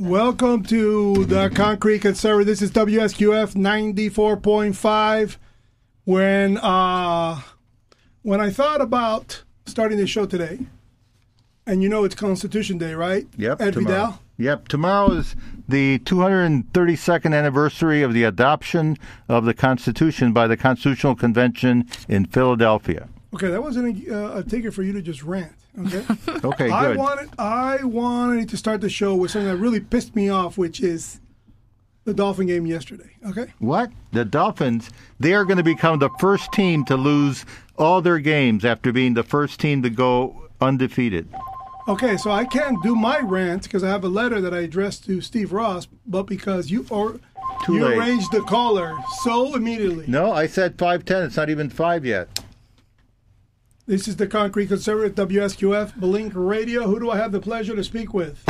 Welcome to the Concrete Conservative. This is WSQF 94.5. When uh when I thought about starting the show today, and you know it's Constitution Day, right? Yep. Ed tomorrow. Vidal? Yep. Tomorrow is the 232nd anniversary of the adoption of the Constitution by the Constitutional Convention in Philadelphia. Okay, that wasn't a, uh, a ticket for you to just rant. Okay. Okay, Good. I wanted I wanted to start the show with something that really pissed me off, which is the Dolphin game yesterday. Okay. What? The Dolphins, they are going to become the first team to lose all their games after being the first team to go undefeated. Okay, so I can't do my rant because I have a letter that I addressed to Steve Ross, but because you or Too you late. arranged the caller so immediately. No, I said 510. It's not even 5 yet. This is the Concrete Conservative WSQF Blink Radio. Who do I have the pleasure to speak with?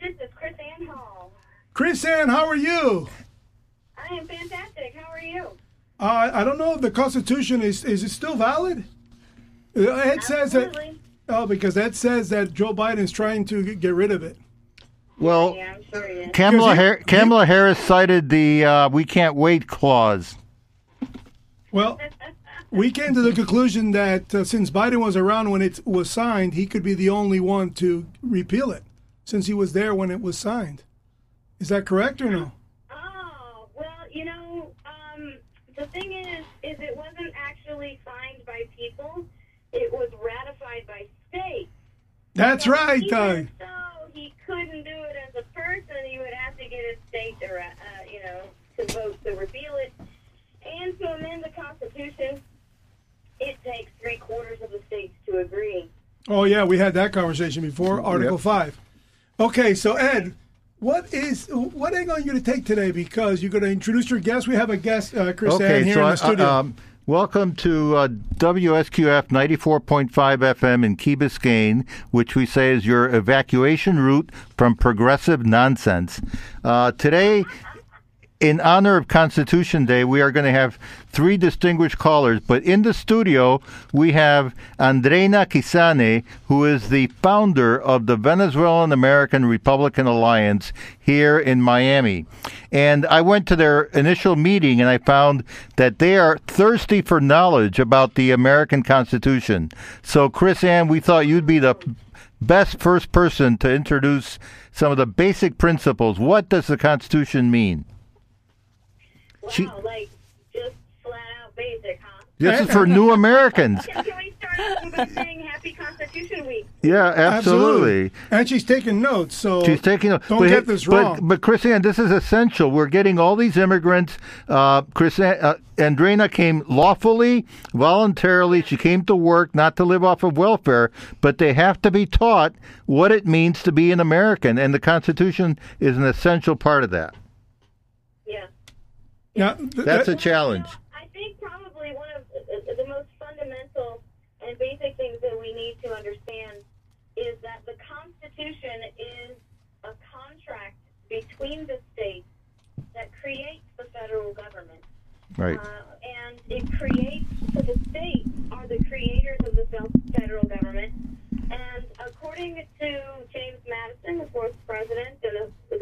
This is Chris Ann Hall. KrisAnne, how are you? I am fantastic. How are you? Uh, I don't know if the Constitution is is it still valid? Uh, Ed says that. Absolutely. Oh, because Ed says that Joe Biden's trying to get rid of it. Well, Yeah, I'm sure it is. Kamala, Because you- Har- Kamala Harris cited the uh, "we can't wait" clause. Well, we came to the conclusion that uh, since Biden was around when it was signed, he could be the only one to repeal it, since he was there when it was signed. Is that correct or no? Oh, well, you know, um, the thing is, is it wasn't actually signed by people. It was ratified by states. That's right. Uh, so, he couldn't do it as a person. He would have to get his state to, uh, you know, to vote to repeal it. And to amend the Constitution, it takes three quarters of the states to agree. oh yeah, we had that conversation before. Article Yep. five. Okay, so Ed, what is what angle are you going to take today? Because you're going to introduce your guest. We have a guest, uh, KrisAnne, here so in I- the studio. um, welcome to uh, WSQF 94.5 FM in Key Biscayne, which we say is your evacuation route from progressive nonsense. Uh, today, in honor of Constitution Day, we are going to have three distinguished callers. But in the studio, we have Andreina Kisane, who is the founder of the Venezuelan American Republican Alliance here in Miami. And I went to their initial meeting and I found that they are thirsty for knowledge about the American Constitution. So, KrisAnne, we thought you'd be the best first person to introduce some of the basic principles. What does the Constitution mean? Wow, She- like just flat out basic, huh? This is for new Americans. Can can we start by saying Happy Constitution Week? Yeah, absolutely. And she's taking notes. So She's taking. A, Don't but, get this wrong. But KrisAnne, this is essential. We're getting all these immigrants. Uh, KrisAnne, uh, Andreina came lawfully, voluntarily. She came to work, not to live off of welfare. But they have to be taught what it means to be an American, and the Constitution is an essential part of that. Yeah. yeah, th- That's a that- challenge. Well, I think probably one of the, the most fundamental and basic things that we need to understand is that the Constitution is a contract between the states that creates the federal government. Right. Uh, and it creates, so the states are the creators of the federal government. And according to James Madison, the fourth president, and the,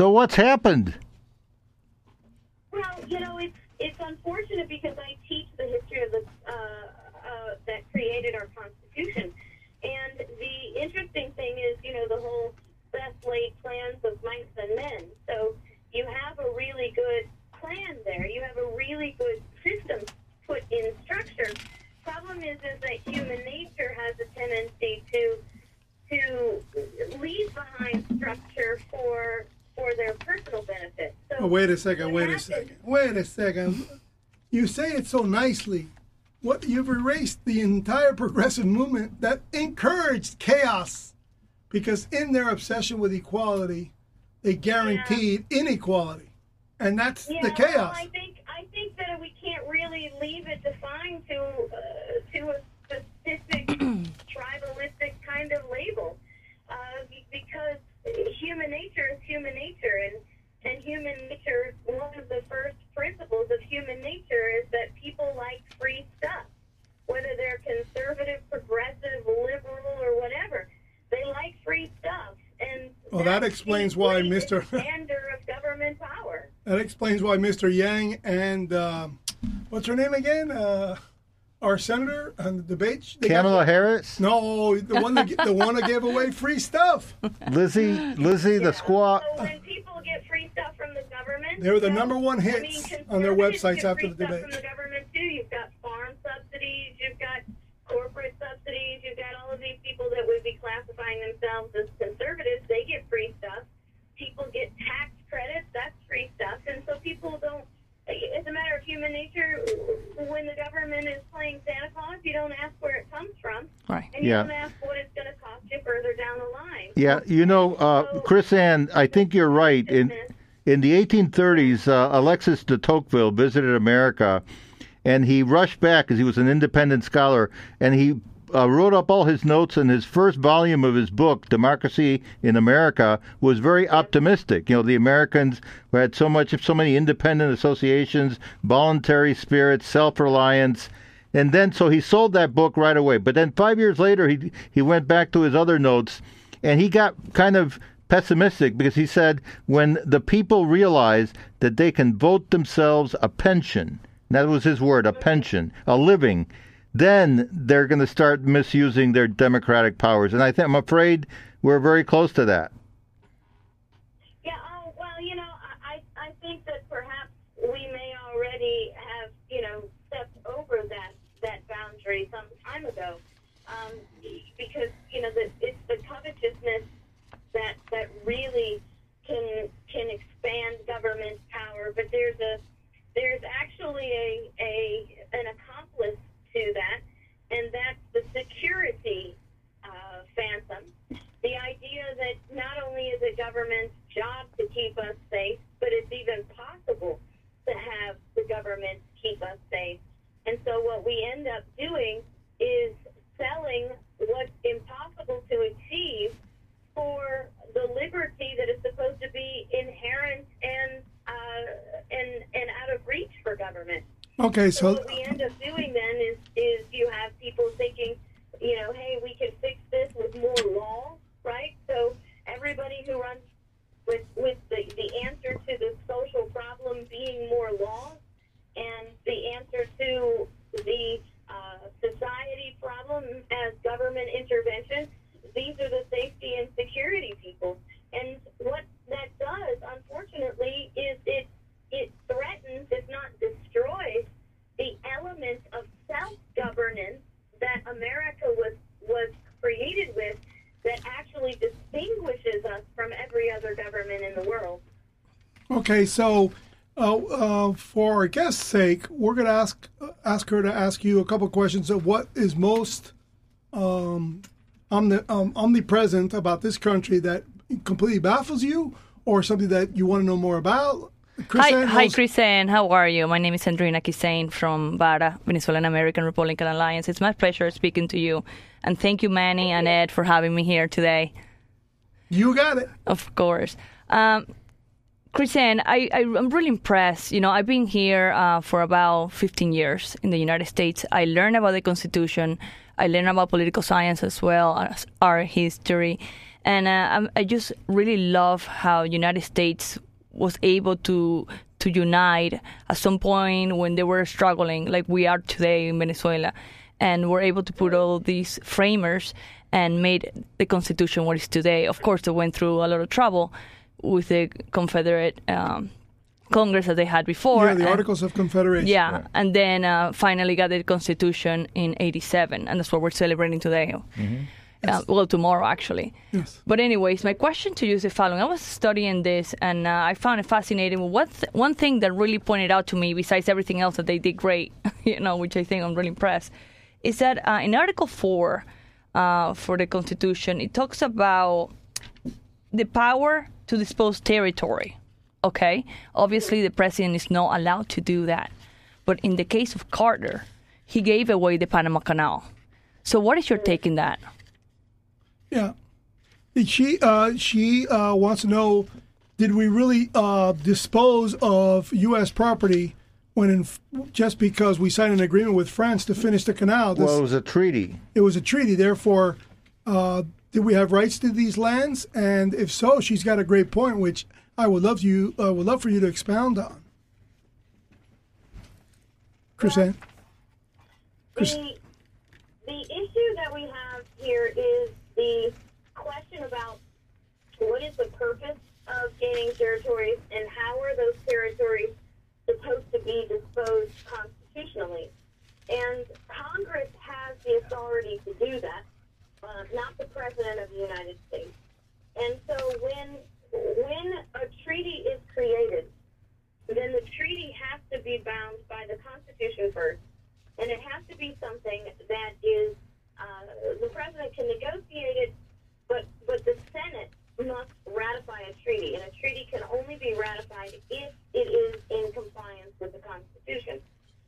So what's happened? Well, you know, it's it's unfortunate because I teach the history of the uh, uh, that created our Constitution, and the interesting thing is, you know, the whole best laid plans of mice and men. So you have a really good plan there. You have a really good system put in structure. Problem is, is that human nature has a tendency to to leave behind structure for for their personal benefit. So Oh, wait a second. Wait a second. Wait a second. You say it so nicely. What you've erased the entire progressive movement that encouraged chaos, because in their obsession with equality, they guaranteed inequality, and that's Yeah, the well, chaos. I think I think that we can't really leave it defined to uh, to a specific tribalistic kind of label, uh, be- because human nature is human nature, and and human nature. One of the first principles of human nature is that people like free stuff, whether they're conservative, progressive, liberal, or whatever. They like free stuff, and Well, that that's explains why Mr. the of government power. That explains why Mr. Yang and um, what's her name again? Uh, our senator on the debate. they got- Kamala Harris, No, the one that the one that gave away free stuff. Lizzie, Lizzie the squaw. So when people get free stuff from the government, They were the number one I hits mean, on their websites after free the stuff debate. From the government too, you've got farm subsidies, you've got corporate subsidies, you've got all of these people that would be classifying themselves as conservatives. They get free stuff. People get tax credits. That's free stuff, and so people don't. It's a matter of human nature. When the government is playing Santa Claus, you don't ask where it comes from. Right. And you Yeah. don't ask what it's going to cost you further down the line. Yeah, you know, uh, KrisAnne, I think you're right. In in the 1830s, uh, Alexis de Tocqueville visited America, and he rushed back because he was an independent scholar, and he uh, wrote up all his notes. And his first volume of his book, Democracy in America, was very optimistic. You know, the Americans had so much, so many independent associations, voluntary spirit, self-reliance. And then, so he sold that book right away. But then, five years later, he he went back to his other notes, and he got kind of pessimistic because he said when the people realize that they can vote themselves a pension, that was his word, a pension, a living, then they're going to start misusing their democratic powers. And I think I'm afraid we're very close to that. Yeah, oh, well, you know, I, I think that perhaps we may already have, you know, stepped over that, that boundary some time ago. Um, because, you know, the, it's the covetousness that, that really can, can expand government power. But there's a, there's actually a, a, an accomplice to that, and that's the security uh, phantom. The idea that not only is it government's job to keep us safe, but it's even possible to have the government keep us safe. And so what we end up doing is selling what's impossible to achieve for the liberty that is supposed to be inherent and uh, and and out of reach for government. Okay, So so what we end up doing then is is you have people thinking, you know, hey, we can fix this with more law, right? So everybody who runs with with the, the answer to the social problem being more laws and the answer to the uh, society problem as government intervention, these are the safety and security people. And what that does, unfortunately, is it it threatens, if not destroys, the element of self-governance that America was was created with, that actually distinguishes us from every other government in the world. okay, so uh, uh, for our guest's sake, we're going to ask ask her to ask you a couple questions of what is most um, omni- um, omnipresent about this country that completely baffles you, or something that you want to know more about. Chris Hi, hi, knows- KrisAnne. How are you? My name is Andreina Kisain from VARA, Venezuelan American Republican Alliance. It's my pleasure speaking to you. And thank you, Manny and Ed, for having me here today. You got it. Of course. Um, KrisAnne, I, I, I'm really impressed. You know, I've been here uh, for about 15 years in the United States. I learned about the Constitution. I learned about political science as well as art history. And uh, I just really love how United States was able to to unite at some point when they were struggling, like we are today in Venezuela, and were able to put all these framers and made the Constitution what it is today. Of course, they went through a lot of trouble with the Confederate um, Congress that they had before. Yeah, the and- Articles of Confederation. yeah, and then uh, finally got the Constitution in '87, and that's what we're celebrating today. Uh, well, tomorrow actually. Yes. But anyways, my question to you is the following: I was studying this, and uh, I found it fascinating. What th- one thing that really pointed out to me, besides everything else that they did great, you know, which I think I'm really impressed, is that uh, in Article Four uh, for the Constitution, it talks about the power to dispose territory. Okay, obviously the president is not allowed to do that, but in the case of Carter, he gave away the Panama Canal. So, what is your take in that? Yeah. Did She uh, she uh, wants to know: Did we really uh, dispose of U.S. property when, in, just because we signed an agreement with France to finish the canal? This, Well, it was a treaty. it was a treaty. Therefore, uh, did we have rights to these lands? And if so, she's got a great point, which I would love you uh, would love for you to expound on. KrisAnne? Chris- The, the issue that we have here is the question about what is the purpose of gaining territories and how are those territories supposed to be disposed constitutionally. And Congress has the authority to do that, uh, not the President of the United States. And so when when a treaty is created, then the treaty has to be bound by the Constitution first, and it has to be something that is uh, the president can negotiate it, but but the Senate must ratify a treaty, and a treaty can only be ratified if it is in compliance with the Constitution.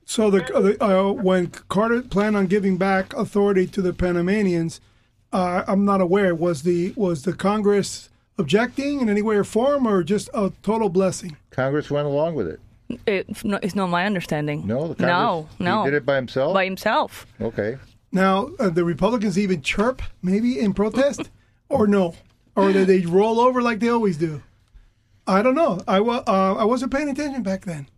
So the, uh, the uh, when Carter planned on giving back authority to the Panamanians, uh, I'm not aware. Was the was the Congress objecting in any way or form, or just a total blessing? Congress went along with it. It's not, it's not my understanding. No, the Congress, no, no. He did it by himself. by himself. okay. Now uh, the Republicans even chirp maybe in protest, or no, or did they roll over like they always do? I don't know. I wa- uh, I wasn't paying attention back then.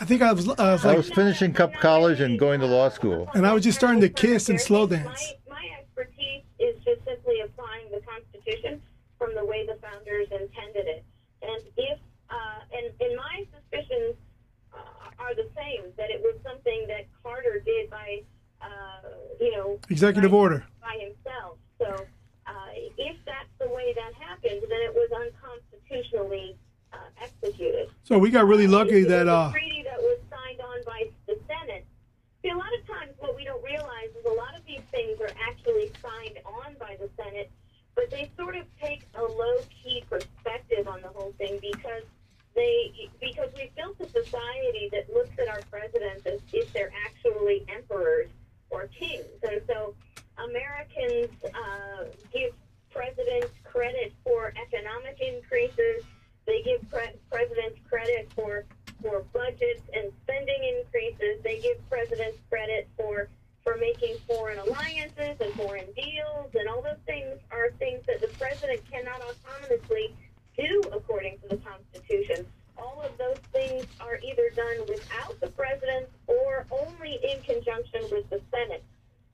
I think I was, I was I like, was finishing Cup College and going to law school. and I was just starting to kiss and slow dance. My, my expertise is just simply applying the Constitution from the way the founders intended it. And if, uh, and, and my suspicions uh, are the same, that it was something that Carter did by, uh, you know, Executive by- order. by himself. So uh, if that's the way that happened, then it was unconstitutionally uh, executed. So we got really lucky It that uh, treaty that was signed on by the Senate. See, a lot of times what we don't realize is a lot of these things are actually signed on by the Senate, but they sort of take a low key perspective on the whole thing because they because we built a society that looks at our presidents as if they're actually emperors or kings, and so Americans uh, give presidents credit for economic increases. They give pre- presidents credit for for budgets and spending increases. They give presidents credit for for making foreign alliances and foreign deals, and all those things are things that the president cannot autonomously do according to the Constitution. All of those things are either done without the president or only in conjunction with the Senate.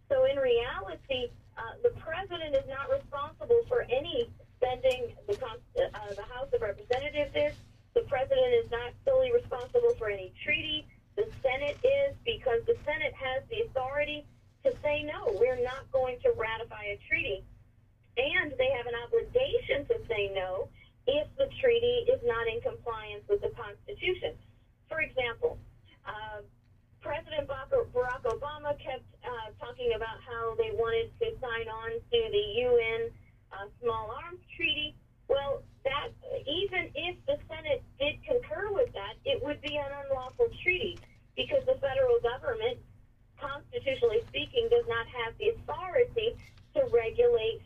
So in reality, uh, the president is not responsible for any spending. The, uh, the House of Representatives is. The president is not solely responsible for any treaty. The Senate is because the Senate has the authority to say no. We're not going to ratify a treaty, and they have an obligation to say no if the treaty is not in compliance with the Constitution. For example, uh, President Barack Obama kept uh, talking about how they wanted to sign on to the UN uh, Small Arms Treaty. Well, that even if the Senate did concur with that, because the federal government, constitutionally speaking, does not have the authority to regulate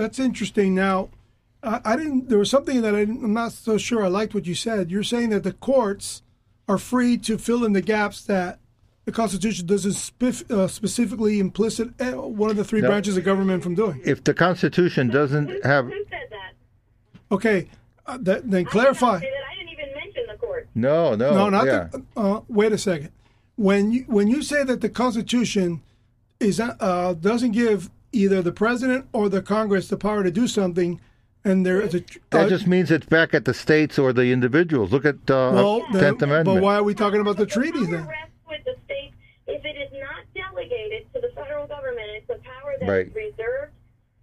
that's interesting. Now, I, I didn't. There was something that I didn't, I'm not so sure. I liked what you said. You're saying that the courts are free to fill in the gaps that the Constitution doesn't spef- uh, specifically implicit uh, one of the three No. branches of government from doing. If the Constitution doesn't have who said that? Okay, uh, that, then I did not clarify. that. I didn't even mention the court. no, no, No, not yeah. the. Uh, wait a second. When you when you say that the Constitution is uh, doesn't give either the president or the Congress the power to do something, and there is a that uh, just means it's back at the states or the individuals. Look at uh, well, then- Tenth Amendment. but why are we talking about the The treaties then? rests with the states. If it is not delegated to the federal government, it's a power that is Right. reserved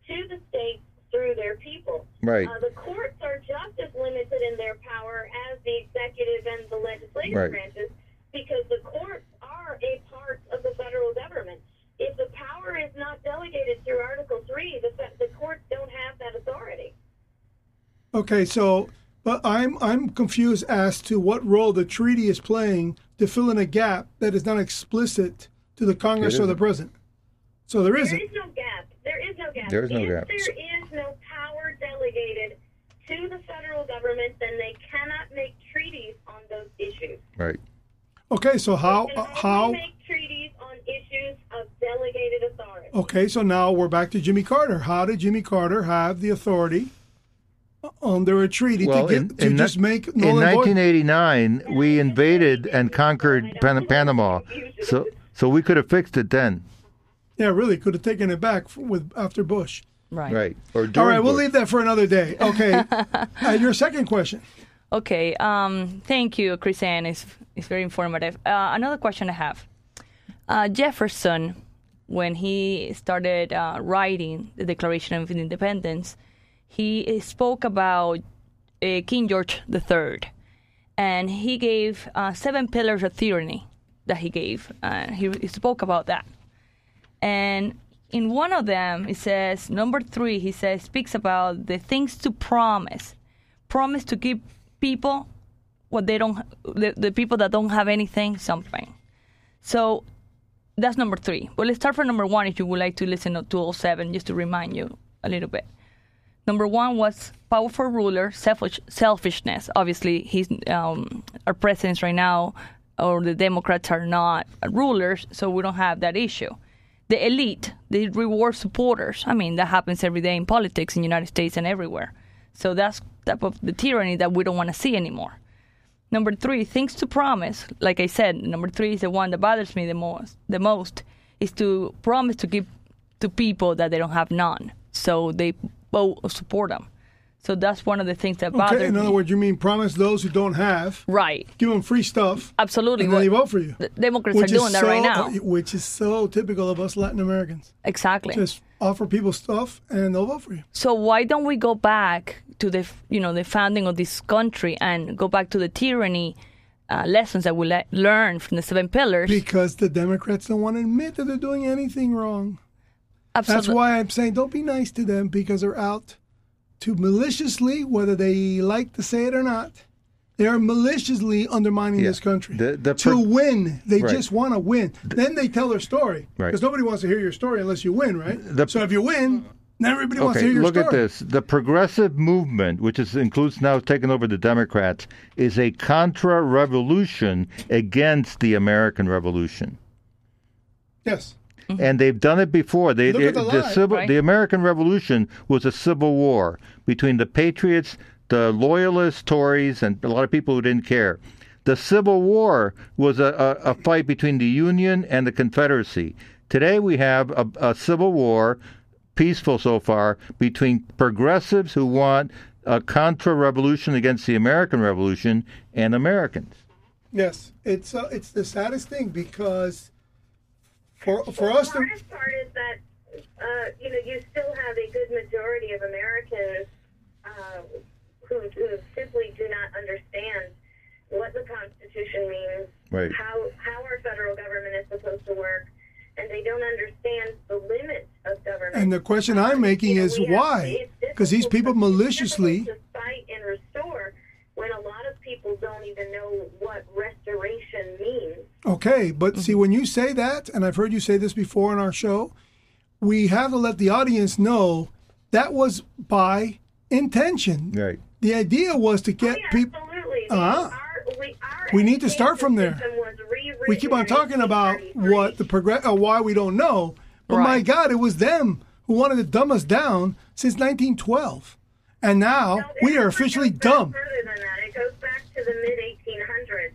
to the states through their people. Right. Uh, the courts are just as limited in their power as the executive and the legislative Right. branches because the courts are a part of the federal government. If the power is not delegated through Article 3, the, fe- the courts don't have that authority. Okay, so but I'm I'm confused as to what role the treaty is playing to fill in a gap that is not explicit to the Congress or the president. So there There isn't. is no gap. There is no gap. There is no if gap. there is no power delegated to the federal government, then they cannot make treaties on those issues. right. Okay, so how They uh, how only make treaties on issues of delegated authority. Okay, so now we're back to Jimmy Carter. How did Jimmy Carter have the authority under a treaty Well, to, get, in, to in, just ni- make in null and 1989, we invaded and conquered Pan- Panama, so so we could have fixed it then, Yeah, really could have taken it back with after Bush. Right. right? Or All during right, we'll leave that for another day. Okay, uh, your second question. Okay. Um, thank you, KrisAnne. It's, it's very informative. Uh, another question I have. Uh, Jefferson, when he started uh, writing the Declaration of Independence, he spoke about uh, King George III, and he gave uh, seven pillars of tyranny that he gave. Uh, he, he spoke about that. And in one of them, it says, number three, he says, speaks about the things to promise. Promise to give people what they don't, the, the people that don't have anything, something. So that's number three. But let's start from number one if you would like to listen to all seven, just to remind you a little bit. Number one was powerful ruler, selfish, selfishness. Obviously, he's um, our presidents right now, or the Democrats are not rulers, so we don't have that issue. The elite, they reward supporters. I mean, that happens every day in politics in the United States and everywhere. So that's type of the tyranny that we don't want to see anymore. Number three, things to promise. Like I said, number three is the one that bothers me the most. The most is to promise to give to people that they don't have none, so they support them. So that's one of the things that bothers Okay, in me. other words, you mean promise those who don't have, right? give them free stuff, Absolutely. and then they vote for you. the Democrats Which are is doing that so, right now. Which is so typical of us Latin Americans. Exactly. Just offer people stuff and they'll vote for you. So why don't we go back to the you know the founding of this country and go back to the tyranny uh, lessons that we le- learned from the seven pillars? Because the Democrats don't want to admit that they're doing anything wrong. That's why I'm saying don't be nice to them because they're out to maliciously, whether they like to say it or not, they are maliciously undermining Yeah. this country. The- the to win. They Right. just want to win. Then they tell their story. Right. Because nobody wants to hear your story unless you win, right? The- so if you win, then everybody wants to hear your look story. Look at this. The progressive movement, which is includes now taking over the Democrats, is a contra revolution against the American Revolution. Yes. And they've done it before. They, they- the the lie, civil, right? the American Revolution was a civil war between the patriots, the loyalists, Tories, and a lot of people who didn't care. The Civil War was a, a, a fight between the Union and the Confederacy. Today we have a, a civil war peaceful so far between progressives who want a contra revolution against the American Revolution and Americans. Yes, it's uh, it's the saddest thing because for for well, us the hardest part is that uh, you know you still have a good majority of Americans uh, who, who simply do not understand what the Constitution means, Right. how how our federal government is supposed to work, and they don't understand the limits of government. and the question I'm making You know, is why? Because these people maliciously to fight and restore when a lot of people don't even know what restoration means. Okay, but see, when you say that, and I've heard you say this before in our show, we have to let the audience know that was by intention. Right. The idea was to Oh, get yeah, people. absolutely. Uh-huh. Our, we, our We need to start from there. education system was rewritten We keep on talking about what the progress, uh, why we don't know, but my God, it was them who wanted to dumb us down since 1912, and now No, we are officially goes back dumb. Further than that, it goes back to the mid 1800s.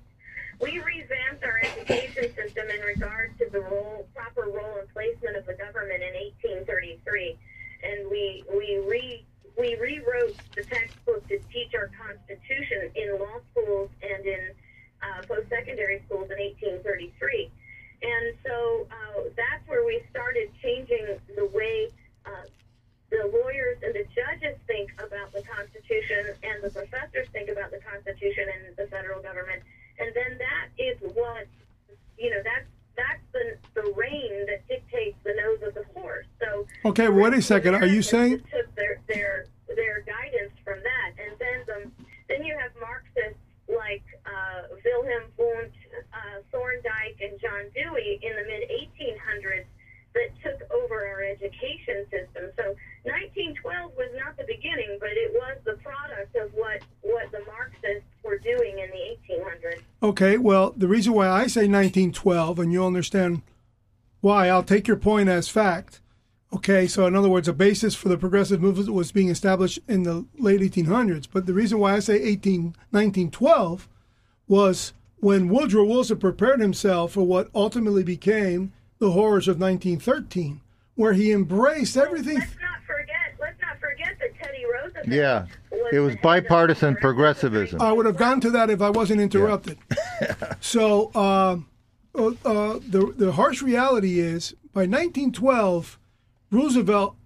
We revamped our education system in regard to the role, proper role and placement of the government in 1833, and we we re we rewrote the textbook to teach our Constitution in law schools and in uh, post-secondary schools in 1833. And so uh, that's where we started changing the way uh, the lawyers and the judges think about the Constitution and the professors think about the Constitution and the federal government. And then that is what, you know, that's, that's the, the rein that dictates the nose of the horse. So Okay, wait a second. Are you saying took their, their, their guidance from that? And then, the, then you have Marxists like uh, Wilhelm Wundt, uh, Thorndike, and John Dewey in the mid 1800s that took over our education system. So 1912 was not the beginning, but it was the product of what, what the Marxists were doing in the 1800s. Okay, well, the reason why I say 1912, and you'll understand why, I'll take your point as fact. Okay, so in other words, a basis for the progressive movement was being established in the late 1800s. But the reason why I say 18, 1912 was when Woodrow Wilson prepared himself for what ultimately became the horrors of 1913, where he embraced everything. Let's not forget. Let's not forget that Teddy Roosevelt. Yeah. It was the head of bipartisan progressivism. I would have gone to that if I wasn't interrupted. so uh, uh, uh, the the harsh reality is by 1912, Roosevelt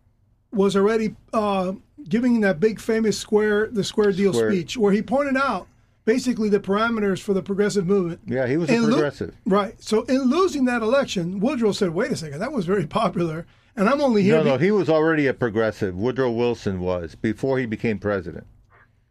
was already uh, giving that big famous square the square deal Square. speech where he pointed out basically the parameters for the progressive movement. Yeah, he was a In lo- progressive. right. So in losing that election, Woodrow said, "Wait a second, that was very popular." And I'm only here. No, no, be- he was already a progressive. Woodrow Wilson was before he became president.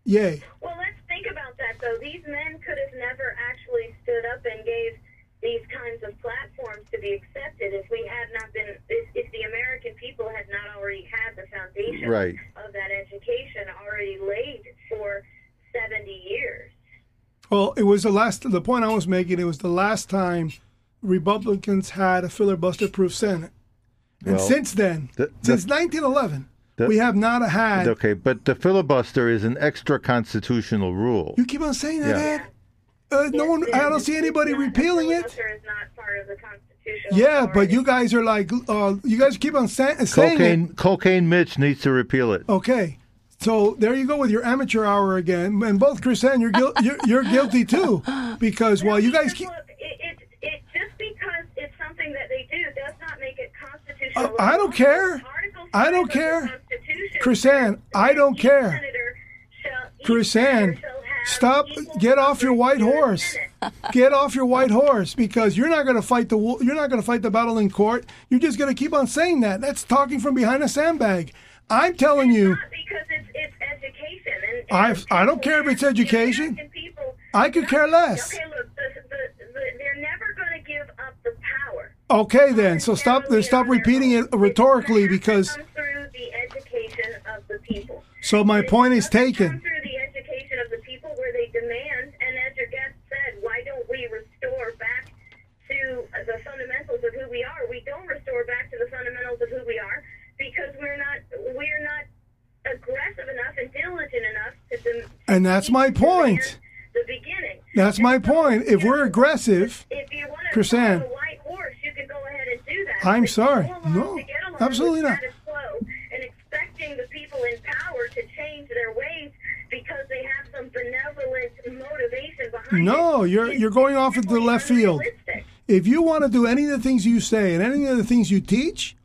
Yay. Well, let's think about that, though. These men could have never actually stood up and gave these kinds of platforms to be accepted if we had not been, if, if the American people had not already had the foundation Right. of that education already laid for 70 years. Well, it was the last. The point I was making. It was the last time Republicans had a filibuster-proof Senate, and Well, since then, the- since 1911, the- we have not had. Okay, but the filibuster is an extra constitutional rule. you keep on saying that, Yeah. Ed. Uh, no one. I don't see anybody not- repealing a it. filibuster is not part of the Constitution. Yeah, but you guys are like, uh, you guys keep on sa- saying Cocaine, it. cocaine Mitch needs to repeal it. Okay, so there you go with your amateur hour again, and both Chris and you're guil- you're, you're guilty too, because while you guys keep. Look, it, it, it, just because it's something that they do does not make it I don't care. I don't care. KrisAnne, I don't care. KrisAnne, stop. Get off your white horse. Get off your white horse because you're not going to fight the you're not going to fight the battle in court. You're just going to keep on saying that. That's talking from behind a sandbag. I'm telling you, I- I don't care if it's education. I could care less. Okay, look, the, the, the, they're never going to give up the power. Okay then. So stop stop repeating it rhetorically because. It has to come through the education of the people. So my point is taken. through the education of the people, where they demand, and as your guest said, why don't we restore back to the fundamentals of who we are? We don't restore back to the fundamentals of who we are because we're not we're not aggressive enough and diligent enough to. dem- And that's my point. The beginning. That's my so, point. If we're know, aggressive, if you want to KrisAnne. follow do that. I'm sorry. No, absolutely not. And expecting the people in power to change their ways because they have some benevolent motivation behind No, it. you're you're going off at the left field. If you want to do any of the things you say and any of the things you teach,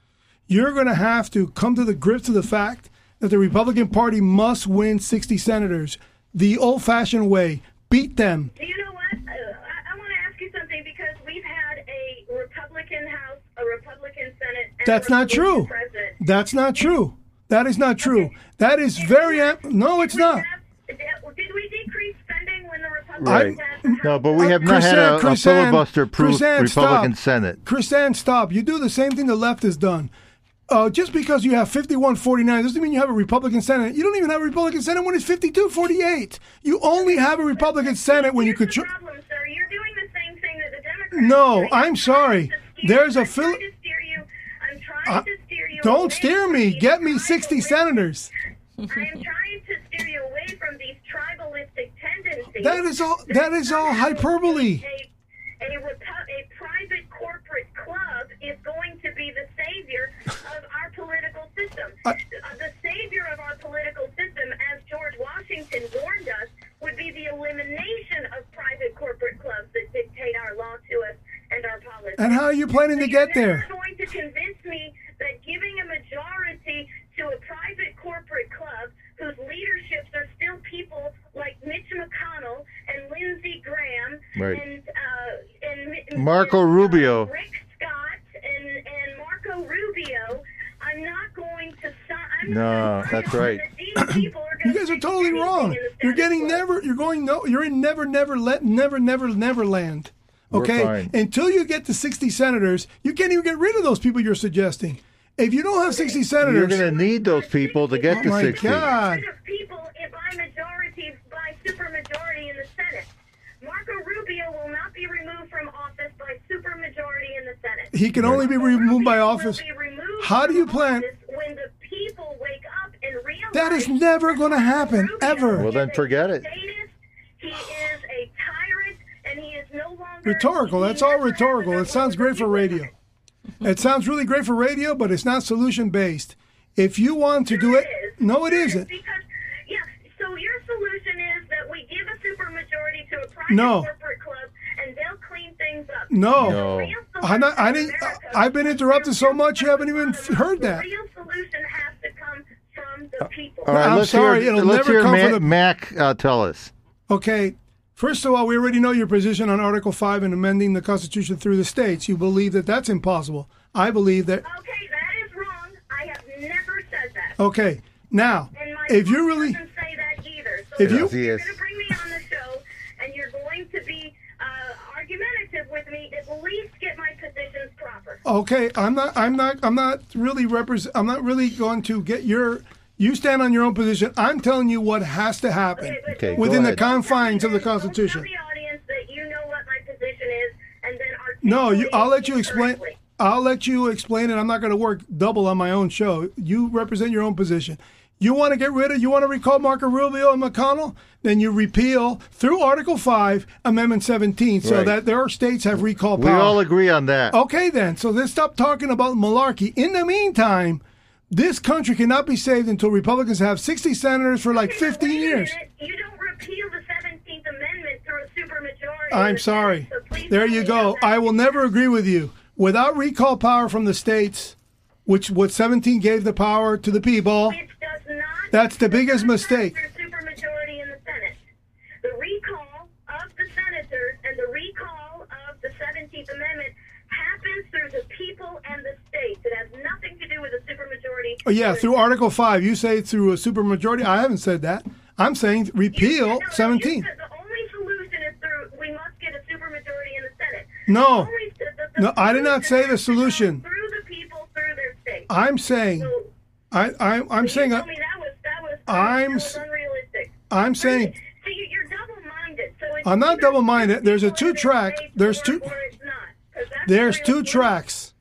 you're going to have to come to the grips of the fact that the Republican Party must win 60 senators the old-fashioned way. Beat them. You know That's not true. President. That's not true. That is not true. That is very am- no, it's We not. have- Did we decrease spending when the Republicans Right. had? No, but we have Uh, not had a, a KrisAnne, filibuster-proof KrisAnne, Republican stop. Senate. KrisAnne, stop. You do the same thing the left has done. Uh, just because you have 51 49 doesn't mean you have a Republican Senate. You don't even have a Republican Senate when it's 52 48. You only have a Republican Senate when you Here's the control. problem, sir. You're doing the same thing that the Democrats No, do. I'm sorry. trying to steer- There's a I'm Don't steer me. Get me 60 tribalistic- senators. I am trying to steer you away from these tribalistic tendencies. That is all- that is all hyperbole. A, a, a private corporate club is going to be the savior of our political system. I- Uh, the savior of our political system, as George Washington warned us, would be the elimination of private corporate clubs that dictate our law to us and our policies. And how are you planning to get there? never going to convince me that giving a majority to a private corporate club whose leaderships are still people like Mitch McConnell and Lindsey Graham Right. and uh, and Mi- Marco and, uh, Rubio. Rick Scott and and Marco Rubio. I'm not going to stop. I'm No, not that's right. These people are You guys are totally wrong. You're getting quo. never. You're going no. You're in never, never let never, never, never land. We're Okay. fine. Until you get to 60 senators, you can't even get rid of those people you're suggesting. If you don't have 60 senators, You're going to need those people to get oh to my 60. God. rid of people if by majority, by supermajority in the Senate. Marco Rubio will not be removed from office by supermajority in the Senate. He can only be removed by office. removed How do you plan- When the people wake up and realize That is never gonna happen, Rubio ever. Well, then forget it. sadist, He is a tyrant, and he is no longer Rhetorical. That's all rhetorical. It sounds great for radio. It sounds really great for radio, but it's not solution based. If you want to do it, no, it isn't. Because, yeah, so your solution is that we give a supermajority to a private No. corporate club and they'll clean things up. No. No. The real I'm not, I didn't. I've been interrupted so much, you haven't even heard that. real solution has to come from the people. All right, I'm let's sorry, hear, it'll let's never hear come Ma- from the- Mac uh, tell us. Okay. First of all, we already know your position on Article 5 and amending the Constitution through the states. You believe that that's impossible. I believe that. Okay, that is wrong. I have never said that. Okay. Now, And my if you really. doesn't say that either. So If you- if you're Yes. going to bring me on the show and you're going to be uh, argumentative with me, at least get my positions proper. Okay, I'm not. I'm not. I'm not really represent. I'm not really going to get your. You stand on your own position. I'm telling you what has to happen but Okay, within the confines of the Constitution. Tell the audience that you know what my position is, and then No, you, I'll let you explain. correctly. I'll let you explain it. I'm not going to work double on my own show. You represent your own position. You want to get rid of, you want to recall Marco Rubio and McConnell? Then you repeal through Article 5, Amendment 17, so Right. that their states have recall power. We all agree on that. Okay, then. So let's stop talking about malarkey. In the meantime, this country cannot be saved until Republicans have 60 senators for like 15 years. You don't repeal the 17th Amendment through a supermajority. I'm sorry. Senate, so There you go. I will never agree with you. Without recall power from the states, which what 17 gave the power to the people, Which does not. That's the biggest mistake. Supermajority in the Senate. The recall of the senators and the recall of the 17th Amendment happens through the people and the states. It has nothing to do with a supermajority. oh, yeah, through Article 5, you say through a supermajority. I haven't said that. I'm saying repeal no, no, 17. The only solution is through we must get a supermajority in the Senate. No. The only- the- the No, I did not say the has to come solution. Through the people, through their states. I'm saying, So, I, I, I'm you saying, me that was that was I'm that unrealistic. I'm saying, So you- you're double-minded. So it's I'm not double-minded. There's a two-track- there's two- or it's not. 'Cause that's there's two tracks.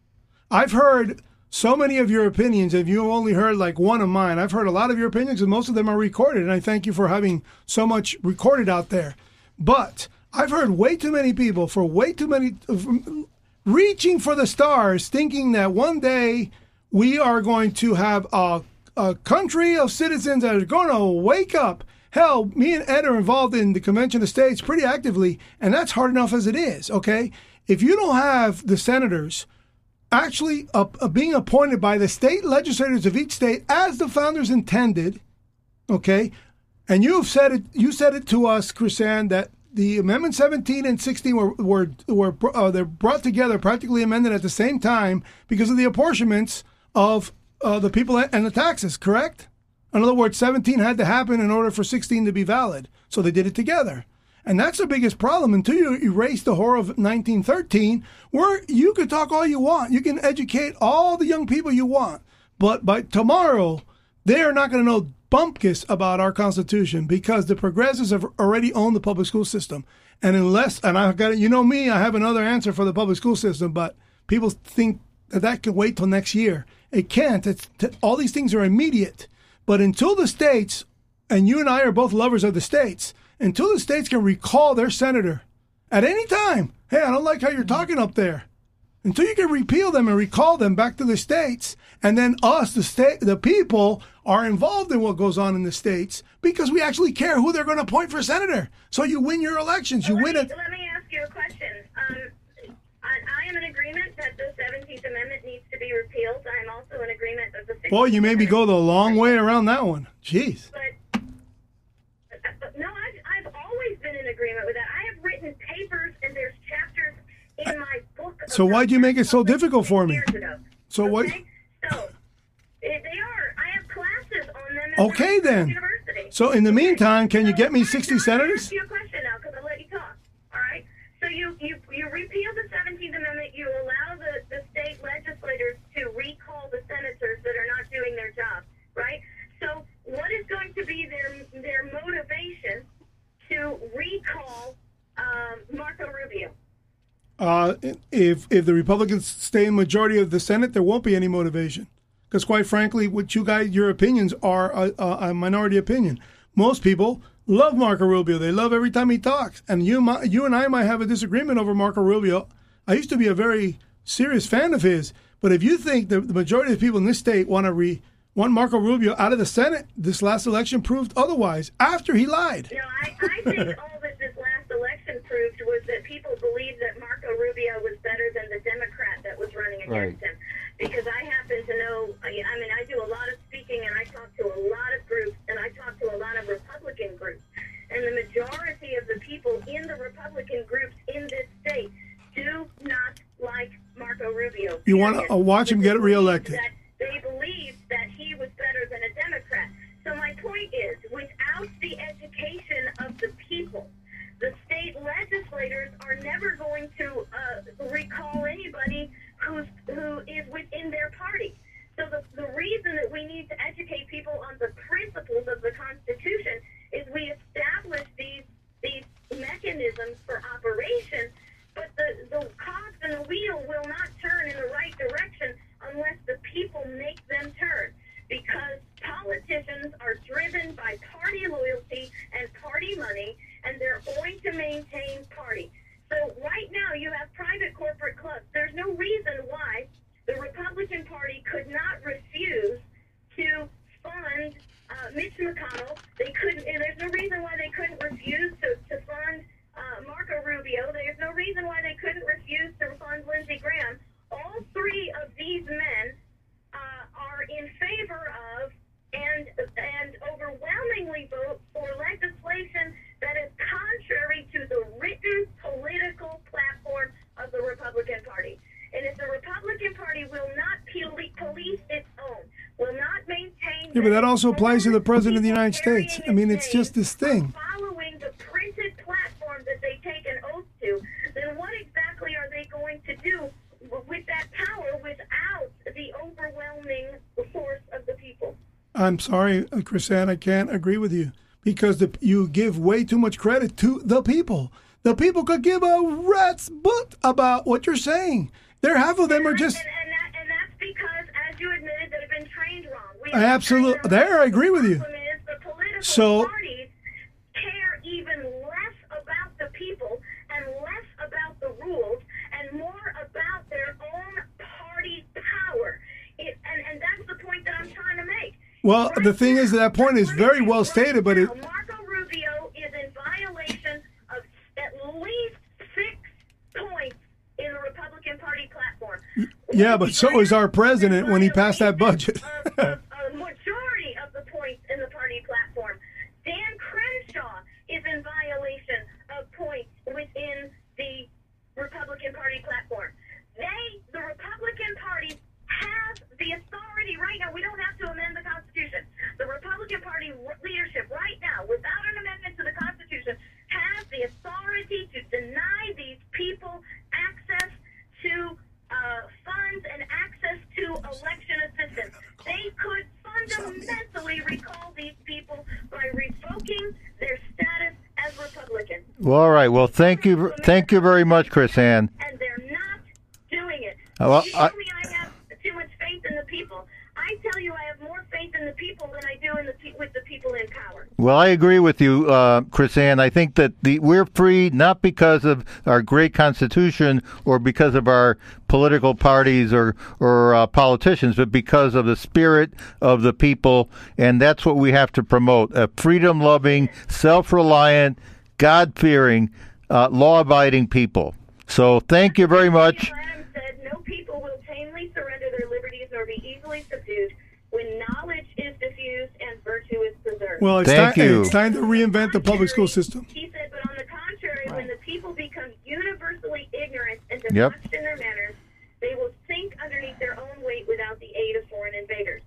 I've heard so many of your opinions, and you've only heard like one of mine. I've heard a lot of your opinions, and most of them are recorded. And I thank you for having so much recorded out there. But I've heard way too many people for way too many uh, reaching for the stars, thinking that one day we are going to have a, a country of citizens that are going to wake up Hell, me and Ed are involved in the Convention of States pretty actively, and that's hard enough as it is, okay? If you don't have the senators actually uh, uh, being appointed by the state legislators of each state as the founders intended, okay? And you've said it, you said it to us, KrisAnne, that the Amendment 17 and 16 were were were uh, they're brought together, practically amended at the same time because of the apportionments of uh, the people and the taxes. Correct? In other words, 17 had to happen in order for 16 to be valid, so they did it together. And that's the biggest problem until you erase the horror of 1913, where you could talk all you want. You can educate all the young people you want. But by tomorrow, they are not going to know bumpkiss about our Constitution because the progressives have already owned the public school system. And unless, and I've got, it, you know me, I have another answer for the public school system, but people think that that can wait till next year. It can't. It's, all these things are immediate. But until the states, and you and I are both lovers of the states, until the states can recall their senator at any time, hey, I don't like how you're talking up there. Until you can repeal them and recall them back to the states, and then us, the state, the people, are involved in what goes on in the states because we actually care who they're going to appoint for senator. So you win your elections. You let win me, it. Let me ask you a question. Um, am in agreement that the 17th Amendment needs to be repealed. I am also in agreement that the 16th Boy, you made me go the long way around that one. Jeez. But, but no, I've, I've always been in agreement with that. I have written papers and there's chapters in my book. So why'd you make it so difficult for me? So what- Okay? So eh, they are. I have classes on them. at Okay, then. University. So in the meantime, can you get me I'm 60 trying to senators? You you you repeal the Seventeenth Amendment. You allow the the state legislators to recall the senators that are not doing their job. Right. So what is going to be their their motivation to recall um, Marco Rubio? Uh, if if the Republicans stay in majority of the Senate, there won't be any motivation. Because quite frankly, what you guys, your opinions are a, a minority opinion. Most people love Marco Rubio. They love every time he talks. And you, mi- you and I might have a disagreement over Marco Rubio. I used to be a very serious fan of his. But if you think that the majority of people in this state want to re want Marco Rubio out of the Senate, this last election proved otherwise. After he lied. No, I, I think all that this last election proved was that people believed that Marco Rubio was better than the Democrat that was running against Right. him. Because I happen to know, I I mean, I do a lot of speaking and I talk to a lot of groups and I talk to a lot of Republican groups. And the majority of the people in the Republican groups in this state do not like Marco Rubio. You wanna, uh, watch him get believe reelected. That they believed that he was better than a Democrat. So my point is, without the education of the people, the state legislators are never going to uh, recall anybody who's who is within their party. So the, the reason that we need to educate people on the principles of the Constitution is we establish these these mechanisms for operation, but the, the cogs in the wheel will not turn in the right direction unless the people make them turn. Because politicians are driven by party loyalty and party money, and they're going to maintain party. So right now you have private corporate clubs. There's no reason why the Republican Party could not refuse to fund uh, Mitch McConnell. They couldn't. and There's no reason why they couldn't refuse to, to fund uh, Marco Rubio. There's no reason why they couldn't refuse to fund Lindsey Graham. All three of these men uh, are in favor of and and overwhelmingly vote for legislation that is contrary to the written political platform of the Republican Party. And if the Republican Party will not poli- police its own, will not maintain. Yeah, but that also applies to the President of the United States. I mean, its just this thing. Following the printed platform that they take an oath to, then what exactly are they going to do with that power without the overwhelming force of the people? I'm sorry, uh, KrisAnne, I can't agree with you because the, you give way too much credit to the people. The people could give a rat's butt about what you're saying. There, half of them are just Absolutely there. I agree with you. so, the party Well, right the thing now, is that, point is very well stated, but it. Marco Rubio is in violation of at least six points in the Republican Party platform. Yeah, but so is our president when he passed that budget. Of, of Well. Thank you. Thank you very much, KrisAnne. And they're not doing it. Oh, well, you I- me I have too much faith in the people. I tell you I have more faith in the people than I do in the pe- with the people in power. Well, I agree with you, uh, KrisAnne. I think that the we're free not because of our great Constitution or because of our political parties or or uh, politicians, but because of the spirit of the people, and that's what we have to promote: a freedom-loving, self-reliant, God-fearing, uh, law-abiding people. So, thank you very much. Said, "No people will tamely surrender their liberties nor be easily subdued when knowledge is diffused and virtue is preserved." Well, it's, Thank time, you. it's time to reinvent the public school system. He said, but on the contrary, when the people become universally ignorant and Yep. in their manners, they will sink underneath their own weight without the aid of foreign invaders.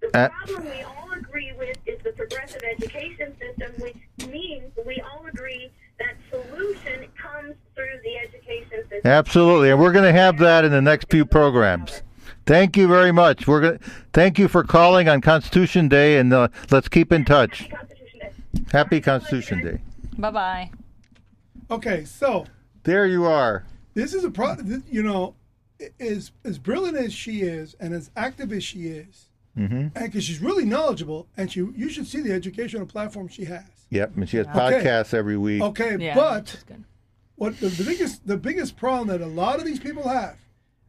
The Uh, problem we all agree with is the progressive education system, which means we all agree that solution comes through the education system. Absolutely, and we're going to have that in the next few programs. Thank you very much. We're going. Thank you for calling on Constitution Day, and uh, let's keep in touch. Constitution Day. Happy Constitution Day. Bye bye. Okay, so There you are. this is a pro. You know, as as brilliant as she is, and as active as she is, Mm-hmm. and because she's really knowledgeable, and she you should see the educational platform she has. Yep, and she has Okay. podcasts every week. Okay, Yeah, but that's good. what the, the biggest the biggest problem that a lot of these people have,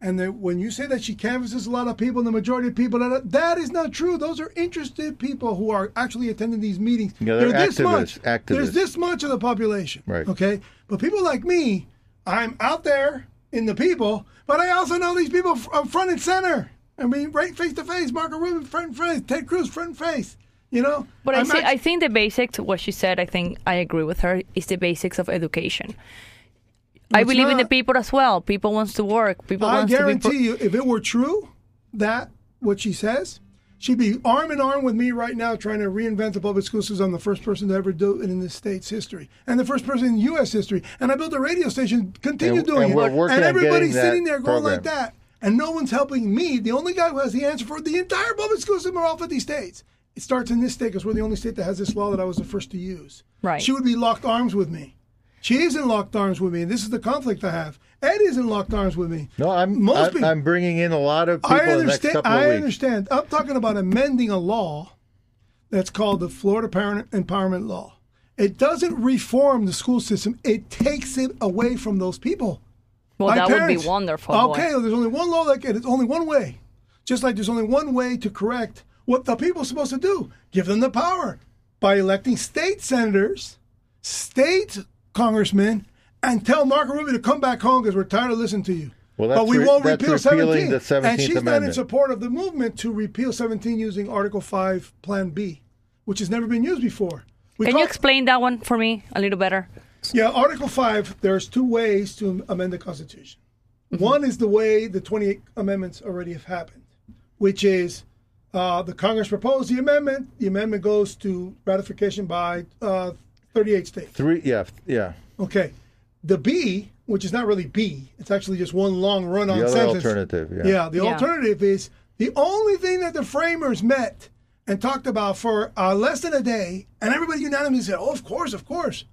and that when you say that she canvasses a lot of people, and the majority of people that that is not true. Those are interested people who are actually attending these meetings. Yeah, they're this much. activists, activists. There's this much of the population. Right. Okay, but people like me, I'm out there in the people, but I also know these people from uh, front and center. I mean, right face to face. Marco Rubio, front and face. Ted Cruz, front and face. You know. But I, I'm see, act- I think the basics, what she said, I think I agree with her, is the basics of education. I it's believe in the people as well. People wants to work. People I wants to be. guarantee you, if it were true, that what she says, she'd be arm in arm with me right now trying to reinvent the public school system. I'm the first person to ever do it in the state's history, and the first person in U.S. history. And I built a radio station, continue And- doing and it, we're working and on everybody's sitting there going like that, and no one's helping me. The only guy who has the answer for the entire public school system are all 50 states. It starts in this state because we're the only state that has this law that I was the first to use. Right. She would be locked arms with me. She isn't locked arms with me, and this is the conflict I have. Ed isn't locked arms with me. No, I'm Most I, people- I'm bringing in a lot of people I in the next understand. couple of I weeks. understand. I'm talking about amending a law that's called the Florida Parent Empowerment Law. It doesn't reform the school system. It takes it away from those people. well, My that parents. would be wonderful. boy. Okay, there's only one law that can. It's only one way. Just like there's only one way to correct what the people are supposed to do. Give them the power by electing state senators, state congressmen, and tell Marco Rubio to come back home because we're tired of listening to you. Well, that's but we re- won't that's repeal 17. the 17th and she's not in support of the movement to repeal 17 using Article 5, Plan B, which has never been used before. We Can call- you explain that one for me a little better? yeah, Article 5, there's two ways to amend the Constitution. Mm-hmm. One is the way the 28 amendments already have happened, which is uh, the Congress proposed the amendment. The amendment goes to ratification by uh, 38 states. Three, yeah, yeah. Okay. The B, which is not really B, it's actually just one long run on The other sentence. alternative, yeah. Yeah, the Yeah. alternative is the only thing that the framers met and talked about for uh, less than a day, and everybody unanimously said, "Oh, of course, of course,"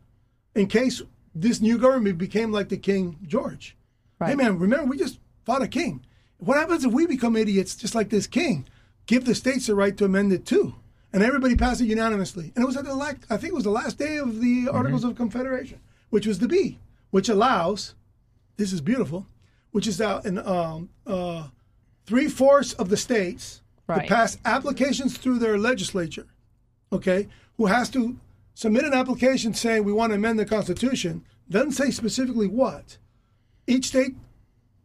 in case this new government became like the King George. Hey, man, remember we just fought a king. What happens if we become idiots just like this king? Give the states the right to amend it too, and everybody passed it unanimously. And it was at the la- I think it was the last day of the Articles of Confederation, which was the B, which allows this is beautiful, which is out in um, uh, three fourths of the states Right. to pass applications through their legislature, okay, who has to submit an application saying we want to amend the Constitution, doesn't say specifically what. Each state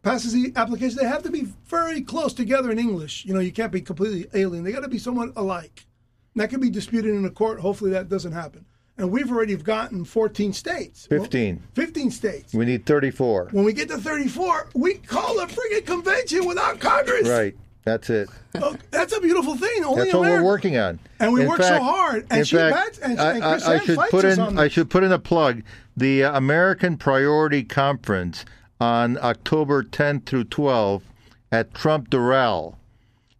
passes the application, they have to be very close together in English. You know, you can't be completely alien. They got to be somewhat alike. And that can be disputed in a court. Hopefully, that doesn't happen. And we've already gotten 14 states. Well, 15. 15 states. We need 34. When we get to 34, we call a friggin' convention without Congress. Right. That's it. Oh, that's a beautiful thing. Only That's what we're working on. And we In work so hard. And she fact, bats- and- I, and I- I should put in. I should put in a plug. The uh, American Priority Conference on October 10th through 12th at Trump Doral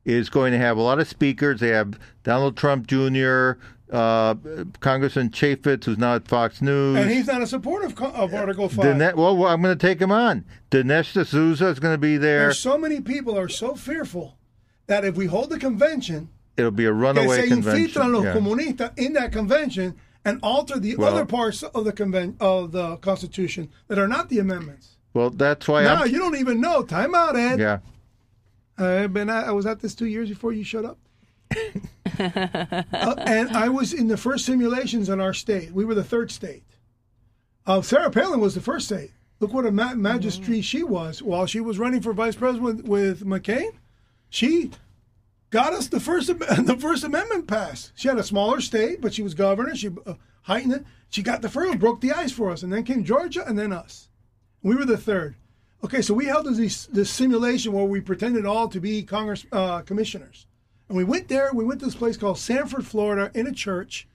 is going to have a lot of speakers. They have Donald Trump Jr., uh, Congressman Chaffetz, who's now at Fox News. And he's not a supporter of, of Article 5. Dine- well, well, I'm going to take him on. Dinesh D'Souza is going to be there. There's so many people are so fearful that if we hold the convention, It'll be a runaway convention. los Yeah. comunistas in that convention and alter the Well- other parts of the conven- of the Constitution that are not the amendments. Well, that's why Now I'm. you don't even know. Time out, Ed. Yeah. I've been at, I was at this two years before you showed up. Uh, and I was in the first simulations in our state. We were the third state. Uh, Sarah Palin was the first state. Look what a ma- magistrate she was while she was running for vice president with McCain. She got us the first the First Amendment passed. She had a smaller state, but she was governor. She uh, heightened it. She got the first, broke the ice for us, and then came Georgia, and then us. We were the third. Okay, so we held this this simulation where we pretended all to be Congress uh, commissioners, and we went there. We went to this place called Sanford, Florida, in a church,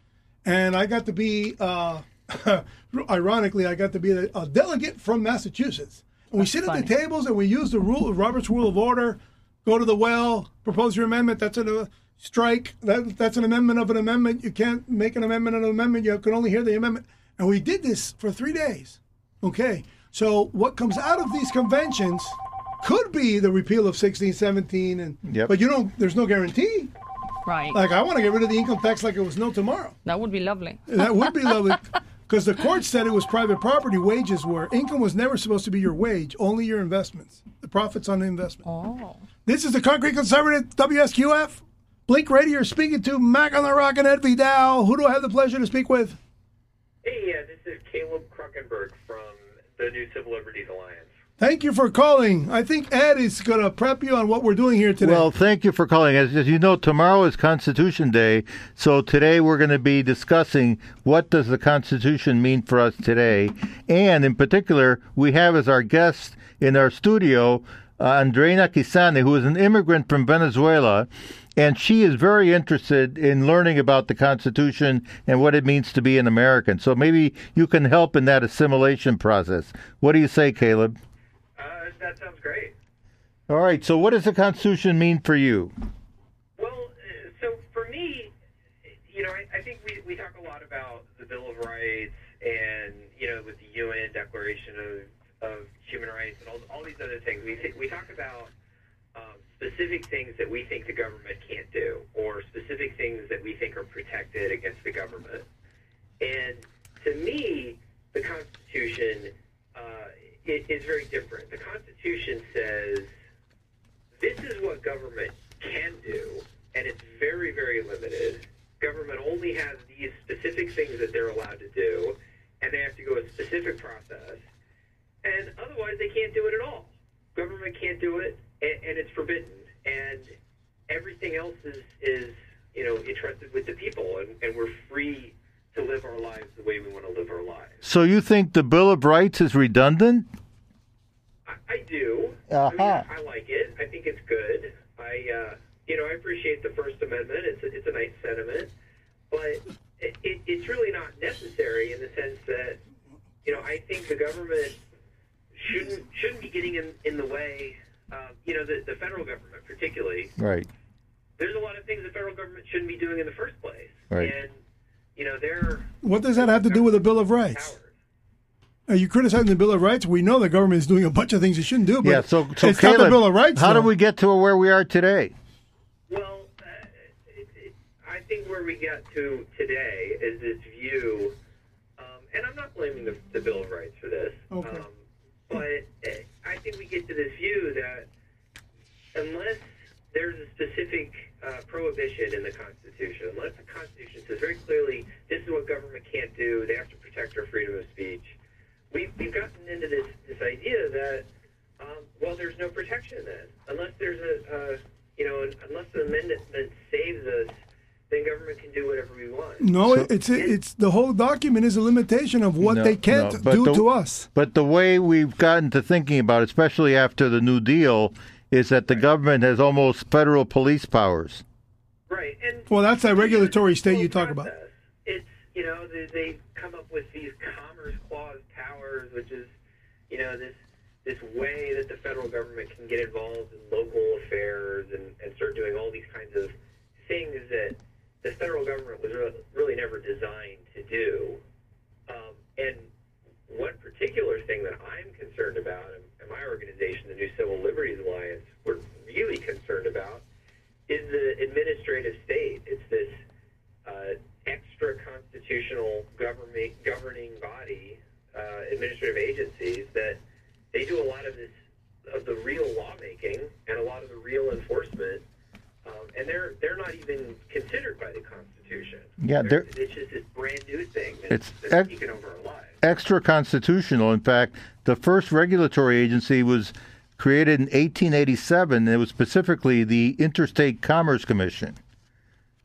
and I got to be, uh, ironically, I got to be a, a delegate from Massachusetts. And we sit at the tables and we use the rule, Robert's Rule of Order. Go to the well, propose your amendment. That's a strike. That, that's an amendment of an amendment. You can't make an amendment of an amendment. You can only hear the amendment. And we did this for three days. Okay. So what comes out of these conventions could be the repeal of 1617 and Yep. but you know there's no guarantee. Right. Like I want to get rid of the income tax like it was no tomorrow. that would be lovely. That would be lovely because the court said it was private property. Wages were income was never supposed to be your wage, only your investments, the profits on the investment. Oh. This is the Concrete Conservative WSQF. Blink Radio you're speaking to Mac on the Rock and Ed Vidal. Who do I have the pleasure to speak with? Hey, uh, this is Caleb Kruckenberg from the New Civil Liberties Alliance. Thank you for calling. I think Ed is going to prep you on what we're doing here today. Well, thank you for calling. As, as you know, tomorrow is Constitution Day, so today we're going to be discussing what does the Constitution mean for us today, and in particular, we have as our guest in our studio uh, Andreina Kisane, who is an immigrant from Venezuela, and she is very interested in learning about the Constitution and what it means to be an American. So maybe you can help in that assimilation process. What do you say, Caleb? Uh, that sounds great. All right. So, what does the Constitution mean for you? Well, uh, so for me, you know, I, I think we, we talk a lot about the Bill of Rights and, you know, with the UN Declaration of, of Human Rights and all, all these other things. We, we talk about specific things that we think the government can't do or specific things that we think are protected against the government. And to me, the Constitution uh, it, is very different. The Constitution says this is what government can do, and it's very, very limited. Government only has these specific things that they're allowed to do, and they have to go a specific process. And otherwise, they can't do it at all. Government can't do it, and, and it's forbidden. And everything else is, is you know, entrusted with the people, and, and we're free to live our lives the way we want to live our lives. So you think the Bill of Rights is redundant? I, I do. I, Uh-huh. mean, I like it. I think it's good. I, uh, you know, I appreciate the First Amendment. It's a, it's a nice sentiment, but it, it, it's really not necessary in the sense that, you know, I think the government shouldn't shouldn't be getting in, in the way. Uh, you know, the, the federal government, particularly, Right. there's a lot of things the federal government shouldn't be doing in the first place. Right. And you know, they're what does that have to do with the Bill of Rights? powers. Are you criticizing the Bill of Rights? We know the government is doing a bunch of things it shouldn't do, but yeah. So, so it's Caleb, not the Bill of Rights. how though. did we get to where we are today? Well, uh, it, it, I think where we got to today is this view, um, and I'm not blaming the, the Bill of Rights for this, Okay. um, but uh, I think we get to this view that unless there's a specific uh, prohibition in the Constitution, unless the Constitution says very clearly this is what government can't do, they have to protect our freedom of speech, we've, we've gotten into this, this idea that um, well, there's no protection then, unless there's a, uh, you know, unless the amendment saves us, then government can do whatever we want. No, So- it's it's the whole document is a limitation of what No, they can't no, do the- to us. But the way we've gotten to thinking about, it, especially after the New Deal, is that the government has almost federal police powers. Right, and Well, that's that regulatory state you talk about. It's you know they, they come up with these commerce clause powers, which is you know this this way that the federal government can get involved in local affairs and, and start doing all these kinds of things that the federal government was really never designed to do. Um, and one particular thing that I'm concerned about, and, my organization, the New Civil Liberties Alliance, we're really concerned about, is the administrative state. It's this uh, extra constitutional government governing body, uh, administrative agencies that they do a lot of this of the real lawmaking and a lot of the real enforcement, um, and they're they're not even considered by the Constitution. Yeah, they're- it's just this brand new thing that's, It's that's ex- taken over our lives. Extra constitutional. In fact, the first regulatory agency was created in 1887. It was specifically the Interstate Commerce Commission.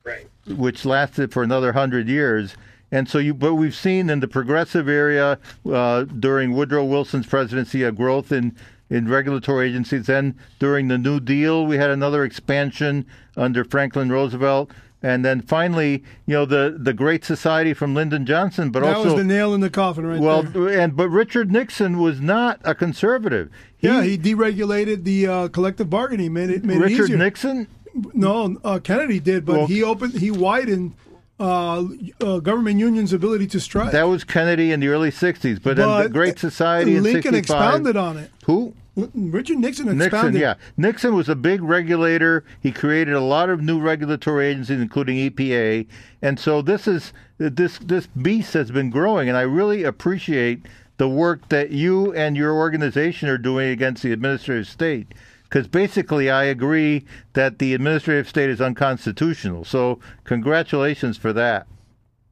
Right. which lasted for another hundred years. And so, you, but we've seen in the progressive area uh, during Woodrow Wilson's presidency a growth in in regulatory agencies. Then during the New Deal, we had another expansion under Franklin Roosevelt. And then finally, you know, the the Great Society from Lyndon Johnson, but That also was the nail in the coffin, right well, there. and but Richard Nixon was not a conservative. Yeah, he deregulated the uh, collective bargaining. Made it made it Richard easier. Nixon. No, uh, Kennedy did, but Well- he opened, he widened uh, uh, government unions' ability to strike. That was Kennedy in the early '60s, but, in the Great Society Lyndon '65. expounded on it. Who? Richard Nixon Nixon, yeah. Nixon was a big regulator. He created a lot of new regulatory agencies, including EPA. And so this is this this beast has been growing, and I really appreciate the work that you and your organization are doing against the administrative state. Because basically, I agree that the administrative state is unconstitutional. So, congratulations for that.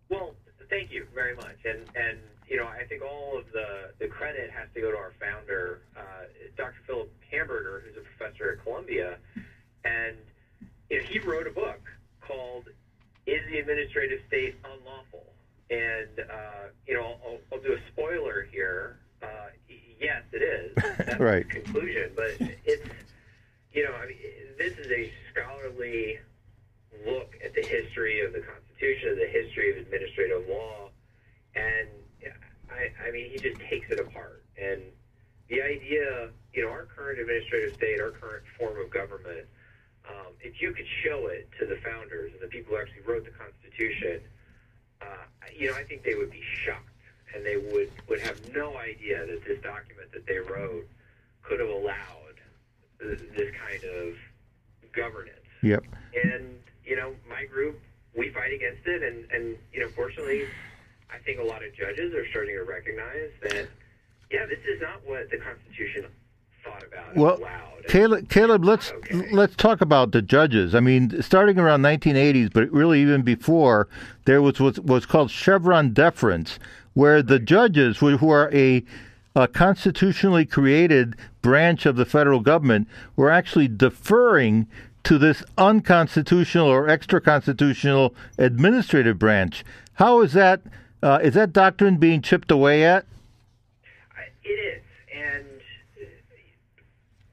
Well, thank you very much, and and you know I think all of the the credit has to go to our founder, uh, Dr. Philip Hamburger, who's a professor at Columbia, and you know, he wrote a book called "Is the Administrative State Unlawful?" And uh, you know I'll, I'll do a spoiler here. Uh, yes, it is. That's Right. the conclusion, but it's you know I mean this is a scholarly look at the history of the Constitution, the history of administrative law, and I, I mean, he just takes it apart. And the idea, you know, our current administrative state, our current form of government, um, if you could show it to the founders and the people who actually wrote the Constitution, uh, you know, I think they would be shocked, and they would would have no idea that this document that they wrote could have allowed this kind of governance Yep. and you know my group we fight against it and and you know fortunately i think a lot of judges are starting to recognize that yeah this is not what the constitution thought about Well, allowed Caleb, Caleb, let's Okay. let's talk about the judges. I mean, starting around 1980s, but really even before, there was what was called Chevron deference, where the judges, who, who are a, a constitutionally created branch of the federal government, were actually deferring to this unconstitutional or extra constitutional administrative branch. How is that? Uh, is that doctrine being chipped away at? It is and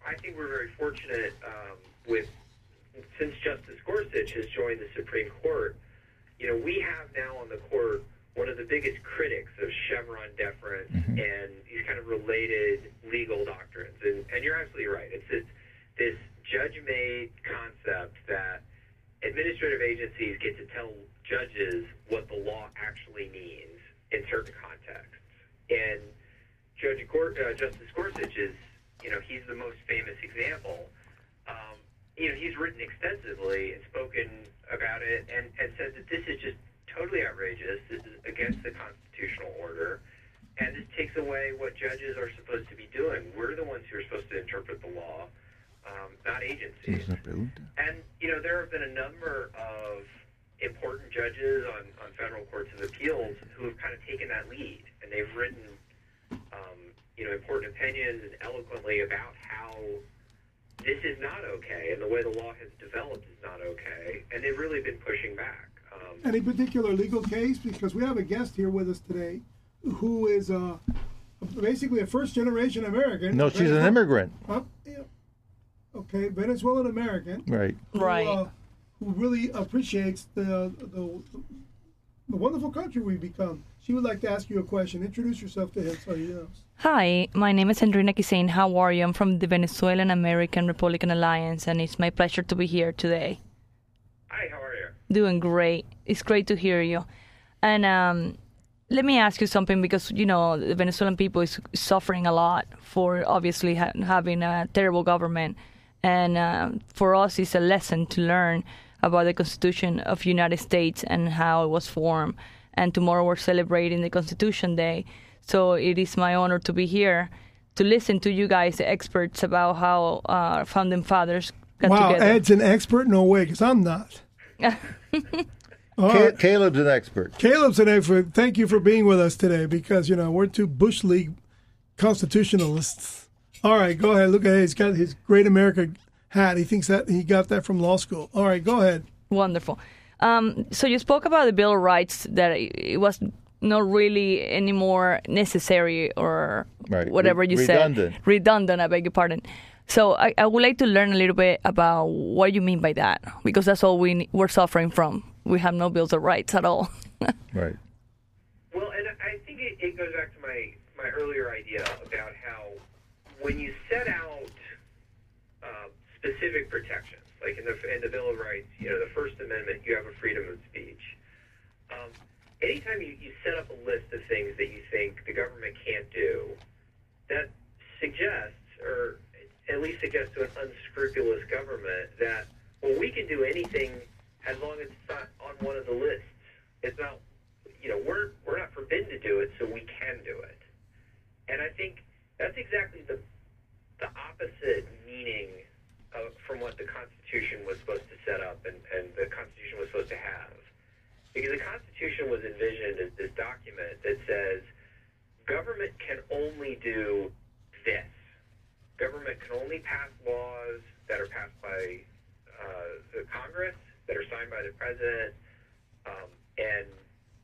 i think we're very fortunate um, with since justice gorsuch has joined the supreme court you know we have now on the court one of the biggest critics of chevron deference and these kind of related legal doctrines. And, and you're absolutely right. It's this, this judge-made concept that administrative agencies get to tell judges what the law actually means in certain contexts. And Judge Gor- uh, Justice Gorsuch is, you know, he's the most famous example. Um, you know, he's written extensively and spoken about it and, and said that this is just totally outrageous. This is against the constitutional order. And this takes away what judges are supposed to be doing. We're the ones who are supposed to interpret the law, um, not agencies. And you know, there have been a number of important judges on, on federal courts of appeals who have kind of taken that lead, and they've written, um, you know important opinions and eloquently about how this is not okay and the way the law has developed is not okay, and they've really been pushing back. Um, Any particular legal case? Because we have a guest here with us today who is uh, basically a first generation American. No, she's an immigrant. Huh? Yeah. Okay, Venezuelan American. Right. who, Right. uh, who really appreciates the, the the wonderful country we've become. She would like to ask you a question. Introduce yourself to him so he knows. Hi, my name is Andreina Kisain. How are you? I'm from the Venezuelan American Republican Alliance, and it's my pleasure to be here today. hi, how are you? Doing great. It's great to hear you. And um, let me ask you something because you know the Venezuelan people is suffering a lot for obviously ha- having a terrible government, and uh, for us it's a lesson to learn about the Constitution of United States and how it was formed. And tomorrow we're celebrating the Constitution Day, so it is my honor to be here to listen to you guys, the experts, about how uh, founding fathers got wow, together. Ed's an expert? No way, because I'm not. All right. Caleb's an expert. Caleb's an expert. Thank you for being with us today because, you know, we're two Bush League constitutionalists. All right, go ahead. Look at it. He's got his Great America hat. He thinks that he got that from law school. All right, go ahead. Wonderful. Um, so you spoke about the Bill of Rights that it it was not really any more necessary or Right. whatever Re- you redundant. said. Redundant. I beg your pardon. So I, I would like to learn a little bit about what you mean by that because that's all we ne- we're suffering from. We have no bills of rights at all. Right. Well, and I think it, it goes back to my, my earlier idea about how when you set out uh, specific protections, like in the, in the Bill of Rights, you know, the First Amendment, you have a freedom of speech. Um, anytime you, you set up a list of things that you think the government can't do, that suggests, or at least suggests to an unscrupulous government that, well, we can do anything as long as it's not on one of the lists. It's not, you know, we're we're not forbidden to do it, so we can do it. And I think that's exactly the the opposite meaning of, from what the Constitution was supposed to set up and, and the Constitution was supposed to have. Because the Constitution was envisioned as this document that says government can only do this. Government can only pass laws that are passed by uh, the Congress, that are signed by the president, um, and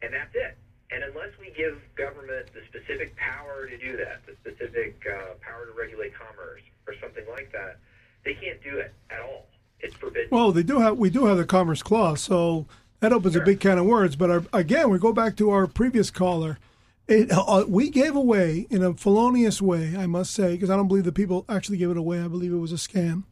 and that's it. And unless we give government the specific power to do that, the specific uh, power to regulate commerce or something like that, they can't do it at all. It's forbidden. Well, they do have we do have the Commerce Clause, so that opens a big can of words. But our, again, we go back to our previous caller. It, uh, we gave away in a felonious way, I must say, because I don't believe the people actually gave it away. I believe it was a scam.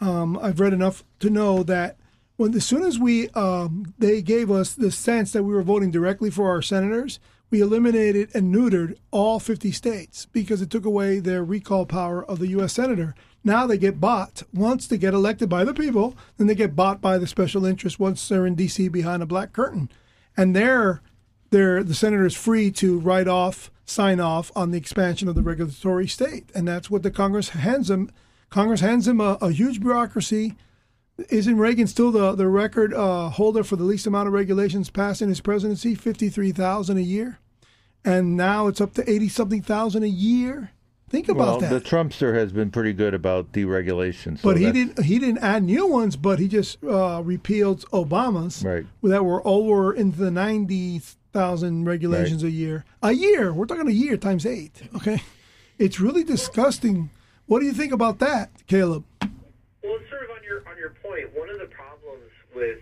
Um, I've read enough to know that when as soon as we um, they gave us the sense that we were voting directly for our senators, we eliminated and neutered all 50 states because it took away their recall power of the U.S. senator. Now they get bought. Once they get elected by the people, then they get bought by the special interest once they're in D.C. behind a black curtain, and they're they're the senator is free to write off, sign off on the expansion of the regulatory state, and that's what the Congress hands them. Congress hands them a, a huge bureaucracy. Isn't Reagan still the the record uh, holder for the least amount of regulations passed in his presidency? Fifty three thousand a year, and now it's up to eighty something thousand a year. Think about Well, about the. Trumpster has been pretty good about deregulation. So but he that's- didn't he didn't add new ones, but he just uh, repealed Obama's Right. that were over into the ninety thousand regulations a year. A year. We're talking a year times eight. Okay, it's really disgusting. What do you think about that, Caleb? Well, it's sort of on your on your point. One of the problems with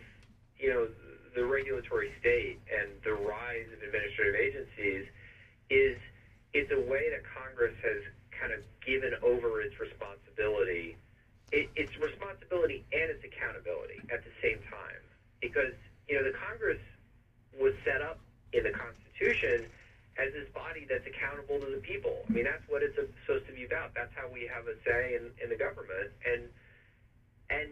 you know the regulatory state and the rise of administrative agencies is it's a way that Congress has kind of given over its responsibility. It, it's responsibility and its accountability at the same time because you know the Congress was set up in the Constitution as this body that's accountable to the people. I mean, that's what it's supposed to be about. That's how we have a say in, in the government. And and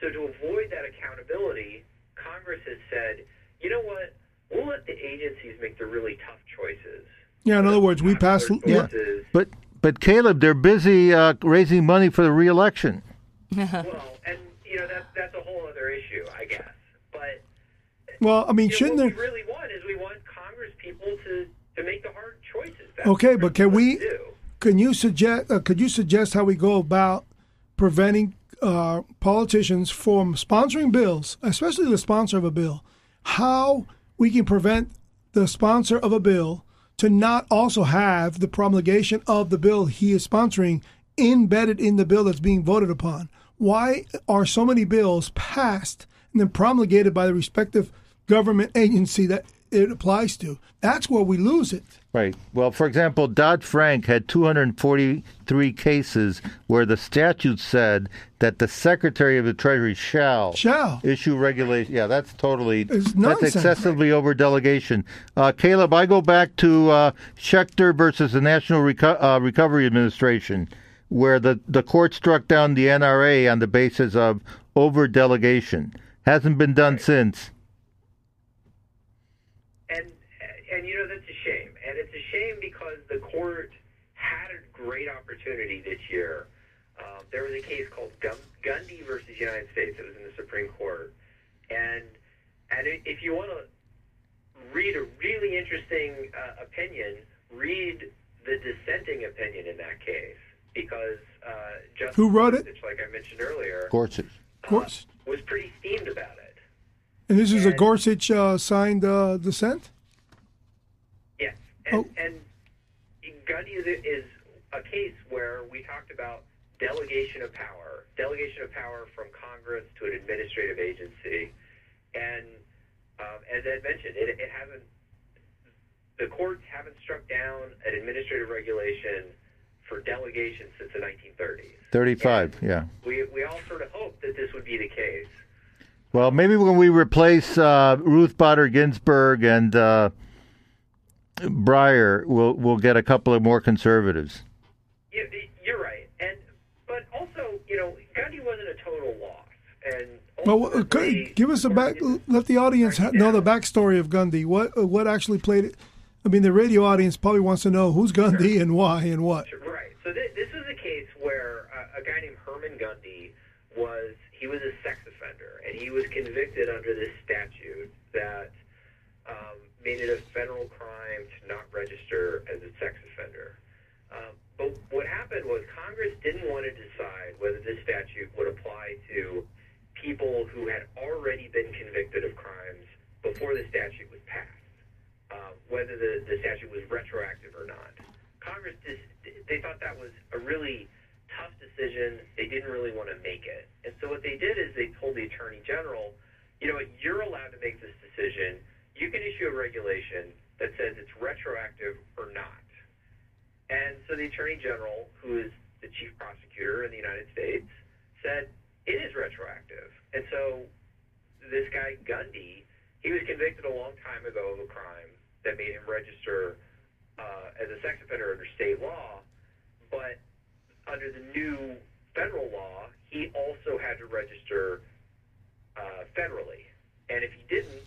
so to avoid that accountability, Congress has said, you know what? We'll let the agencies make the really tough choices. Yeah, in other words, we pass. Yeah. But but Caleb, they're busy uh, raising money for the reelection. Well, and you know that that's a whole other issue, I guess. Well, I mean, you shouldn't what there? we really want is we want Congress people to to make the hard choices. That's Okay, but can we- do. can you suggest? Uh, could you suggest how we go about preventing uh, politicians from sponsoring bills, especially the sponsor of a bill? How we can prevent the sponsor of a bill to not also have the promulgation of the bill he is sponsoring embedded in the bill that's being voted upon. Why are so many bills passed and then promulgated by the respective government agency that it applies to? That's where we lose it. Right. Well, for example, Dodd Frank had 243 cases where the statute said that the Secretary of the Treasury shall, Shall. issue regulation. Yeah, that's totally It's that's nonsense. excessively over delegation. Uh, Caleb, I go back to uh, Schechter versus the National Reco- uh, Recovery Administration, where the the court struck down the NRA on the basis of over delegation. Hasn't been done since. and and you know that's a shame, and it's a shame because the court had a great opportunity this year. Um, there was a case called Gundy versus United States. It was in the Supreme Court, and and if you want to read a really interesting uh, opinion, read the dissenting opinion in that case because uh, Justice Who wrote it? Gorsuch, like I mentioned earlier, Gorsuch. Gorsuch. was pretty steamed about it. And this is a Gorsuch uh, signed uh, dissent? And, Oh. and Gundy is, is a case where we talked about delegation of power, delegation of power from Congress to an administrative agency, and um, as Ed mentioned, it, it hasn't. The courts haven't struck down an administrative regulation for delegation since the 1930s. 35, yeah. We we all sort of hoped that this would be the case. Well, maybe when we replace uh, Ruth Bader Ginsburg and uh, Breyer, we'll we'll get a couple of more conservatives. You, you're right, and but also, you know, Gundy wasn't a total loss, and Well, could- give us a back. Let the audience ha- know the backstory of Gundy. What uh, what actually played it? I mean, the radio audience probably wants to know who's Gundy and why and what. Right. So th- this was a case where uh, a guy named Herman Gundy was he was a sex offender, and he was convicted under this statute that made it a federal crime to not register as a sex offender. Um, but what happened was Congress didn't want to decide whether this statute would apply to people who had already been convicted of crimes before the statute was passed uh, whether the, the statute was retroactive or not. Congress just they thought that was a really tough decision. They didn't really want to make it, and so what they did is they told the attorney general, you know, what, you're allowed to make this decision. You can issue a regulation that says it's retroactive or not. And so the attorney general, who is the chief prosecutor in the United States, said it is retroactive. And so this guy Gundy, he was convicted a long time ago of a crime that made him register uh, as a sex offender under state law, but under the new federal law, he also had to register uh, federally. And if he didn't,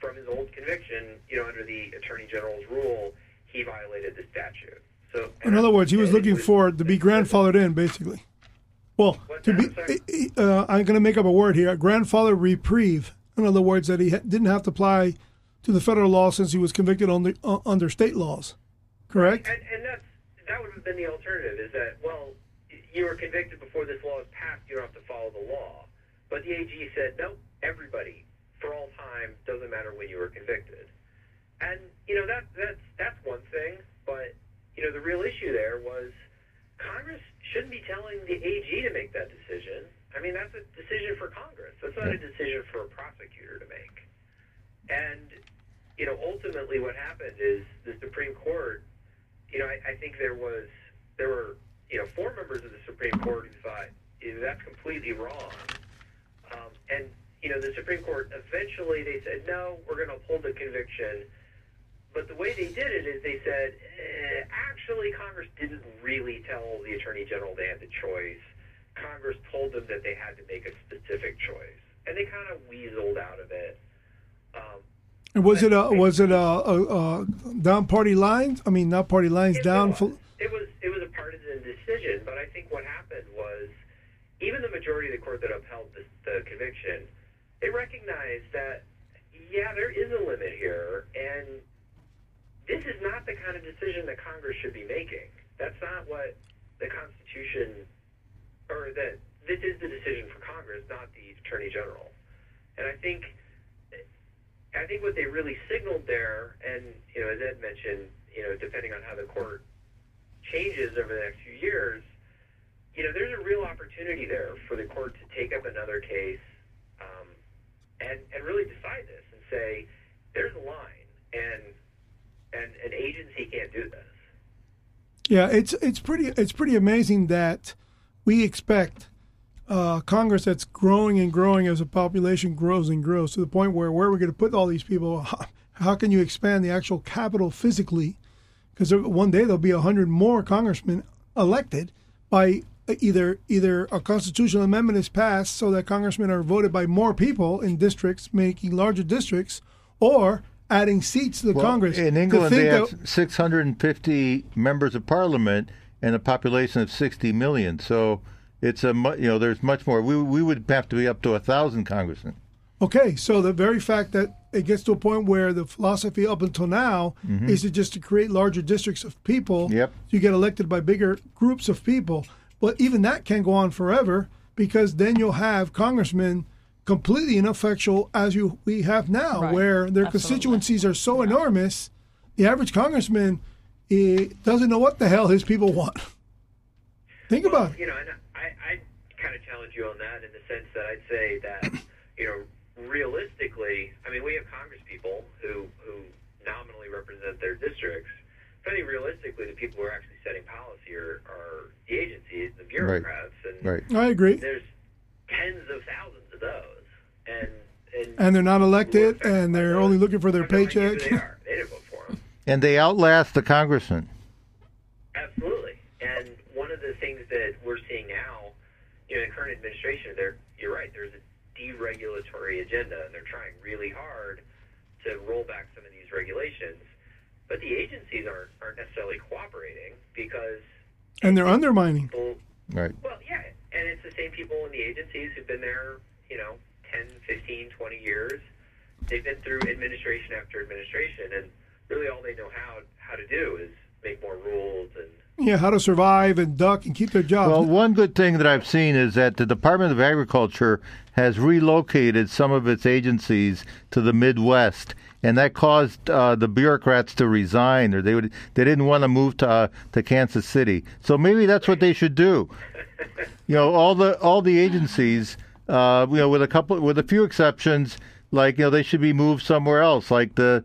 from his old conviction, you know, under the attorney general's rule, he violated the statute. So, In other words, he was looking for to be grandfathered in, basically. Well, to be—I'm uh, I'm going to make up a word here. Grandfather reprieve. In other words, that he ha- didn't have to apply to the federal law since he was convicted under uh, under state laws. Correct. And, and that's that would have been the alternative. Is that well, you were convicted before this law is passed. You don't have to follow the law. But the AG said no. Everybody for all time doesn't matter when you were convicted. And you know that that's that's one thing. But you know the real issue there was Congress shouldn't be telling the AG to make that decision. I mean that's a decision for Congress. That's not a decision for a prosecutor to make. And you know ultimately what happened is the Supreme Court you know, I, I think there was there were you know four members of the Supreme Court who thought "Eh, that's completely wrong, um, and you know the Supreme Court eventually they said no, we're going to uphold the conviction. But the way they did it is they said eh, actually Congress didn't really tell the Attorney General they had the choice. Congress told them that they had to make a specific choice, and they kind of weaseled out of it. Um, And was it a was it a, a, a down party lines? I mean, not party lines, It down. was. Full, It was it was a partisan decision, but I think what happened was even the majority of the court that upheld the, the conviction, they recognized that yeah, there is a limit here, and this is not the kind of decision that Congress should be making. That's not what the Constitution, or that this is the decision for Congress, not the Attorney General. And I think, I think what they really signaled there, and you know, as Ed mentioned, you know, depending on how the court changes over the next few years, you know, there's a real opportunity there for the court to take up another case and and really decide this and say there's a line and and an agency can't do this. Yeah, it's it's pretty it's pretty amazing that we expect uh, Congress that's growing and growing as the population grows and grows to the point where where are we going to put all these people? How, how can you expand the actual capital physically? Because one day there'll be hundred more congressmen elected by either either a constitutional amendment is passed so that congressmen are voted by more people in districts, making larger districts, or adding seats to the Well, Congress. In England, they have 650 members of parliament and a population of 60 million. So it's a you know there's much more. We we would have to be up to a thousand congressmen. Okay, so the very fact that it gets to a point where the philosophy up until now is to just to create larger districts of people. Mm-hmm. Yep. You get elected by bigger groups of people, but even that can't go on forever because then you'll have congressmen completely ineffectual as you we have now, Right. where their Absolutely. constituencies are so enormous, the average congressman eh, doesn't know what the hell his people want. Think Well, about it. you know, and I I kind of challenge you on that in the sense that I'd say that you know realistically, I mean, we have congresspeople who who nominally represent their districts. But I think realistically, the people who are actually setting policy are, are the agencies, the bureaucrats, and Right. I agree. there's tens of thousands of those, and and, And they're not elected, and they're only looking for their have no idea who paycheck. They, are. they didn't vote for them. And they outlast the congressman. Absolutely. And one of the things that we're seeing now, you know, in the current administration, there you're right, there's a deregulatory agenda and they're trying really hard to roll back some of these regulations. But the agencies aren't aren't necessarily cooperating because And they're undermining. people Right. well, yeah, and it's the same people in the agencies who've been there, you know, 10, 15, 20 years. They've been through administration after administration, and really all they know how how to do is make more rules and Yeah, how to survive and duck and keep their jobs. Well, one good thing that I've seen is that the Department of Agriculture has relocated some of its agencies to the Midwest, and that caused uh, the bureaucrats to resign, or they would they didn't want to move to uh, to Kansas City. So maybe that's what they should do. You know, all the all the agencies, uh, you know, with a couple with a few exceptions, like you know, they should be moved somewhere else. Like the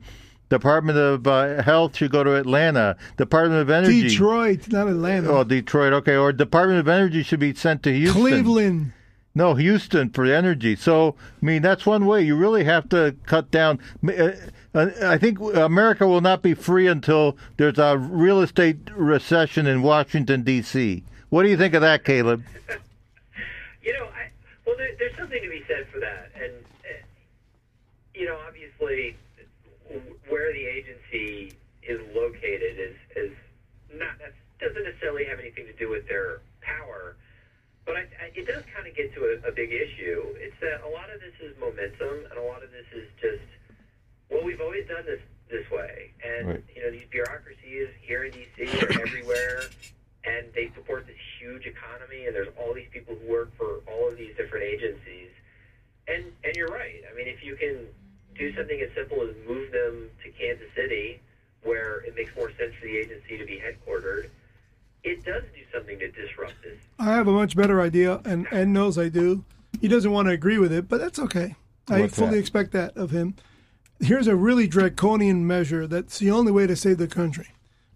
Department of uh, Health should go to Atlanta. Department of Energy. Detroit, not Atlanta. Oh, Detroit. Okay, or Department of Energy should be sent to Houston. Cleveland. No, Houston for energy. So, I mean, that's one way. You really have to cut down. uh, uh, I think America will not be free until there's a real estate recession in Washington D.C. What do you think of that, Caleb? You know, I, well, there, there's something to be said for that, and uh, you know, obviously, w- where the agency is located is is not that doesn't necessarily have anything to do with their power, but I, I, it does kind of get to a, a big issue. It's that a lot of this is momentum, and a lot of this is just well, we've always done this this way, and Right. you know, these bureaucracies here in D.C. are everywhere and they support this huge economy and there's all these people who work for all of these different agencies and and you're right i mean if you can do something as simple as move them to kansas city where it makes more sense for the agency to be headquartered it does do something to disrupt this I have a much better idea, and Ed knows I do. He doesn't want to agree with it, but that's okay. I What's fully that? expect that of him. Here's a really draconian measure that's the only way to save the country,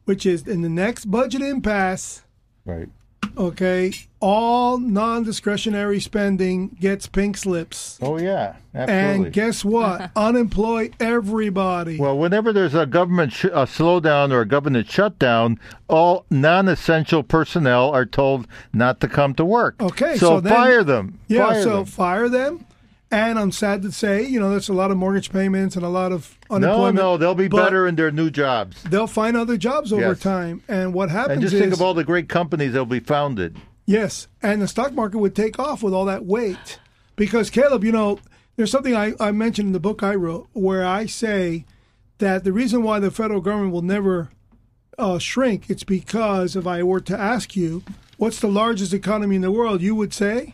which is in the next budget impasse, Right. Okay, all non discretionary spending gets pink slips. Oh yeah, absolutely. And guess what? Unemploy everybody. well, whenever there's a government sh- a slowdown or a government shutdown, all non-essential personnel are told not to come to work. Okay, so, so then- fire them. Yeah, Fire so them. fire them. And I'm sad to say, you know, there's a lot of mortgage payments and a lot of unemployment. no, no, they'll be better in their new jobs. They'll find other jobs over Yes. time. And what happens And just is, think of all the great companies that'll be founded. yes, and the stock market would take off with all that weight. Because Caleb, you know, there's something I, I mentioned in the book I wrote where I say that the reason why the federal government will never uh, shrink, it's because if I were to ask you, what's the largest economy in the world, you would say,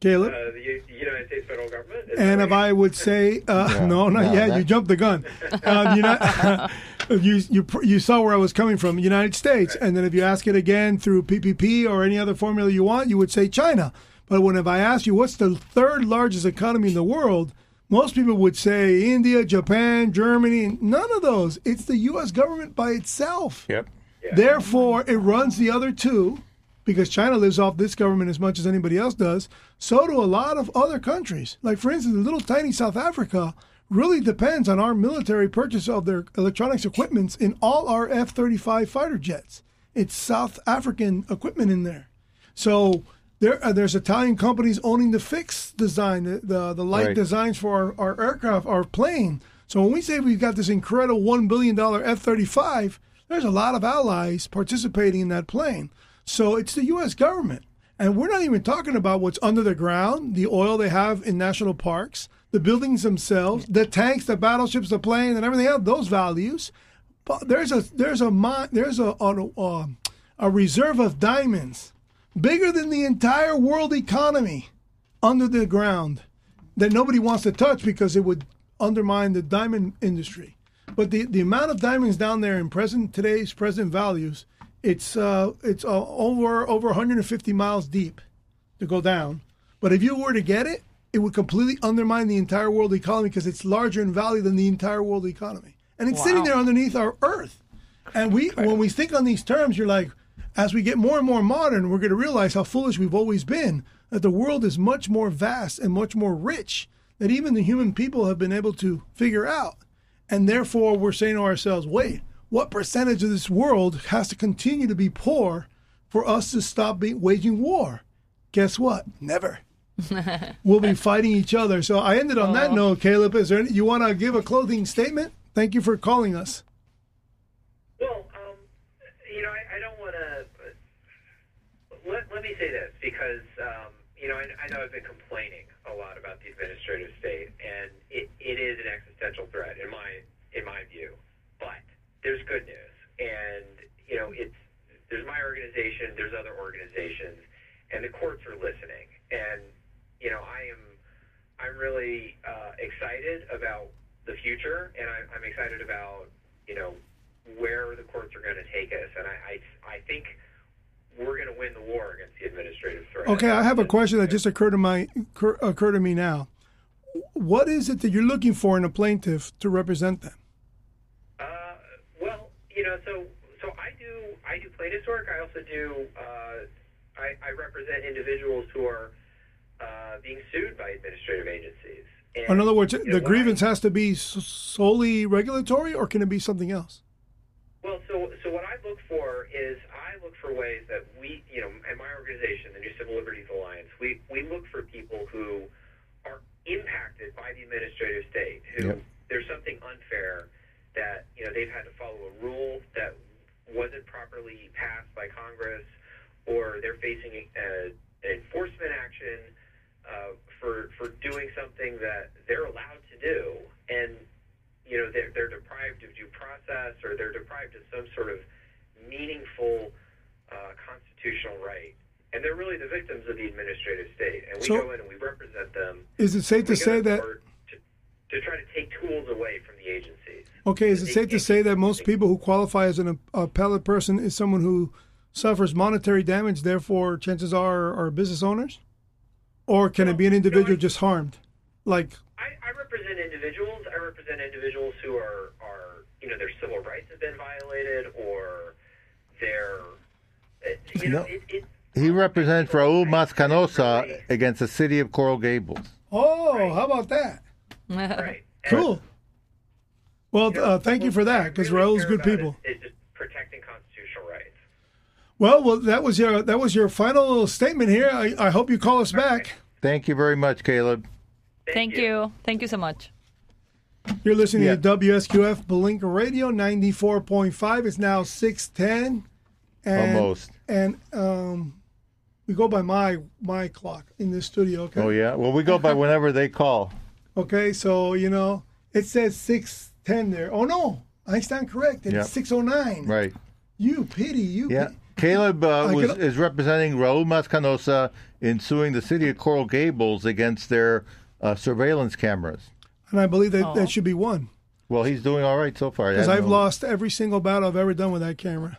Caleb. Uh, the U- United States federal government. Is And if? I would say, uh, Yeah. no, not No, yet. that- You jumped the gun. Um, you, know, you, you you saw where I was coming from, United States. And then if you ask it again through PPP or any other formula you want, you would say China. But when if I ask you what's the third largest economy in the world, most people would say India, Japan, Germany. None of those. It's the U.S. government by itself. Yep. Therefore, it runs the other two because China lives off this government as much as anybody else does. So do a lot of other countries. Like, for instance, little tiny South Africa really depends on our military purchase of their electronics equipments in all our F 35 fighter jets. It's South African equipment in there. So there, uh, there's Italian companies owning the fixed design, the the, the light Right. designs for our, our aircraft, our plane. So when we say we've got this incredible one billion dollar F thirty five, there's a lot of allies participating in that plane. So it's the U.S. government, and we're not even talking about what's under the ground, the oil they have in national parks, the buildings themselves, the tanks, the battleships, the plane, and everything else. Those values. But there's a there's a there's a a, a, a reserve of diamonds bigger than the entire world economy under the ground that nobody wants to touch because it would undermine the diamond industry. But the, the amount of diamonds down there in present today's present values, it's uh, it's uh, over over 150 miles deep to go down. But if you were to get it, it would completely undermine the entire world economy because it's larger in value than the entire world economy, and it's sitting there underneath our Earth. And we, when we think on these terms, you're like, as we get more and more modern, we're going to realize how foolish we've always been. That the world is much more vast and much more rich that even the human people have been able to figure out. And therefore, we're saying to ourselves, wait, what percentage of this world has to continue to be poor for us to stop being, waging war? Guess what? Never. we'll be fighting each other. So I ended on that note, Caleb. Is there any, you want to give a closing statement? Thank you for calling us. Well, um, you know, I, I don't want to. Let, let me say this because, um, you know, I, I know I've been complaining a lot about the administrative state, and it, it is an existential threat in my in my view. There's good news, and you know, it's there's my organization, there's other organizations, and the courts are listening, and you know, I am I'm really uh, excited about the future, and I, I'm excited about you know where the courts are going to take us, and I I, I think we're going to win the war against the administrative threat. Okay, I have a question that just occurred to my occur, occurred to me now. What is it that you're looking for in a plaintiff to represent them? Well, you know, so so I do I do plaintiff's work. I also do uh, I, I represent individuals who are uh, being sued by administrative agencies. And, In other words, you know, the grievance I, has to be solely regulatory, or can it be something else? Well, so so what I look for is I look for ways that we, you know, at my organization, the New Civil Liberties Alliance, we we look for people who are impacted by the administrative state, who Yep. there's something unfair that you know they've had to follow a rule that wasn't properly passed by Congress, or they're facing a, an enforcement action uh, for for doing something that they're allowed to do, and you know they're, they're deprived of due process or they're deprived of some sort of meaningful uh, constitutional right. And they're really the victims of the administrative state. And we So- go in and we represent them. Is it safe to say that? court to, to try to take tools away from the agencies Okay, is it safe to say that most people who qualify as an appellate person is someone who suffers monetary damage? Therefore, chances are are business owners, or can it be an individual just harmed? Like, I, I represent individuals I represent individuals who are, are you know their civil rights have been violated or their uh, you know No. it, it, He represents Raul Mas Canosa against the city of Coral Gables. oh, how about that? Right Cool. Well, uh, thank you for that, because What I really Raul's good people. Is, is protecting constitutional rights. Well, well, that was your that was your final statement here. I, I hope you call us back. Thank you very much, Caleb. Thank you. Thank you so much. You're listening Yeah. to WSQF Belinka Radio 94.5. It's now 610. And, Almost. And um, we go by my my clock in this studio, okay? Oh yeah. Well, we go by whenever they call. Okay, so, you know, it says 610 there. Oh, no. I stand corrected. Yep. It's 609. Right. You pity. You Yeah. pity. Caleb uh, was, is representing Raul Mas Canosa in suing the city of Coral Gables against their uh, surveillance cameras. And I believe that Oh. that should be one. Well, he's doing all right so far. Because I I've know- lost every single battle I've ever done with that camera.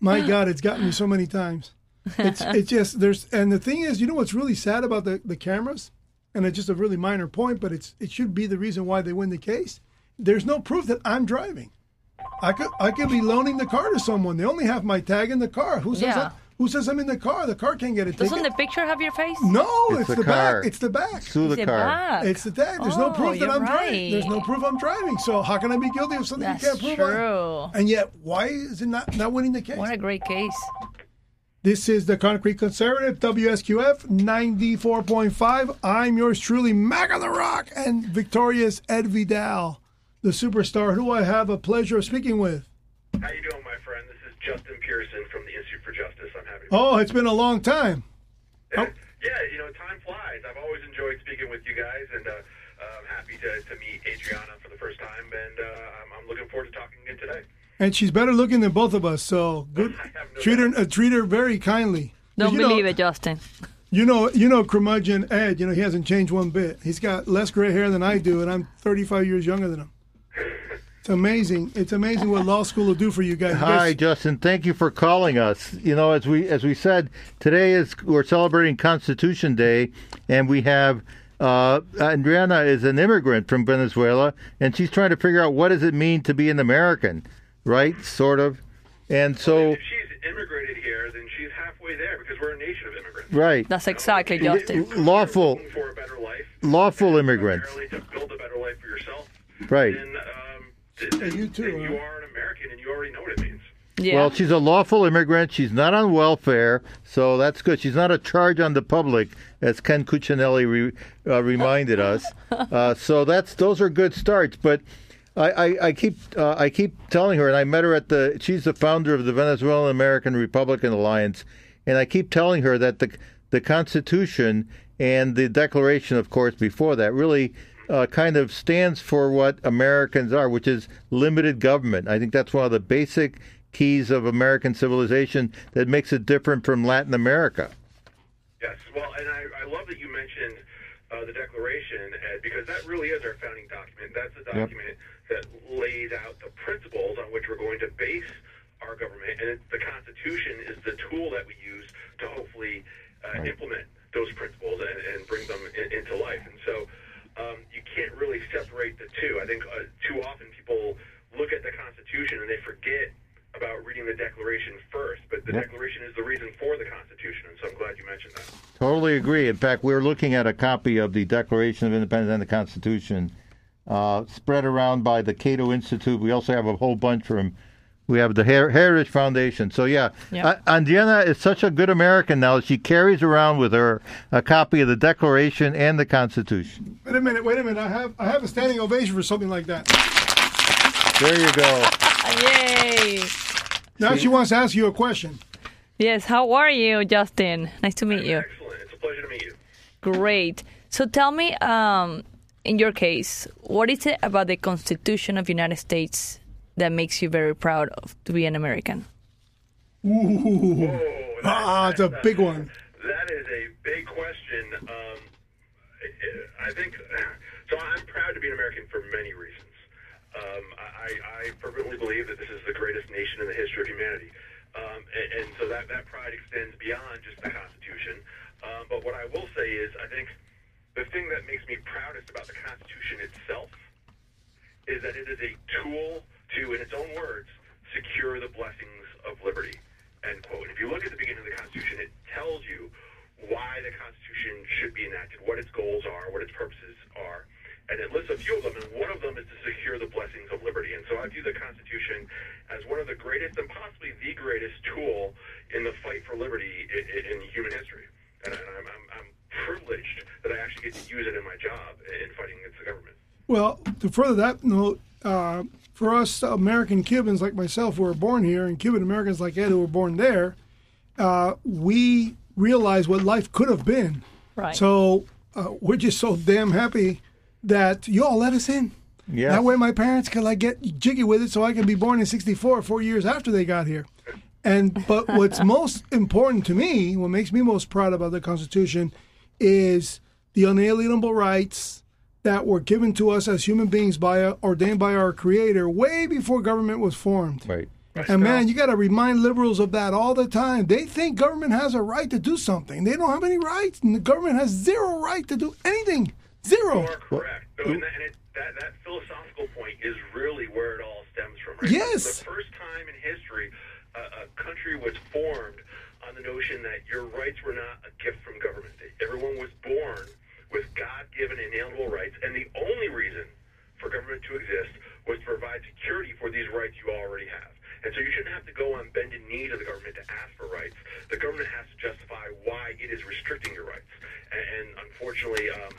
My God, it's gotten me so many times. It's it's just there's and the thing is, you know what's really sad about the, the cameras, and it's just a really minor point, but it's it should be the reason why they win the case. There's no proof that I'm driving. I could I could be loaning the car to someone. They only have my tag in the car. Who says Yeah. that, who says I'm in the car? The car can't get a ticket. Doesn't the picture have your face? no, It's it's, the the, car. back. It's the back. Sue the It's a car. bag. It's the tag. There's no Oh, proof that I'm driving. There's no proof I'm driving. So how can I be guilty of something That's you can't prove? I- true. And yet, why is it not, not winning the case? What a great case. This is the Concrete Conservative, WSQF 94.5. I'm yours truly, Mac on the Rock, and victorious Ed Vidal, the superstar who I have a pleasure of speaking with. How you doing, my friend? This is Justin Pearson from the Institute for Justice. I'm happy. To Oh, it's been a long time. yeah, you know, time flies. I've always enjoyed speaking with you guys, and uh, uh, I'm happy to, to meet Andreina for the first time, and uh, I'm, I'm looking forward to talking again today. And she's better looking than both of us, so good. No Treat her, uh, treat her very kindly. Don't You know- believe it, Justin. You know, you know, curmudgeon Ed. You know, he hasn't changed one bit. He's got less gray hair than I do, and I'm 35 years younger than him. It's amazing. It's amazing what law school will do for you guys. Hi, guys- Justin. Thank you for calling us. You know, as we as we said, today is we're celebrating Constitution Day, and we have uh, Andreina is an immigrant from Venezuela, and she's trying to figure out what does it mean to be an American, right? Sort of, and so If she's immigrated here, then she's halfway there because we're a nation of immigrants. right, That's exactly Justin. lawful Looking for a better life, lawful immigrants, to build a better life for yourself. right? Then, um, th- And you too, then huh? you are an American, and you already know what it means. Yeah. Well, she's a lawful immigrant. She's not on welfare, so that's good. She's not a charge on the public, as Ken Cuccinelli re, uh, reminded us. Uh, so that's those are good starts. But I, I, I keep uh, I keep telling her, and I met her at the. She's the founder of the Venezuelan American Republican Alliance, and I keep telling her that the the Constitution and the Declaration, of course, before that, really uh, kind of stands for what Americans are, which is limited government. I think that's one of the basic keys of American civilization that makes it different from Latin America. Yes, well, and I, I love that you mentioned uh, the Declaration, Ed, because that really is our founding document. That's the document that lays out the principles on which we're going to base our government, and it's, the Constitution is the tool that we use to hopefully uh, implement those principles and, and bring them in, into life. And so um, you can't really separate the two. I think uh, too often people look at the Constitution and they forget about reading the Declaration first, but the Yep. Declaration is the reason for the Constitution, and so I'm glad you mentioned that. Totally agree. In fact, we're looking at a copy of the Declaration of Independence and the Constitution, uh, spread around by the Cato Institute. We also have a whole bunch from. We have the Her- Heritage Foundation. So yeah, Yeah. uh, Andreina is such a good American now. She carries around with her a copy of the Declaration and the Constitution. Wait a minute. Wait a minute. I have I have a standing ovation for something like that. There you go. Yay! Now she wants to ask you a question. Yes, how are you, Justin? Nice to meet you. Excellent. It's a pleasure to meet you. Great. So tell me, um, in your case, what is it about the Constitution of the United States that makes you very proud of to be an American? Ooh. Oh, Ah, it's a big one. That is a big question. Um, I- I think so. I'm proud to be an American for many reasons. Um, I, I fervently believe that this is the greatest nation in the history of humanity, um, and, and so that that pride extends beyond just the Constitution. Um, but what I will say is, I think the thing that makes me proudest about the Constitution itself is that it is a tool to, in its own words, secure the blessings of liberty. End quote. And if you look at the beginning of the Constitution, it tells you why the Constitution should be enacted, what its goals are, what its purposes are. And it lists a few of them, and one of them is to secure the blessings of liberty. And so I view the Constitution as one of the greatest and possibly the greatest tool in the fight for liberty in, in human history. And I'm, I'm, I'm privileged that I actually get to use it in my job in fighting against the government. Well, to further that note, uh, for us American Cubans like myself who were born here, and Cuban Americans like Ed who were born there, uh, we realize what life could have been. Right. So uh, we're just so damn happy that you all let us in. Yes. That way, my parents could like get jiggy with it, so I could be born in '64, four years after they got here. And but what's most important to me, what makes me most proud about the Constitution, is the unalienable rights that were given to us as human beings by ordained by our Creator way before government was formed. Right. And man, you got to remind liberals of that all the time. They think government has a right to do something. They don't have any rights, and the government has zero right to do anything. Zero. You are correct. No, and that, and it, that, that philosophical point is really where it all stems from. Right? Yes. The first time in history a, a country was formed on the notion that your rights were not a gift from government. Everyone was born with God-given inalienable rights, and the only reason for government to exist was to provide security for these rights you already have. And so you shouldn't have to go on bended knee to the government to ask for rights. The government has to justify why it is restricting your rights. And, and unfortunately, um,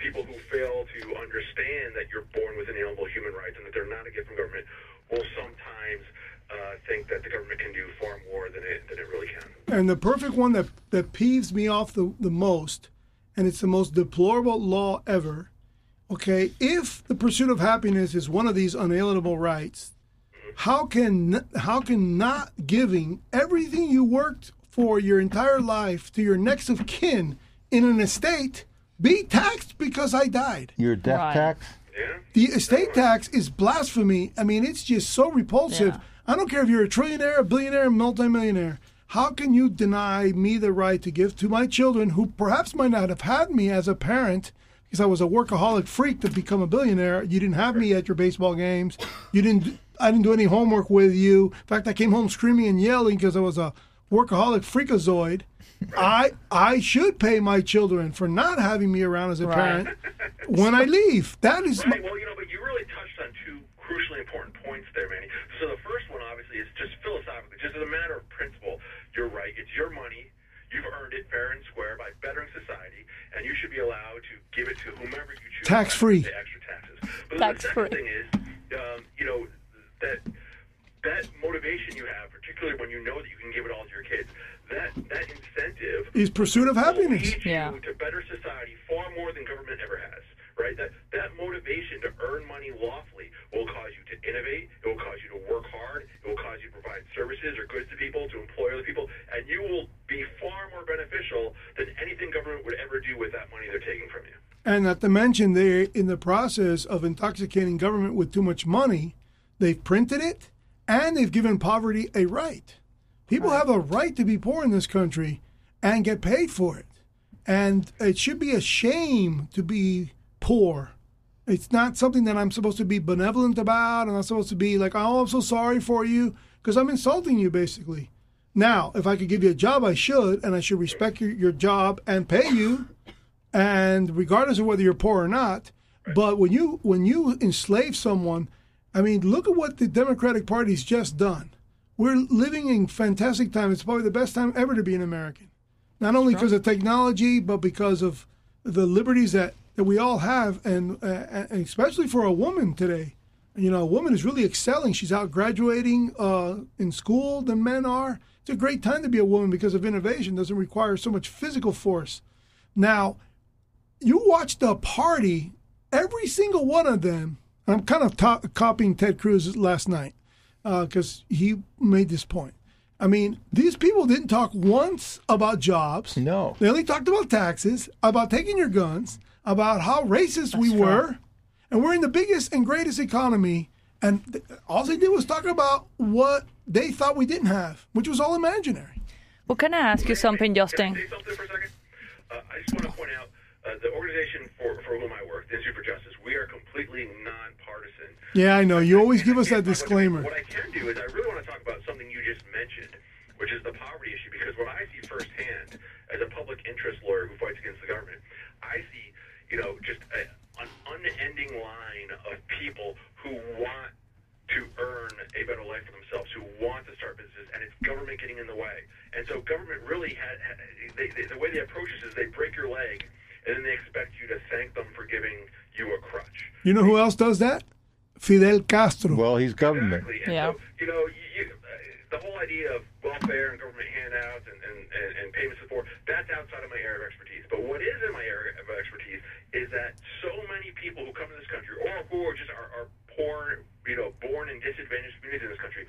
people who fail to understand that you're born with inalienable human rights and that they're not a gift from government will sometimes uh, think that the government can do far more than it than it really can. And the perfect one that that peeves me off the, the most, and it's the most deplorable law ever. Okay, if the pursuit of happiness is one of these unalienable rights, how can how can not giving everything you worked for your entire life to your next of kin in an estate be taxed because I died? Your death Right. tax? Yeah. The estate tax is blasphemy. I mean, it's just so repulsive. Yeah. I don't care if you're a trillionaire, a billionaire, a multimillionaire. How can you deny me the right to give to my children who perhaps might not have had me as a parent because I was a workaholic freak to become a billionaire? You didn't have me at your baseball games. You didn't. I didn't do any homework with you. In fact, I came home screaming and yelling because I was a workaholic freakazoid. I I should pay my children for not having me around as a Right. parent when I leave. That is Right. Well, you know, but you really touched on two crucially important points there, Manny. So the first one, obviously, is just philosophically, just as a matter of principle. You're right. It's your money. You've earned it fair and square by bettering society, and you should be allowed to give it to whomever you choose. Tax-free. Extra taxes. But then the Tax-free. thing is, um, you know, that that motivation you have, particularly when you know that you can give it all to your kids, that that incentive is pursuit of will happiness. lead you Yeah. to better society far more than government ever has. Right? That that motivation to earn money lawfully will cause you to innovate. It will cause you to work hard. It will cause you to provide services or goods to people, to employ other people, and you will be far more beneficial than anything government would ever do with that money they're taking from you. And not to mention, they're in the process of intoxicating government with too much money. They've printed it and they've given poverty a right. People have a right to be poor in this country and get paid for it. And it should be a shame to be poor. It's not something that I'm supposed to be benevolent about. And I'm not supposed to be like, oh, I'm so sorry for you, because I'm insulting you, basically. Now, if I could give you a job, I should, and I should respect your, your job and pay you and regardless of whether you're poor or not. But when you when you enslave someone, I mean, look at what the Democratic Party's just done. We're living in fantastic time. It's probably the best time ever to be an American, not only because of technology, but because of the liberties that, that we all have, and, uh, and especially for a woman today. You know, a woman is really excelling. She's out graduating uh, in school than men are. It's a great time to be a woman because of innovation. doesn't require so much physical force. Now, you watch the party, every single one of them. I'm kind of to- copying Ted Cruz last night because he made this point. I mean, these people didn't talk once about jobs. No. They only talked about taxes, about taking your guns, about how racist we true. were. And we're in the biggest and greatest economy. And th- all they did was talk about what they thought we didn't have, which was all imaginary. Well, can I ask you something, Can I Justin? say something for a second? Uh, I just want to point out uh, the organization for, for whom I work, the Institute for Justice, we are completely nonpartisan. Yeah, I know. You always give us that can't talk about- disclaimer. What I can do is I really want to talk about something you just mentioned, which is the poverty issue, because what I see firsthand as a public interest lawyer who fights against the government, I see, you know, just a, an unending line of people who want to earn a better life for themselves, who want to start businesses, and it's government getting in the way. And so government really had, had they, they, the way they approach this is they break your leg, and then they expect you to thank them for giving you a crutch. You know who else does that? Fidel Castro. Well, he's government. Exactly. And Yeah. so, you know, you, you, uh, the whole idea of welfare and government handouts and, and, and, and payment support, that's outside of my area of expertise. But what is in my area of expertise is that so many people who come to this country, or who are just are, are poor, you know, born in disadvantaged communities in this country,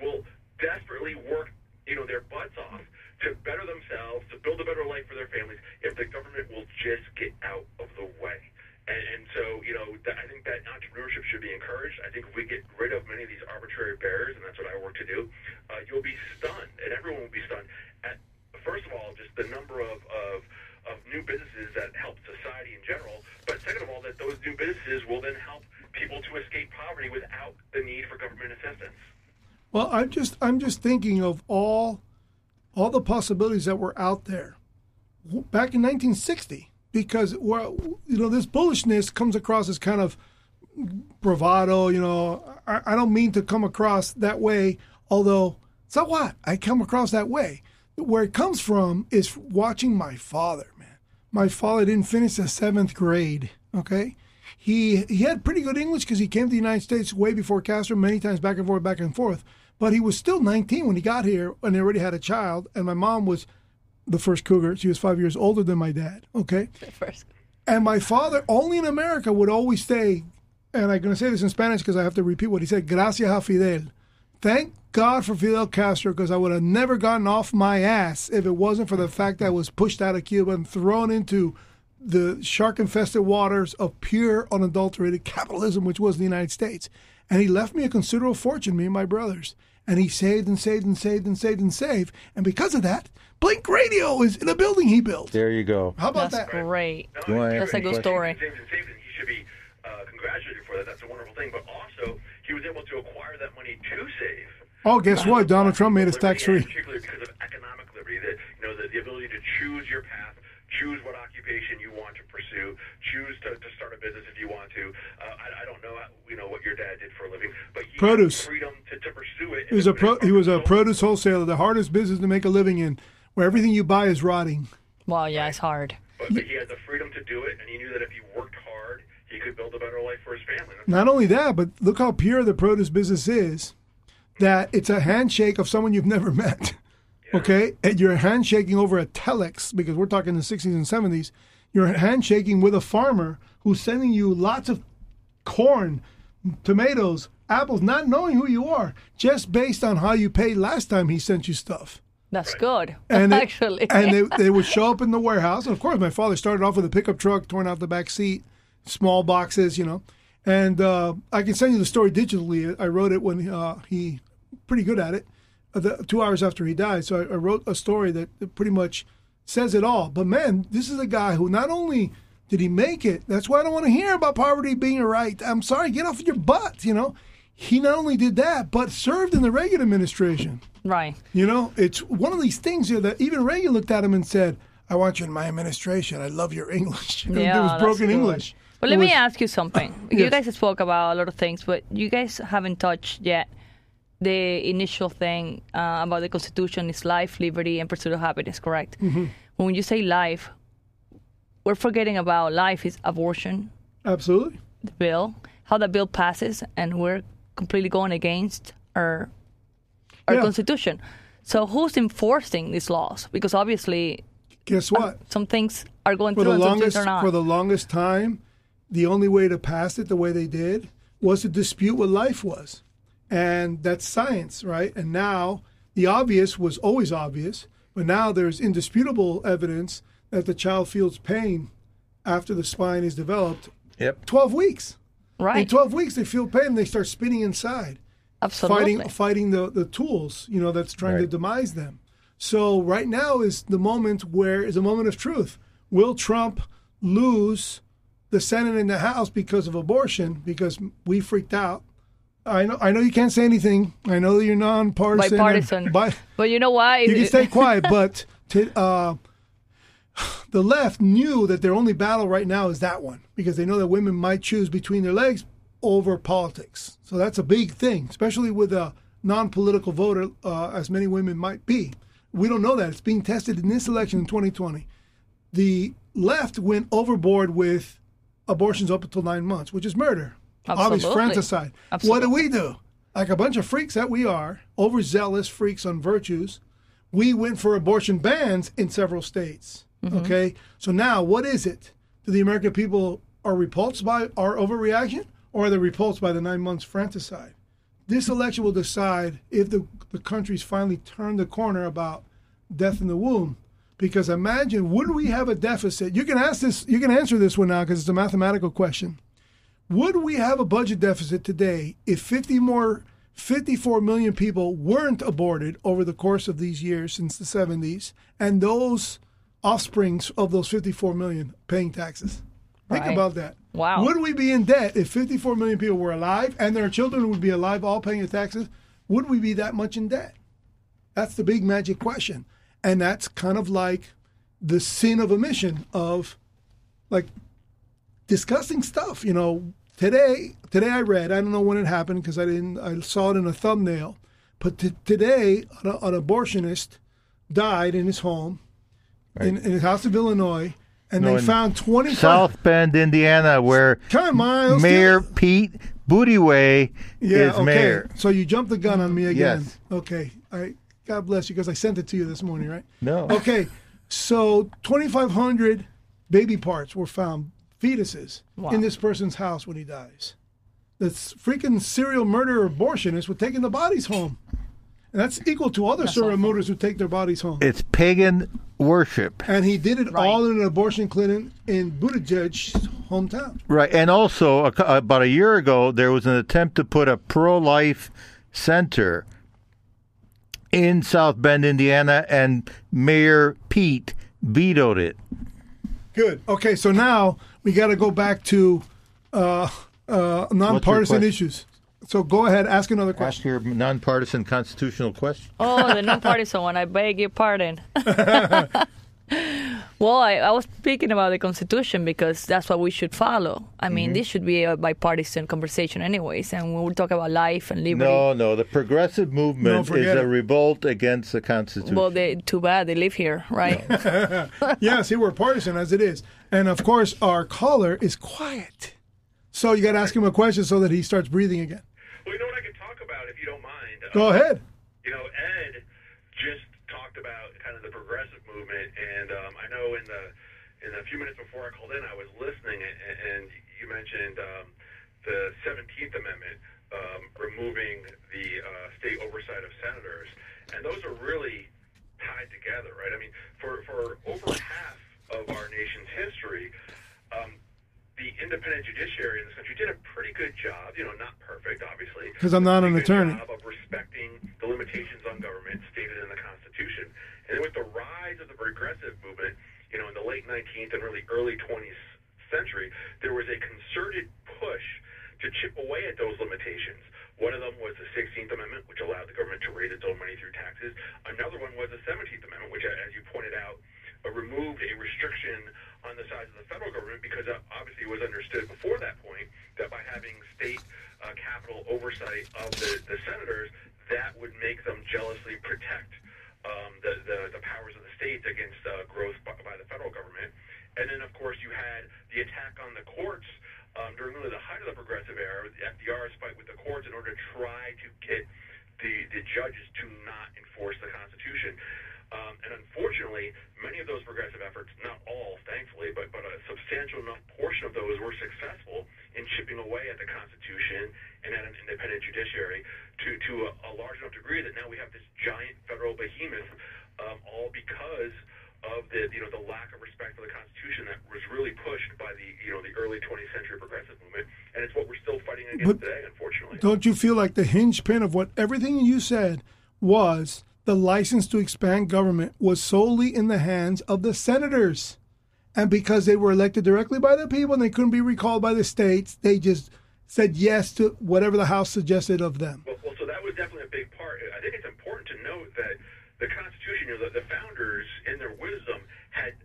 will desperately work, you know, their butts off to better themselves, to build a better life for their families, if the government will just get out of the way. And, and so, you know, th- I think that entrepreneurship should be encouraged. I think if we get rid of many of these arbitrary barriers, and that's what I work to do, uh, you'll be stunned, and everyone will be stunned at, first of all, just the number of, of, of new businesses that help society in general, but second of all, that those new businesses will then help people to escape poverty without the need for government assistance. Well, I'm just I'm just thinking of all all the possibilities that were out there back in 1960 because well, you know this bullishness comes across as kind of bravado. You know, I, I don't mean to come across that way, although so what? I come across that way. Where it comes from is watching my father, man. My father didn't finish the seventh grade. Okay, he he had pretty good English because he came to the United States way before Castro, many times back and forth, back and forth. But he was still 19 when he got here, and he already had a child. And my mom was the first cougar. She was five years older than my dad. Okay, First. and my father only in America would always say, and I'm going to say this in Spanish because I have to repeat what he said. Gracias a Fidel. Thank God for Fidel Castro because I would have never gotten off my ass if it wasn't for the fact that I was pushed out of Cuba and thrown into the shark infested waters of pure, unadulterated capitalism, which was the United States. And he left me a considerable fortune, me and my brothers. And he saved and saved and saved and saved and saved. And because of that, Blink Radio is in a building he built. There you go. How about That's that? great. You wanna That's a a good question? story. Saved and saved, and he should be uh, congratulated for that. That's a wonderful thing. But also, he was able to acquire that money to save. Oh, guess what? Donald Trump made us tax free. Particularly because of economic liberty, that you know the, the ability to choose your path, choose what occupation you want to pursue, choose to, to start a business if you want to. Uh, I, I don't know, how, you know, what your dad did for a living, but he Produce. had freedom to, to pursue it. He was a pro, he was a produce wholesaler, the hardest business to make a living in, where everything you buy is rotting. Well, yeah, it's hard. But, but he had the freedom to do it, and he knew that if he worked hard, he could build a better life for his family. That's Not only that, but look how pure the produce business is. That it's a handshake of someone you've never met. Okay, and you're handshaking over a telex because we're talking the 60s and 70s. You're handshaking with a farmer who's sending you lots of corn, tomatoes, apples, not knowing who you are, just based on how you paid last time he sent you stuff. That's good. and they, actually. and they, they would show up in the warehouse. And of course, my father started off with a pickup truck, torn out the back seat, small boxes, you know. And uh, I can send you the story digitally. I wrote it when uh, he, pretty good at it, uh, the, two hours after he died. So I, I wrote a story that pretty much says it all. But man, this is a guy who not only did he make it, that's why I don't want to hear about poverty being a right. I'm sorry, get off your butt, you know. He not only did that, but served in the Reagan administration. right. You know, it's one of these things here that even Reagan looked at him and said, I want you in my administration. I love your English. Yeah, there was broken. English. But let me ask you something. You guys spoke about a lot of things, but you guys haven't touched yet the initial thing uh, about the Constitution is life, liberty, and pursuit of happiness, correct? Mm-hmm. When you say life, we're forgetting about life is abortion, Absolutely. the bill, how the bill passes, and we're completely going against our our Yeah. Constitution. So who's enforcing these laws? Because obviously Guess what? some things are going For through the longest for the longest time, the only way to pass it the way they did was to dispute what life was. And that's science, right? And now the obvious was always obvious, but now there's indisputable evidence that the child feels pain after the spine is developed Yep. 12 weeks. Right. In 12 weeks, they feel pain and they start spinning inside, Absolutely. fighting fighting the, the tools, you know, that's trying to Right. demise them. So right now is the moment where is a moment of truth. Will Trump lose the Senate and the House because of abortion? Because we freaked out. I know. I know you can't say anything. I know that you're nonpartisan. Bipartisan. bi- But you know why? you can stay quiet, but to, uh, the left knew that their only battle right now is that one because they know that women might choose between their legs over politics. So that's a big thing, especially with a non-political voter, uh, as many women might be. We don't know that it's being tested in this election in 2020. The left went overboard with abortions up until nine months, which is murder, obvious Absolutely. fratricide. What do we do? Like a bunch of freaks that we are, overzealous freaks on virtues, we went for abortion bans in several states. Mm-hmm. Okay, so now what is it? do the American people are repulsed by our overreaction or are they repulsed by the nine months fratricide? This election will decide if the, the country's finally turned the corner about death in the womb. Because imagine, would we have a deficit? You can ask this, you can answer this one now because it's a mathematical question. Would we have a budget deficit today if 50 more 54 million people weren't aborted over the course of these years since the 70s and those offsprings of those 54 million paying taxes? Think Right. about that. Wow. Would we be in debt if 54 million people were alive and their children would be alive all paying the taxes? Would we be that much in debt? That's the big magic question. And that's kind of like the sin of omission of like discussing stuff. You know, today today I read, I don't know when it happened because I didn't I saw it in a thumbnail, but t- today an, an abortionist died in his home in, in his house of Illinois and No, they found 25 South Bend, Indiana, where on, Miles. Mayor Pete Buttigieg Yeah, is okay. mayor. So you jumped the gun on me again. Yes. Okay. I God bless you because I sent it to you this morning, right? No. Okay. So 2,500 baby parts were found, fetuses, Wow. in this person's house when he dies. This freaking serial murderer abortionists were taking the bodies home. And that's equal to other serial murderers who take their bodies home. It's pagan worship. and he did it Right. all in an abortion clinic in Buttigieg's hometown. Right. And also, about a year ago, there was an attempt to put a pro life center in South Bend, Indiana, and Mayor Pete vetoed it. Good. Okay, so now we got to go back to uh, uh, nonpartisan issues. So go ahead, ask another question. Ask your nonpartisan constitutional question. Oh, the non-partisan one. I beg your pardon. well, I, I was speaking about the Constitution because that's what we should follow. I mean, Mm-hmm. this should be a bipartisan conversation, anyways, and we will talk about life and liberty. No, no. The progressive movement No, is forget a revolt against the Constitution. Well, they, too bad they live here, right? yeah, see, we're partisan as it is. And of course, our caller is quiet. So you got to ask him a question so that he starts breathing again. Well, you know what I could talk about if you don't mind. Go Uh, ahead. You know, Ed just talked about kind of the progressive movement, and um, I know in the in the few minutes before I called in, I was listening, and, and you mentioned um, the Seventeenth Amendment um, removing the uh, state oversight of senators, and those are really tied together, right? I mean, for for over half of our nation's history. Um, the independent judiciary in this country did a pretty good job. You know, not perfect, obviously. Because I'm not an attorney. Job of respecting the limitations on government stated in the Constitution. And then with the rise of the progressive movement, you know, in the late 19th and really early 20th century, there was a concerted push to chip away at those limitations. One of them was the 16th Amendment, which allowed the government to raise its own money through taxes. Another one was the 17th Amendment, which, as you pointed out, uh, removed a restriction on the size of the federal government because uh, obviously it was understood before that point that by having state uh, capital oversight of the, the senators, that would make them jealously protect um, the, the, the powers of the states against uh, growth by, by the federal government. And then, of course, you had the attack on the courts um, during really the height of the progressive era, the FDR's fight with the courts in order to try to get the, the judges to not enforce the Constitution. Um, and unfortunately, many of those progressive efforts, not all, thankfully, but, but a substantial enough portion of those were successful in chipping away at the Constitution and at an independent judiciary to, to a, a large enough degree that now we have this giant federal behemoth, um, all because of the you know the lack of respect for the Constitution that was really pushed by the you know the early 20th century progressive movement, and it's what we're still fighting against But- today, unfortunately. Don't you feel like the hinge pin of what everything you said was the license to expand government was solely in the hands of the senators? And because they were elected directly by the people and they couldn't be recalled by the states, they just said yes to whatever the House suggested of them. Well, well, so that was definitely a big part. I think it's important to note that the Constitution, you know, the, the founders, in their wisdom, had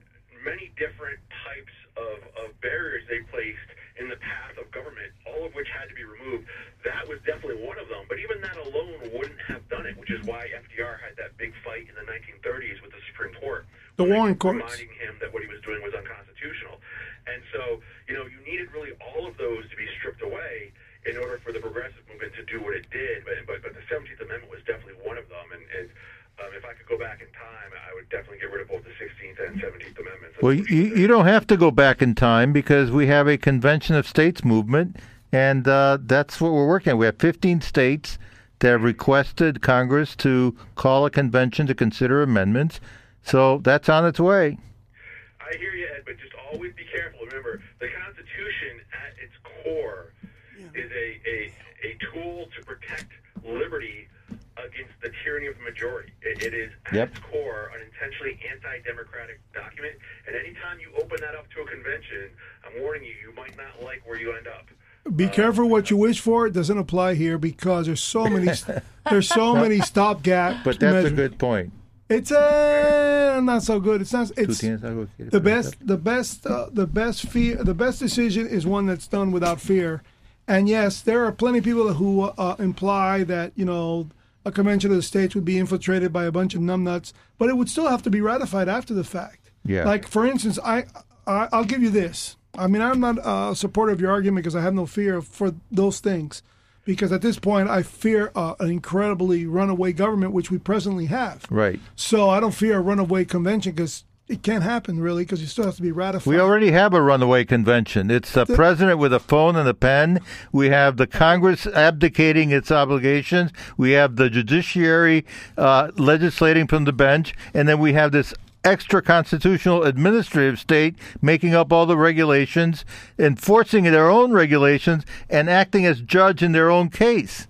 many different types of, of barriers they placed in the path of government, all of which had to be removed. That was definitely one of them. But even that alone wouldn't have done it, which is why FDR had that big fight in the 1930s with the Supreme Court. The when they Warren kept courts. reminding him that what he was doing was unconstitutional. And so, you know, you needed really all of those to be stripped away in order for the progressive movement to do what it did. But but, but the 17th Amendment was definitely one of them. And, and um, if I could go back in time, I would definitely get rid of both the 16th and 17th Amendments. Well, you, you don't have to go back in time because we have a convention of states movement, and uh, that's what we're working on. We have 15 states that have requested Congress to call a convention to consider amendments. So that's on its way. I hear you, Ed, but just always be careful. Remember, the Constitution at its core is a, a, a tool to protect liberty against the tyranny of the majority. It, it is at Yep. its core an intentionally anti-democratic document, and anytime you open that up to a convention, I'm warning you, you might not like where you end up. Be uh, careful what you wish for. It doesn't apply here because there's so many there's so many stopgap. But that's a good point. It's uh, not so good. It's not. It's tienes algo que the best. The best. Uh, the best fear. The best decision is one that's done without fear. And yes, there are plenty of people who uh, imply that you know a convention of the states would be infiltrated by a bunch of numbnuts, but it would still have to be ratified after the fact. Yeah. Like for instance, I, I I'll give you this. I mean, I'm not a supporter of your argument because I have no fear for those things. Because at this point, I fear uh, an incredibly runaway government, which we presently have. Right. So I don't fear a runaway convention because it can't happen really because you still have to be ratified. We already have a runaway convention. It's a president with a phone and a pen. We have the Congress abdicating its obligations. We have the judiciary uh, legislating from the bench, and then we have this extra constitutional administrative state making up all the regulations, enforcing their own regulations, and acting as judge in their own case.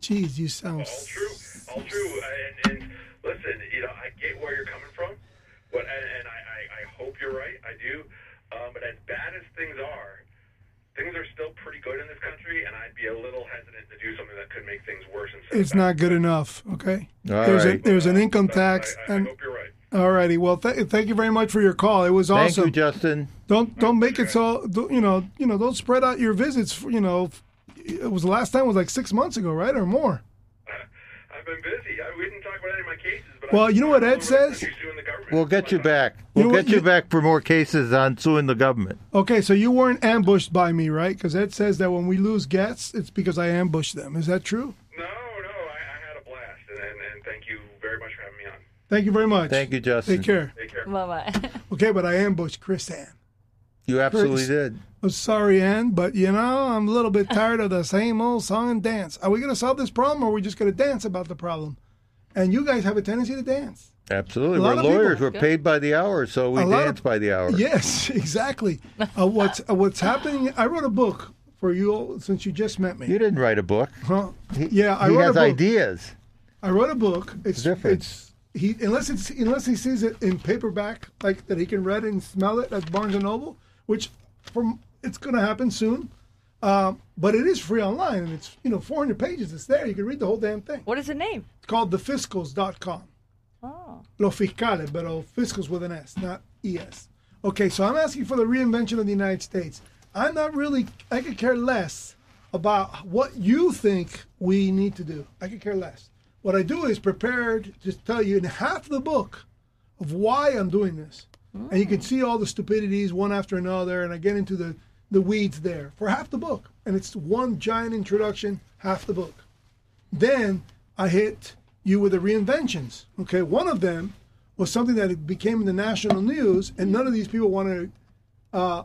Jeez, you sound. All true, all true. And, and listen, you know, I get where you're coming from, but and, and I, I, I hope you're right. I do. Um, but as bad as things are, things are still pretty good in this country, and I'd be a little hesitant to do something that could make things worse. It's not good enough. Okay. All there's right. a there's an income But tax I, I, I hope you're right. Alrighty. Well, th- thank you very much for your call. It was Thank awesome. you, Justin. don't don't make it so don't- you know you know don't spread out your visits. For, you know, it was the last time was like six months ago, right, or more. I've been busy. I, we didn't talk about any of my cases, but Well, I'm you know what Ed says? country suing the government. We'll get you back. We'll know what? get you You- back for more cases on suing the government. Okay, so you weren't ambushed by me, right? Because Ed says that when we lose guests, it's because I ambushed them. Is that true? No, no, I, I had a blast, and, and, and thank you very much for having me on. Thank you very much. Thank you, Justin. Take care. Take care. Bye bye. Okay, but I ambushed KrisAnne. You absolutely Chris. did. I'm sorry, Ann, but you know, I'm a little bit tired of the same old song and dance. Are we going to solve this problem or are we just going to dance about the problem? And you guys have a tendency to dance. Absolutely. A lot We're of people- lawyers. We're paid by the hour, so we A lot of- by the hour. Yes, exactly. uh, what's uh, what's happening? I wrote a book for you since you just met me. You didn't write a book. Huh? Yeah, I he wrote has a book. ideas. I wrote a book. It's different. It's he unless it's unless he sees it in paperback, like that he can read it and smell it at Barnes and Noble, which from it's going to happen soon. Um, but it is free online, and it's you know 400 pages. It's there. You can read the whole damn thing. What is the name? It's called thefiscals.com. Oh. Los fiscales, pero fiscals with an S, not ES. Okay, so I'm asking for the reinvention of the United States. I'm not really, I could care less about what you think we need to do. I could care less. What I do is prepared to tell you in half the book of why I'm doing this. And you can see all the stupidities one after another, and I get into the, the weeds there for half the book. And it's one giant introduction, half the book. Then I hit you with the reinventions. Okay, one of them was something that became in the national news, and none of these people want to uh,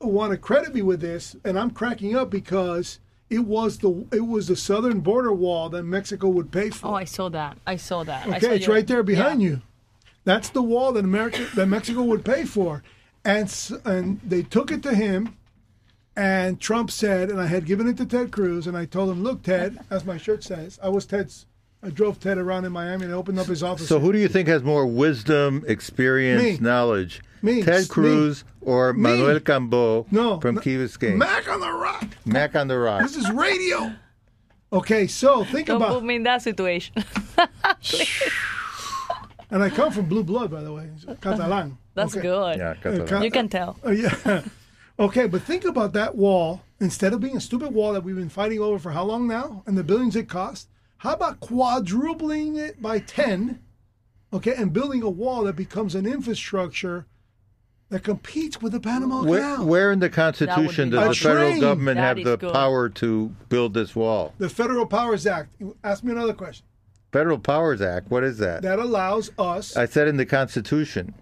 want to credit me with this, and I'm cracking up because it was the it was the southern border wall that Mexico would pay for. Oh, I saw that. I saw that. I saw Okay, it's your- right there behind yeah. you. That's the wall that America that Mexico would pay for, and and they took it to him, and Trump said, and I had given it to Ted Cruz, and I told him, look, Ted, as my shirt says, I was Ted's. I drove Ted around in Miami and I opened up his office. So, who do you think has more wisdom, experience, Me. knowledge? Me. Ted Me. Cruz or Me. Manuel Cambo no, from no, Key Biscayne? Mac on the rock. Mac on the Rock. This is radio. Okay, so think Don't about, put me in that situation. and I come from blue blood, by the way, Catalan. That's Okay. good. Yeah, Uh, Catalan. Ca- You can tell. Oh, yeah. Okay, but think about that wall. Instead of being a stupid wall that we've been fighting over for how long now, and the billions it cost, how about quadrupling it by 10, okay, and building a wall that becomes an infrastructure that competes with the Panama Where, Canal? where in the Constitution does the A federal train. government That have the good. power to build this wall? The Federal Powers Act. Ask me another question. Federal Powers Act. What is that? That allows us. I said in the Constitution.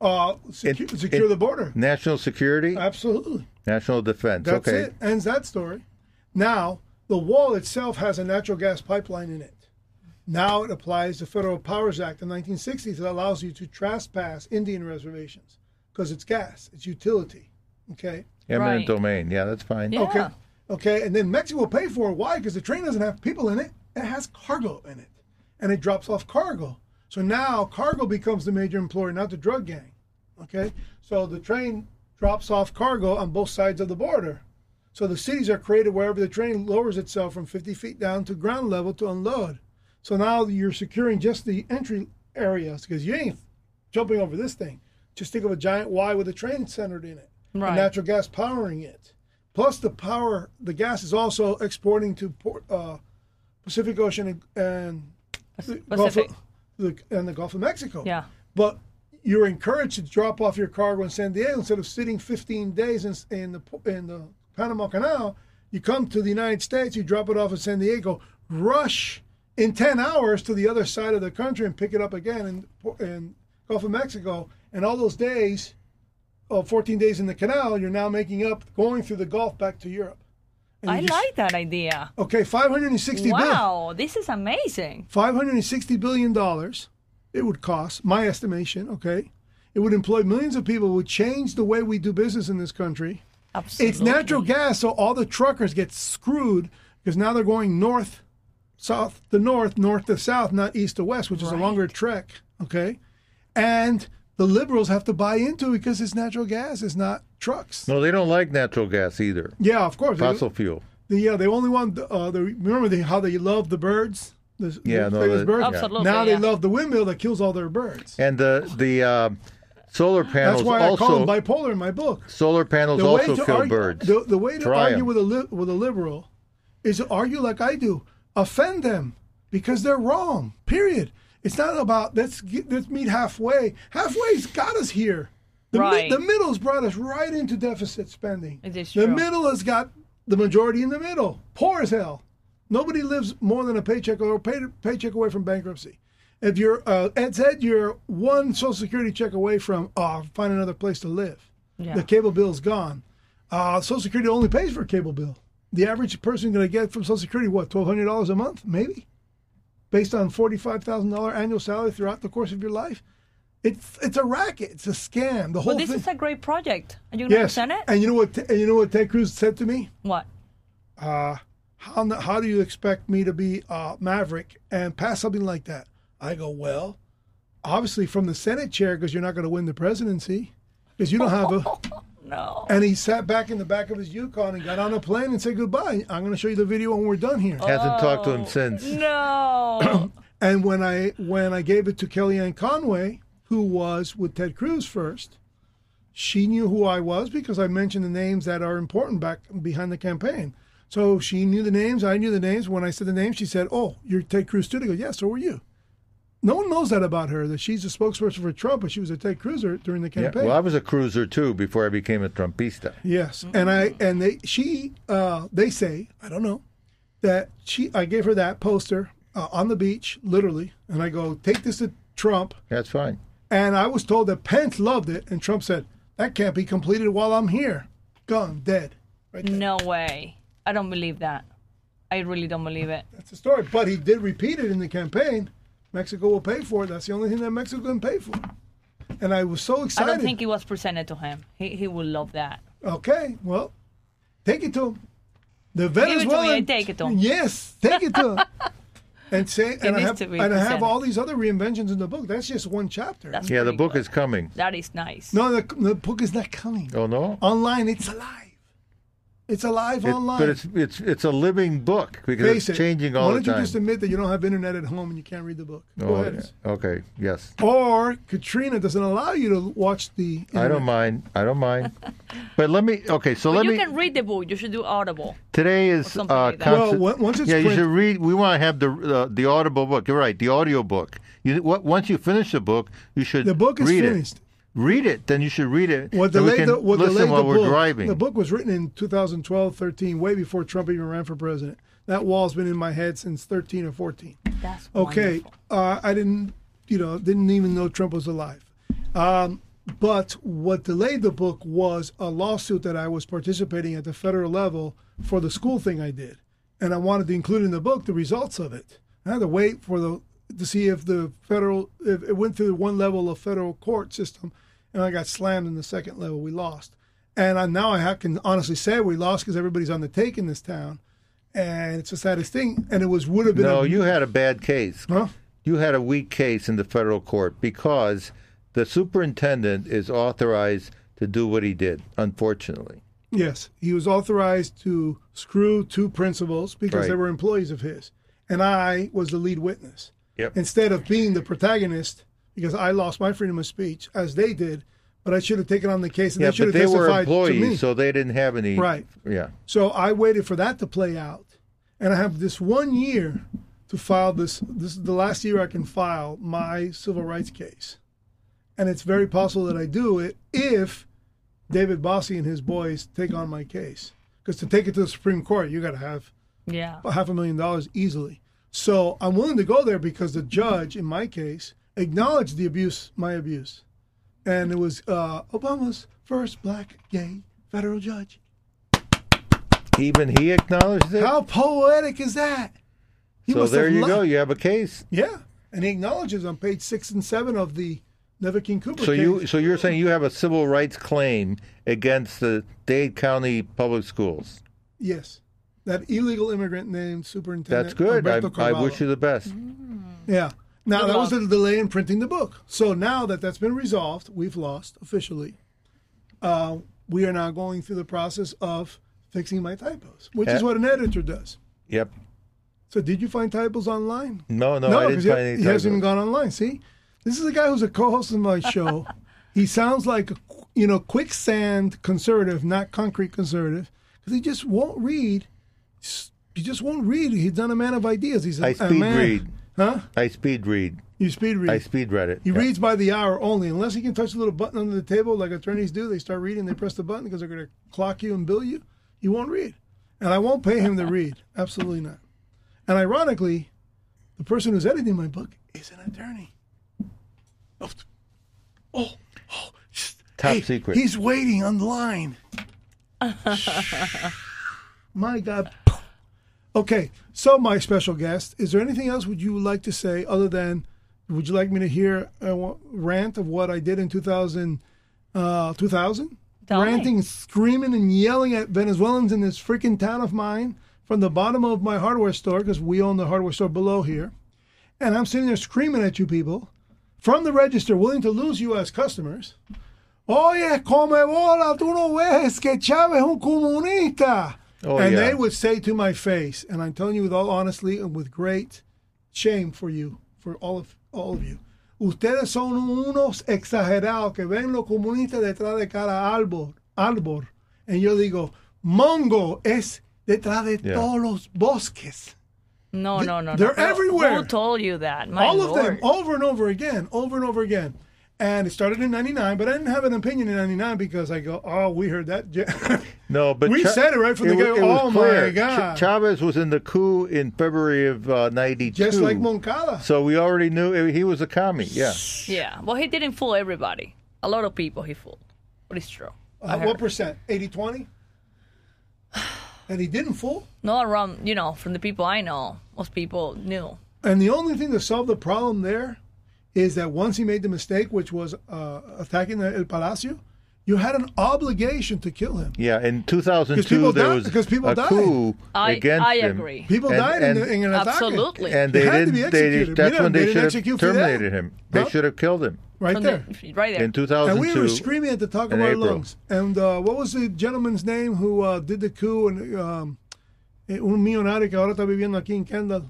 Uh, secu- It- secure it- the border. National security, Absolutely. national defense. That's okay. it. Ends that story. Now, the wall itself has a natural gas pipeline in it. Now it applies the Federal Powers Act of 1960s that allows you to trespass Indian reservations because it's gas, it's utility. Okay. Eminent Right. domain. Yeah, that's fine. Yeah. Okay. Okay. And then Mexico will pay for it. Why? Because the train doesn't have people in it. It has cargo in it. And it drops off cargo. So now cargo becomes the major employer, not the drug gang. Okay. So the train drops off cargo on both sides of the border. So the cities are created wherever the train lowers itself from 50 feet down to ground level to unload. So now you're securing just the entry areas because you ain't jumping over this thing. Just think of a giant Y with a train centered in it. Right. natural gas powering it. Plus the power, the gas is also exporting to port, uh, Pacific Ocean and, and the Gulf of, the, and the Gulf of Mexico. Yeah. But you're encouraged to drop off your cargo in San Diego instead of sitting 15 days in, in the in the Panama Canal. You come to the United States, you drop it off in San Diego, rush in 10 hours to the other side of the country and pick it up again in, in Gulf of Mexico. And all those days, oh, 14 days in the canal, you're now making up going through the Gulf back to Europe. I just- like that idea. Okay, 560 bill- Wow, this is amazing. 560 billion dollars it would cost my estimation okay it would employ millions of people would change the way we do business in this country Absolutely. it's natural gas so all the truckers get screwed because now they're going north south to north north to south not east to west which is a longer trek okay and the liberals have to buy into it because it's natural gas it's not trucks No, they don't like natural gas either. yeah of course They- Fossil fuel. the, yeah they only want the, uh, the remember the, how they love the birds the, Yeah, the no, famous the- birds Absolutely, now yeah. they love the windmill that kills all their birds And the the uh, solar panels That's why I call also them bipolar in my book. solar panels also kill argue, birds. The, the way to Try argue 'em. with a li- with a liberal is to argue like I do, offend them because they're wrong. Period. It's not about let's get, let's meet halfway. Halfway's got us here. The, mi- Right. the middle's brought us right into deficit spending. It is the true. middle has got the majority in the middle. Poor as hell. Nobody lives more than a paycheck or a pay, paycheck away from bankruptcy. If you're uh, Ed said you're one Social Security check away from uh, find another place to live. Yeah. The cable bill's gone. Uh, Social Security only pays for a cable bill. The average person going to get from Social Security what twelve hundred dollars a month, maybe, based on forty five thousand dollar annual salary throughout the course of your life. It's it's a racket. It's a scam. The whole But this thing. is a great project. Are you going yes, present it? and you know what? And you know what Ted Cruz said to me? What? uh, how, how do you expect me to be uh, Maverick and pass something like that? I go, well, obviously from the Senate chair because you're not going to win the presidency because you don't have a. No. And he sat back in the back of his Yukon and got on a plane and said goodbye. I'm going to show you the video when we're done here. Hasn't talked Oh. to him oh, since. No. And when I when I gave it to Kellyanne Conway, who was with Ted Cruz first, she knew who I was because I mentioned the names that are important back behind the campaign. So she knew the names, I knew the names. When I said the names, she said, "Oh, you're Ted Cruz too." I go, "Yes, so were you." No one knows that about her. That she's a spokesperson for Trump, but she was a Ted Cruiser during the Yeah, campaign. well, I was a cruiser too before I became a Trumpista. Yes, and I and they she uh, they say I don't know that she I gave her that poster uh, on the beach literally, and I go take this to Trump, That's fine. and I was told that Pence loved it, and Trump said that can't be completed while I'm here, gone dead. Right there. no way. I don't believe that. I really don't believe it. That's the story. But he did repeat it in the campaign. Mexico will pay for it. That's the only thing that Mexico can pay for. And I was so excited. I don't think it was presented to him. He he will love that. Okay, well, take it to him. The it to me, Venezuelan. Take it to him. Yes, take it to him. and say, and I have, and I have all these other reinventions in the book. That's just one chapter. That's Yeah, the book good. is coming. That is nice. no, the, the book is not coming Oh no. online. It's alive. It's alive It- online. but it's it's it's a living book because Face it's it. changing all Why the don't you just admit that you don't have internet at home and you can't read the book? Go Oh, ahead. yeah. Okay. Yes. Or Katrina doesn't allow you to watch the. I don't mind. I don't mind. But let me. Okay. So But let you me. can read the book. You should do Audible. Today is uh, like that. Well, once it's yeah, you should read. We want to have the uh, the audible book. You're right, the audio book. You what, once you finish the book, you should The book is read finished. It. Read it, then you should read it. What then we delayed can the, what listen delayed while the we're book, driving. The book was written in 2012, 13, way before Trump even ran for president. That wall's been in my head since 13 or 14. That's Okay, wonderful. uh, I didn't, you know, didn't even know Trump was alive. Um, But what delayed the book was a lawsuit that I was participating at the federal level for the school thing I did, and I wanted to include in the book the results of it. I had to wait for the to see if the federal if it went through one level of federal court system, and I got slammed in the second level. We lost, and I, now I can honestly say we lost because everybody's on the take in this town, and it's the saddest thing. And it was would have been No, a, you had a bad case. Huh? You had a weak case in the federal court because the superintendent is authorized to do what he did, unfortunately. Yes, he was authorized to screw two principals because they were employees of his, and I was the lead witness. Yep. Instead of being the protagonist, because I lost my freedom of speech as they did, but I should have taken on the case and Yeah, they should but have they were testified to me. employees, so they didn't have any. Right. Yeah. So I waited for that to play out, and I have this one year to file this. This is the last year I can file my civil rights case, and it's very possible that I do it if David Bossie and his boys take on my case. Because to take it to the Supreme Court, you got to have Yeah. a half a million dollars easily. So I'm willing to go there because the judge, in my case, acknowledged the abuse, my abuse, and it was uh, Obama's first black gay federal judge. Even he acknowledged it. How poetic is that? He so there you go. You have a case. Yeah, and he acknowledges on page six and seven of the Never King Cooper So case. you so you're saying you have a civil rights claim against the Dade County Public Schools. yes, that illegal immigrant named Superintendent. That's good. I, I wish you the best. Yeah. Now that was the delay in printing the book. So now that that's been resolved, we've lost officially. Uh, we are now going through the process of fixing my typos, which is Eh. what an editor does. Yep. So did you find typos online? No, no, I didn't 'cause he, find any he hasn't even gone online. See, this is a guy who's a co-host of my show. he sounds like a you know quicksand conservative, not concrete conservative, because he just won't read. He just won't read. He's not a man of ideas. He's a, I a speed man. read. Huh? I speed read. You speed read. I speed read it. He Yeah. reads by the hour only, unless he can touch a little button under the table like attorneys do. They start reading, they press the button because they're going to clock you and bill you. He won't read, and I won't pay him to read. Absolutely not. And ironically, the person who's editing my book is an attorney. Oh, oh, oh. Top Hey, secret. He's waiting on the line. my God. Okay, so my special guest, is there anything else would you like to say other than would you like me to hear a rant of what I did in 2000? Uh, 2000? Ranting, screaming, and yelling at Venezuelans in this freaking town of mine from the bottom of my hardware store because we own the hardware store below here. And I'm sitting there screaming at you people from the register, willing to lose you as customers. Oye, come bola, tú no ves que Chávez es un comunista. Oh, and yeah. they would say to my face, and I'm telling you with all honesty and with great shame for you, for all of all of you. Ustedes son unos exagerados que ven los comunistas detrás de cada árbol, árbol. And yo digo, Mongo es detrás de Yeah. todos los bosques. No, Th- no, no. they're no. everywhere. Who told you that? My all of them, over and over again, over and over again. And it started in 99, but I didn't have an opinion in 99 because I go, oh, we heard that. No, but We said it right from the get-go. was Oh, my. God. Ch- Chavez was in the coup in February of uh, '92. Just like Moncada. So we already knew he was a commie. Yeah. Yeah. Well, he didn't fool everybody. A lot of people he fooled. But it's true. I Uh, what percent? 80 20? And he didn't fool? no around, you know, from the people I know, most people knew. And the only thing to solve the problem there is that once he made the mistake, which was uh, attacking El Palacio, you had an obligation to kill him. Yeah, in 2002 Because people there died- was because people a died. coup I, against I him. agree. People And- died and- in, the, in an attack. Absolutely. and He they had to be didn't. They, that's Mira, when they they should have execute Fidel. terminated him. They Huh? should have killed him Right From there. the- right there. in 2002. And we were screaming at the top of our April. lungs. And uh, what was the gentleman's name who uh, did the coup? And um, eh, un millonario que ahora está viviendo aquí en Kendall.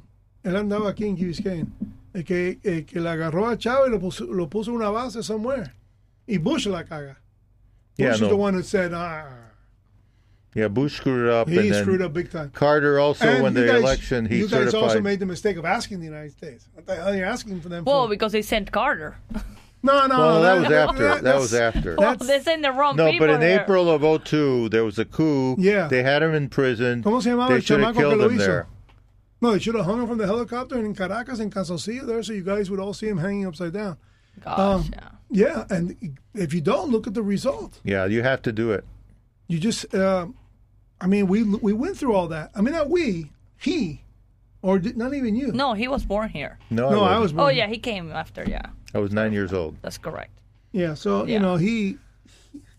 Él andaba aquí en Key Biscayne. El que, el que le agarró a Chávez y lo puso, lo puso en una base somewhere. Y Bush la caga. Yeah, is no. the one who said, ah, Yeah, Bush screwed up. he and screwed up big time. Carter also, And when the guys- election, he you guys certified. also made the mistake of asking the United States. What the hell are you asking for them well, for? because they sent Carter. No, no, well, that was after. That that's- was after. well, they sent the wrong No, people but in there. April of 02, there was a coup. Yeah. They had him in prison. ¿Cómo se llamaba They el should have chamaco que killed lo him hizo? there. No, they should have hung him from the helicopter in Caracas and Calzoncillo there so you guys would all see him hanging upside down. Gosh, Um, yeah. Yeah, and if you don't look at the result, Yeah, you have to do it. you just. Uh, I mean, we we went through all that. I mean, not we, he, or did, not even you. No, he was born here. No, no, I wasn't. was. Oh yeah, he came after. Yeah, I was nine years old. that's correct. Yeah, so you know he.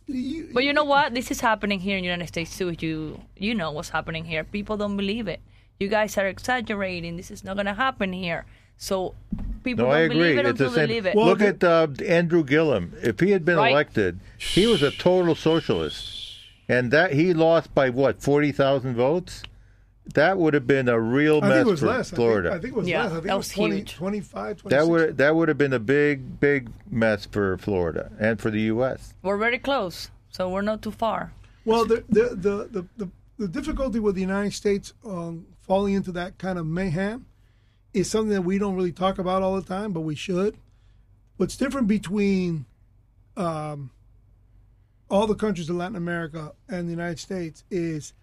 he But you know what? This is happening here in the United States too. You you know what's happening here. People don't believe it. You guys are exaggerating. This is not gonna happen here. So people No, don't I agree. believe it It's the until they same. believe it. Well, Look the- at uh, Andrew Gillum. If he had been Right. elected, he was a total socialist, and that he lost by what forty thousand votes. That would have been a real I mess think it was for less. Florida. I think, I think it was Yeah, less. I think that it was was 20, huge. 25, 26. that would that would have been a big big mess for Florida and for the U.S. We're very close, so we're not too far. Well, the the, the, the, the the difficulty with the United States um, falling into that kind of mayhem is something that we don't really talk about all the time, but we should. What's different between um, all the countries in Latin America and the United States is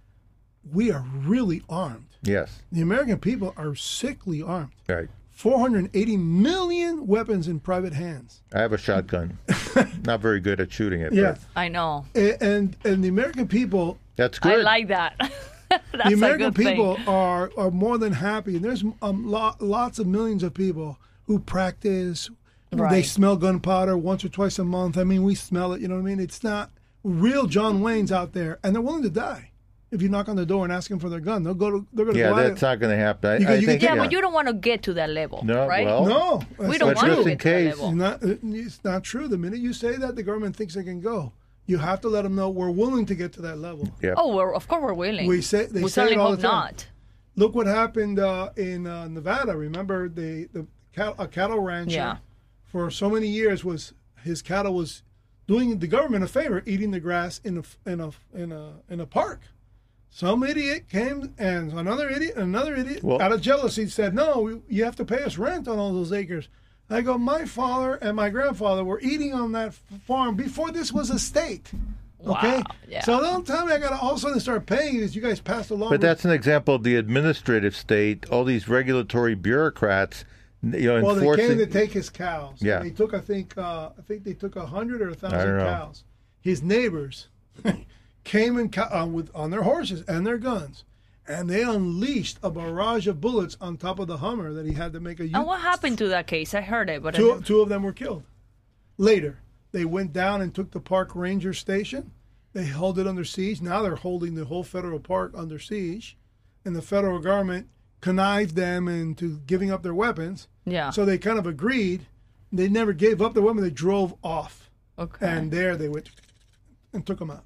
we are really armed. Yes, The American people are sickly armed. right. 480 million weapons in private hands. I have a shotgun. Not very good at shooting it. Yeah. but I know. A- And and the American people that's good. I like that. That's the American a good people thing. are are more than happy. And there's um, lo- lots of millions of people who practice. They smell gunpowder once or twice a month. I mean, we smell it. You know what I mean? It's not real John Wayne's out there, and they're willing to die if you knock on the door and ask them for their gun. They'll go to. They're going to yeah, go that's out. not going to happen. I, You can- I you think Yeah, yeah. but you don't want to get to that level, No, right? well- no, we don't But not want just to in get to that case- level. It's not, it's not true. The minute you say that, the government thinks they can go. You have to let them know we're willing to get to that level. yeah. Oh, we're, of course we're willing. We say- they we say it all hope the time. not. Look what happened uh, in uh, Nevada. Remember the the cat, a cattle rancher Yeah. for so many years was his cattle was doing the government a favor, eating the grass in a in a in a in a park. Some idiot came and another idiot, another idiot, Well- out of jealousy, said, "No, we- you have to pay us rent on all those acres." I go, my father and my grandfather were eating on that farm before this was a state. Okay, Wow, yeah. so don't tell me I got to all of a sudden start paying because you guys passed a law. But that's an example of the administrative state. All these regulatory bureaucrats, you know, Well, they came to take his cows. Yeah. they took. I think. Uh, I think they took a hundred or a thousand cows. His neighbors came and co- uh, with on their horses and their guns, and they unleashed a barrage of bullets on top of the Hummer that he had to make a. U- And what happened to that case? I heard it, but Two, two of them were killed. Later, they went down and took the park ranger station. They held it under siege. Now they're holding the whole federal park under siege, and the federal government connived them into giving up their weapons. yeah. So they kind of agreed. They never gave up the women. They drove off, okay. and there they went and took them out.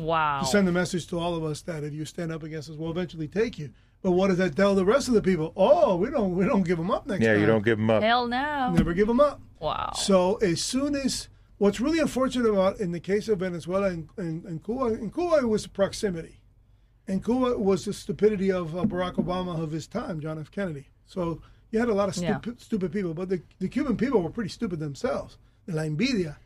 Wow. To send a message to all of us that if you stand up against us, we'll eventually take you. But what does that tell the rest of the people? Oh, we don't we don't give them up next yeah, time. Yeah, you don't give them up. Hell no. never give them up. Wow. So as soon as what's really unfortunate about in the case of Venezuela and, and, and Cuba, in Cuba it was proximity, and Cuba was the stupidity of uh, Barack Obama of his time, John F. Kennedy. So you had a lot of Yeah. stupid, stupid people, but the, the Cuban people were pretty stupid themselves. La envidia,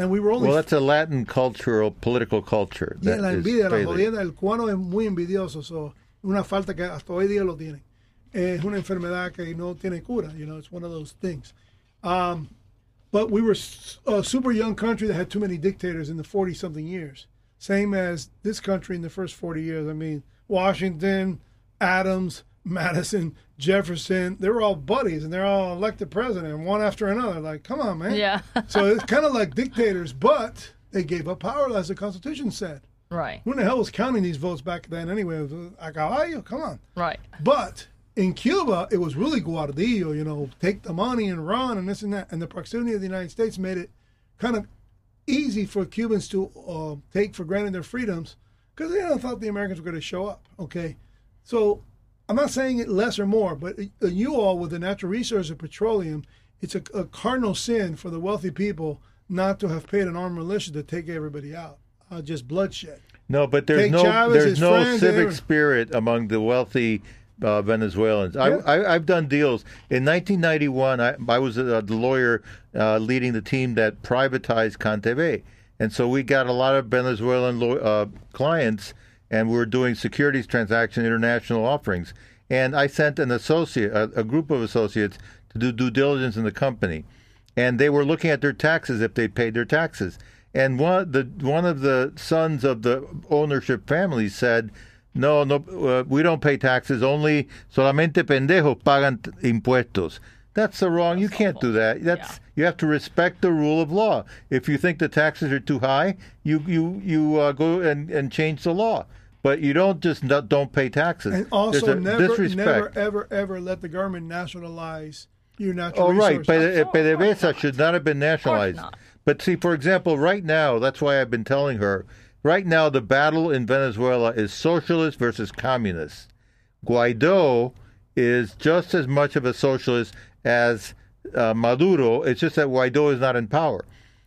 and we were only Well, that's a Latin cultural, political culture. yeah, la envidia, la jodienda. El cubano es muy envidioso, so una falta que hasta hoy día lo tienen. Es una enfermedad que no tiene cura. You know, it's one of those things. Um, but we were a super young country that had too many dictators in the 40 something years. Same as this country in the first 40 years. I mean, Washington, Adams, Madison, Jefferson, they were all buddies and they're all elected president, one after another. Like, come on, man. Yeah. so it's kind of like dictators, but they gave up power, as the Constitution said. right. Who in the hell was counting these votes back then anyway? It was a caballo? Come on. Right. But in Cuba, it was really guardillo, you know, take the money and run and this and that. And the proximity of the United States made it kind of easy for Cubans to uh, take for granted their freedoms because they don't thought the Americans were going to show up. Okay. So I'm not saying it less or more, but you all with the natural resource of petroleum, it's a, a cardinal sin for the wealthy people not to have paid an armed militia to take everybody out. Uh, just bloodshed. No, but there's Take no Chavez, there's no friends, civic spirit among the wealthy uh, Venezuelans. Yeah. I, I, I've done deals in 1991. I, I was uh, the lawyer uh, leading the team that privatized CANTV, and so we got a lot of Venezuelan law, uh, clients, and we were doing securities transaction international offerings. And I sent an associate, a, a group of associates, to do due diligence in the company. and they were looking at their taxes if they paid their taxes. And one the one of the sons of the ownership family said, "No, no, uh, we don't pay taxes. Only solamente pendejos pagan impuestos." That's the wrong. you can't do that. That's you have to respect the rule of law. If you think the taxes are too high, you you you uh, go and, and change the law. But you don't just not, don't pay taxes. And also, never, disrespect. never, ever, ever let the government nationalize your natural Oh, right. resources. But PDVSA should not have been nationalized. not. But see, for example, right now, that's why I've been telling her, right now, the battle in Venezuela is socialist versus communist. Guaido is just as much of a socialist as uh, Maduro. It's just that Guaido is not in power.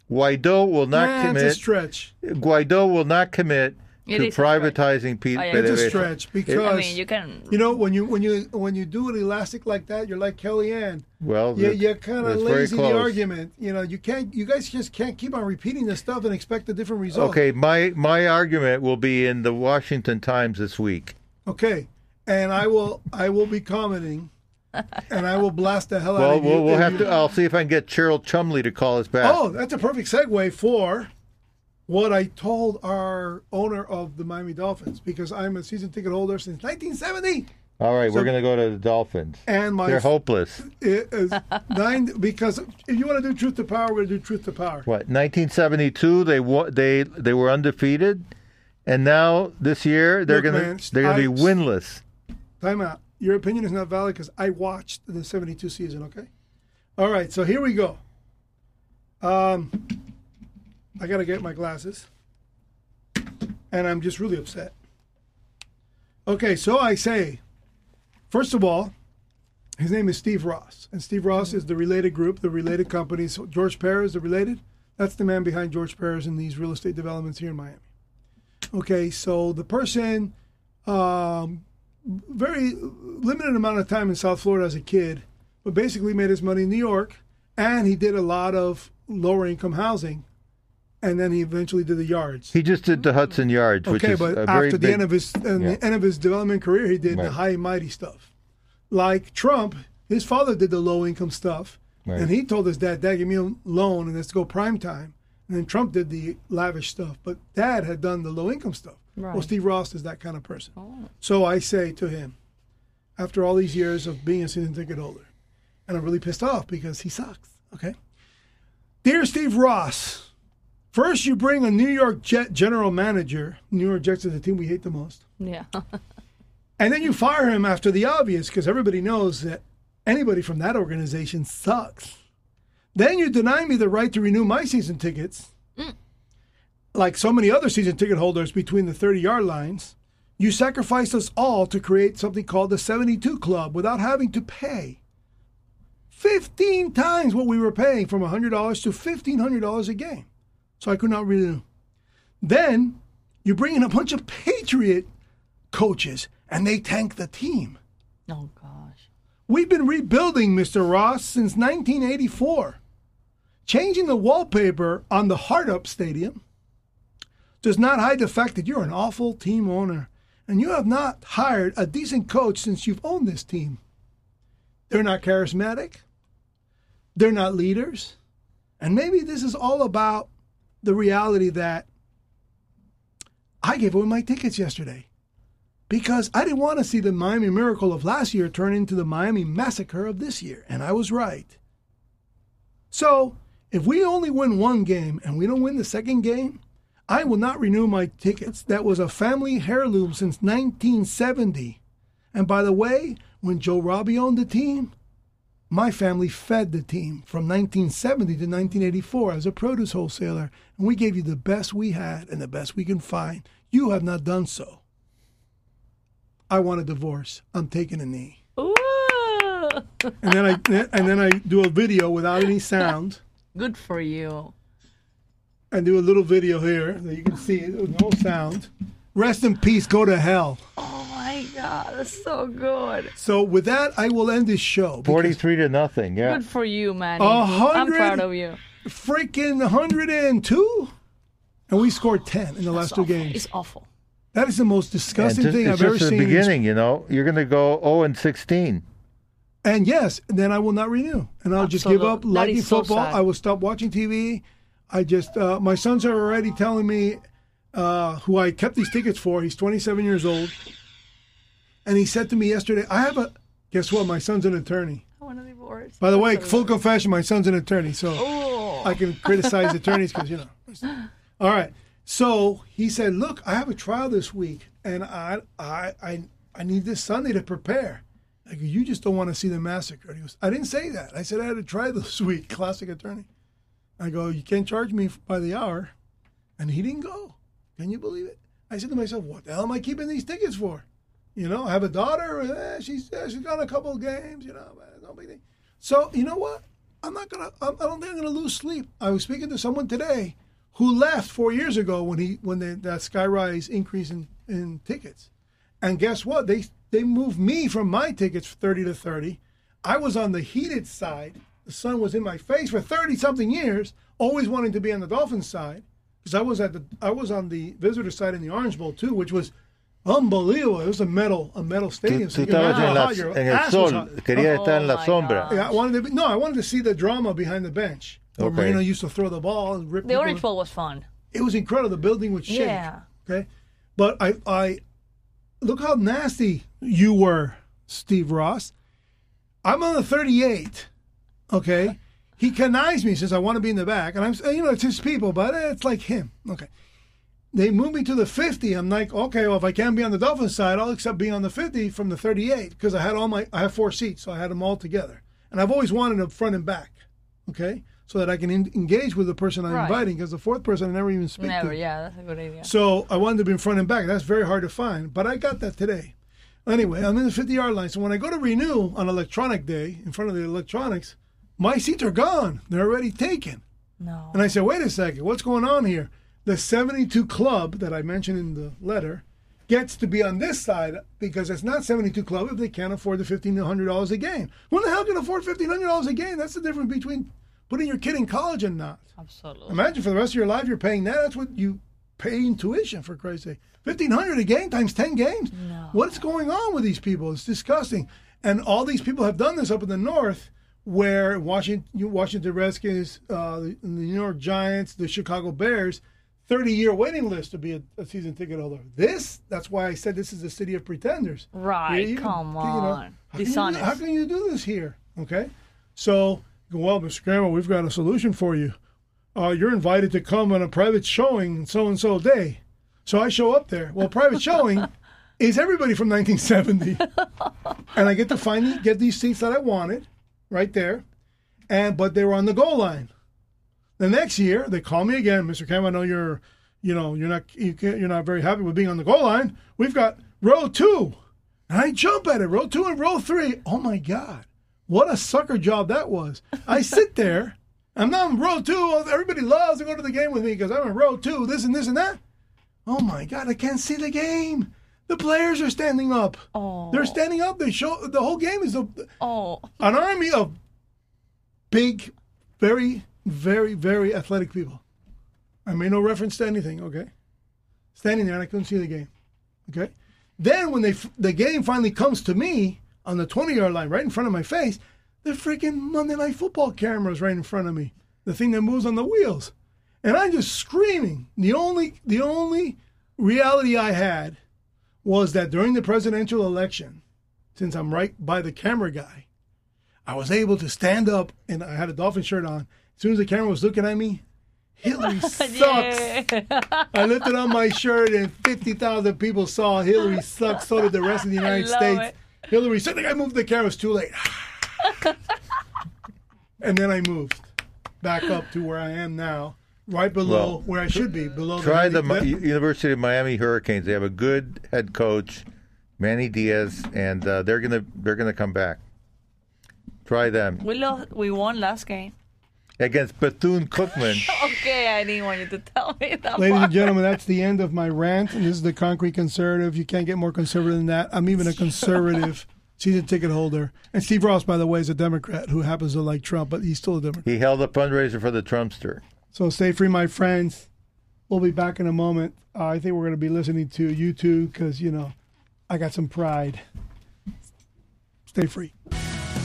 Guaido will not Nah, it's a commit. stretch. Guaido will not commit It to is a stretch. privatizing P- I. It's a stretch because I mean, you can. you know when you when you when you do it elastic like that, you're like Kellyanne. Well, Yeah, that's- you're kind of that's very lazy the argument. You know, you can't. You guys just can't keep on repeating this stuff and expect a different result. Okay, my my argument will be in the Washington Times this week. Okay, and I will I will be commenting, and I will blast the hell out Well, of you. we'll, we'll have you- to. I'll see if I can get Cheryl Chumley to call us back. Oh, that's a perfect segue for what I told our owner of the Miami Dolphins because I'm a season ticket holder since 1970, All right, so- we're going to go to the Dolphins. and my They're hopeless. it is nine because if you want to do truth to power, we're gonna do truth to power. What? 1972, they they they were undefeated, and now this year they're going to they're going to be winless. Time out. Your opinion is not valid because I watched the 72 season, okay? All right, so here we go. Um, I got to get my glasses. And I'm just really upset. Okay, so I say, first of all, his name is Steve Ross. And Steve Ross is the related group, the related companies. George Perez, the related, that's the man behind George Perez and these real estate developments here in Miami. Okay, so the person um, very limited amount of time in South Florida as a kid, but basically made his money in New York, and he did a lot of lower income housing, and then he eventually did the yards. He just did the Hudson Yards, which Okay, is but a very after the big, end of his Yeah. the end of his development career, he did the high and mighty stuff. Like Trump, his father did the low income stuff, Right. and he told his dad, "Dad, give me a loan and let's go prime time." And then Trump did the lavish stuff, but Dad had done the low income stuff. Well, Steve Ross is that kind of person. Oh. So I say to him, after all these years of being a season ticket holder, and I'm really pissed off because he sucks. Okay, dear Steve Ross, first you bring a New York Jet general manager. New York Jets are the team we hate the most. Yeah. And then you fire him after the obvious because everybody knows that anybody from that organization sucks. Then you deny me the right to renew my season tickets. Mm. Like so many other season ticket holders between the 30 yard lines, you sacrificed us all to create something called the 72 Club without having to pay 15 times what we were paying from $100 to $1,500 a game. So I could not renew. Then you bring in a bunch of Patriot coaches and they tank the team. Oh gosh. We've been rebuilding, Mr. Ross, since 1984. Changing the wallpaper on the Hard Up Stadium does not hide the fact that you're an awful team owner and you have not hired a decent coach since you've owned this team. They're not charismatic, they're not leaders, and maybe this is all about the reality that I gave away my tickets yesterday because I didn't want to see the Miami Miracle of last year turn into the Miami Massacre of this year, and I was right. So, if we only win one game and we don't win the second game, I will not renew my tickets. That was a family heirloom since 1970. And by the way, when Joe Robbie owned the team, my family fed the team from 1970 to 1984 as a produce wholesaler, and we gave you the best we had and the best we can find. You have not done so. I want a divorce. I'm taking a knee. Ooh. And then I and then I do a video without any sound. Good for you. and do a little video here that you can see with no sound. Rest in peace. Go to hell. Oh my god, that's so good. So with that, I will end this show. 43 to nothing. Yeah. Good for you, man. A I'm hundred- proud of you. Freaking 102, and we scored 10 in the last two games. It's awful. That is the most disgusting just, thing I've ever just the seen. in- beginning, you know. You're going to go 0 and 16. And yes, then I will not renew, and I'll just give up Absolute- that liking is so football. sad. I will stop watching TV. I just uh, my sons are already telling me uh, who I kept these tickets for. He's 27 years old, and he said to me yesterday, "I have a guess what? My son's an attorney." I want to divorce. By the way, full confession: my son's an attorney, so Oh. I can criticize attorneys because you know. All right. So he said, "Look, I have a trial this week, and I, I, I, I need this Sunday to prepare." I go, "You just don't want to see the massacre." And he goes, "I didn't say that. I said I had a trial this week." Classic attorney. I go, "You can't charge me by the hour," and he didn't go. Can you believe it? I said to myself, "What the hell am I keeping these tickets for?" You know, I have a daughter. Eh, she's eh, she's gone a couple of games. You know, no big thing. So you know what? I'm not gonna. I'm- I don't think I'm gonna lose sleep. I was speaking to someone today who left four years ago when he when they, that skyrise increase in, in tickets, and guess what? They they moved me from my tickets thirty to thirty. I was on the heated side. The sun was in my face for thirty something years, always wanting to be on the Dolphins side because I was at the I was on the visitor side in the Orange Bowl too, which was unbelievable. It was a metal a metal stadium. so tú you can estabas en, la- hot your en el sol, hot. quería oh estar en Oh la my sombra. God. Yeah, I wanted to no, I wanted to see the drama behind the bench. Where Okay. Marino used to throw the ball and rip The Orange Bowl was fun. It was incredible. The building would shake. Yeah. Okay, but I, I look how nasty you were, Steve Ross. I'm on the 38. Okay, he connives me, says I want to be in the back, and I'm, uh, you know, it's his people, but it's like him. Okay. They move me to the 50. I'm like, okay, well, if I can't be on the Dolphins side, I'll accept being on the 50 from the 38 because I had all my, I have four seats, so I had them all together, and I've always wanted them front and back, okay, so that I can en- engage with the person I'm Right. inviting because the fourth person I never even speak to. Never. to. Yeah, that's a good idea. So I wanted to be in front and back. That's very hard to find, but I got that today. Anyway, I'm in the 50 yard line. So when I go to renew on electronic day in front of the electronics, my seats are gone. They're already taken. No. And I said, wait a second, what's going on here? The 72 club that I mentioned in the letter gets to be on this side because it's not 72 club if they can't afford the $1,500 a game. Who the hell can afford $1,500 a game? That's the difference between putting your kid in college and not. Absolutely. Imagine for the rest of your life you're paying that. That's what you pay in tuition for Christ's sake. Fifteen hundred a game times ten games. No. What's going on with these people? It's disgusting. And all these people have done this up in the north, where Washington, Washington Redskins, uh, the, New York Giants, the Chicago Bears, thirty-year waiting list to be a, a season ticket holder. This, that's why I said this is the city of pretenders. Right, You- come you know, on. how can you- how can you do this here? Okay, so well, Mr. Grandma, we've got a solution for you. Uh, you're invited to come on a private showing so and so day. So I show up there. Well, private showing is everybody from 1970, and I get to finally get these seats that I wanted, right there, and but they were on the goal line. The next year, they call me again, Mr. Cam. I know you're, you know, you're not you can't, you're not very happy with being on the goal line. We've got row two, and I jump at it, row two and row three. Oh my God, what a sucker job that was! I sit there. I'm not in row two. Oh, everybody loves to go to the game with me because I'm in row two. This and this and that. Oh my God, I can't see the game. The players are standing up. Oh. They're standing up. They show the whole game is a, Oh. an army of big, very, very, very athletic people. I made no reference to anything. Okay, standing there and I couldn't see the game. Okay, then when they the game finally comes to me on the twenty yard line, right in front of my face, the freaking Monday Night Football cameras right in front of me, the thing that moves on the wheels, and I'm just screaming. The only the only reality I had was that during the presidential election, since I'm right by the camera guy, I was able to stand up and I had a dolphin shirt on. As soon as the camera was looking at me, Hillary sucks. I lifted up my shirt and 50,000 people saw Hillary sucks. So did the rest of the United States. it. Hillary said, I moved the camera. It's too late. and then I moved back up to where I am now, right below Well, where I should be, below Try the the. University of Miami Hurricanes. They have a good head coach, Manny Diaz, and uh, they're gonna they're gonna come back. Try them We lost. We won last game. against Bethune Cookman. Okay, I didn't want you to tell me that. Ladies part. and gentlemen, that's the end of my rant. And this is the concrete conservative. You can't get more conservative than that. I'm even a conservative season ticket holder. And Steve Ross, by the way, is a Democrat who happens to like Trump, but he's still a Democrat. He held a fundraiser for the Trumpster. So stay free, my friends. We'll be back in a moment. Uh, I think we're going to be listening to you two because, you know, I got some pride. Stay free.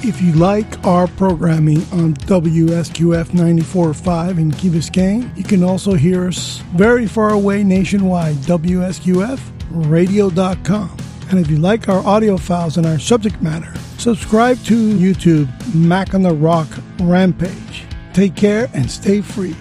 If you like our programming on WSQF 94.5 in Key Biscayne, you can also hear us very far away nationwide, WSQFradio.com. And if you like our audio files and our subject matter, subscribe to YouTube Mac on the Rock Rampage. Take care and stay free.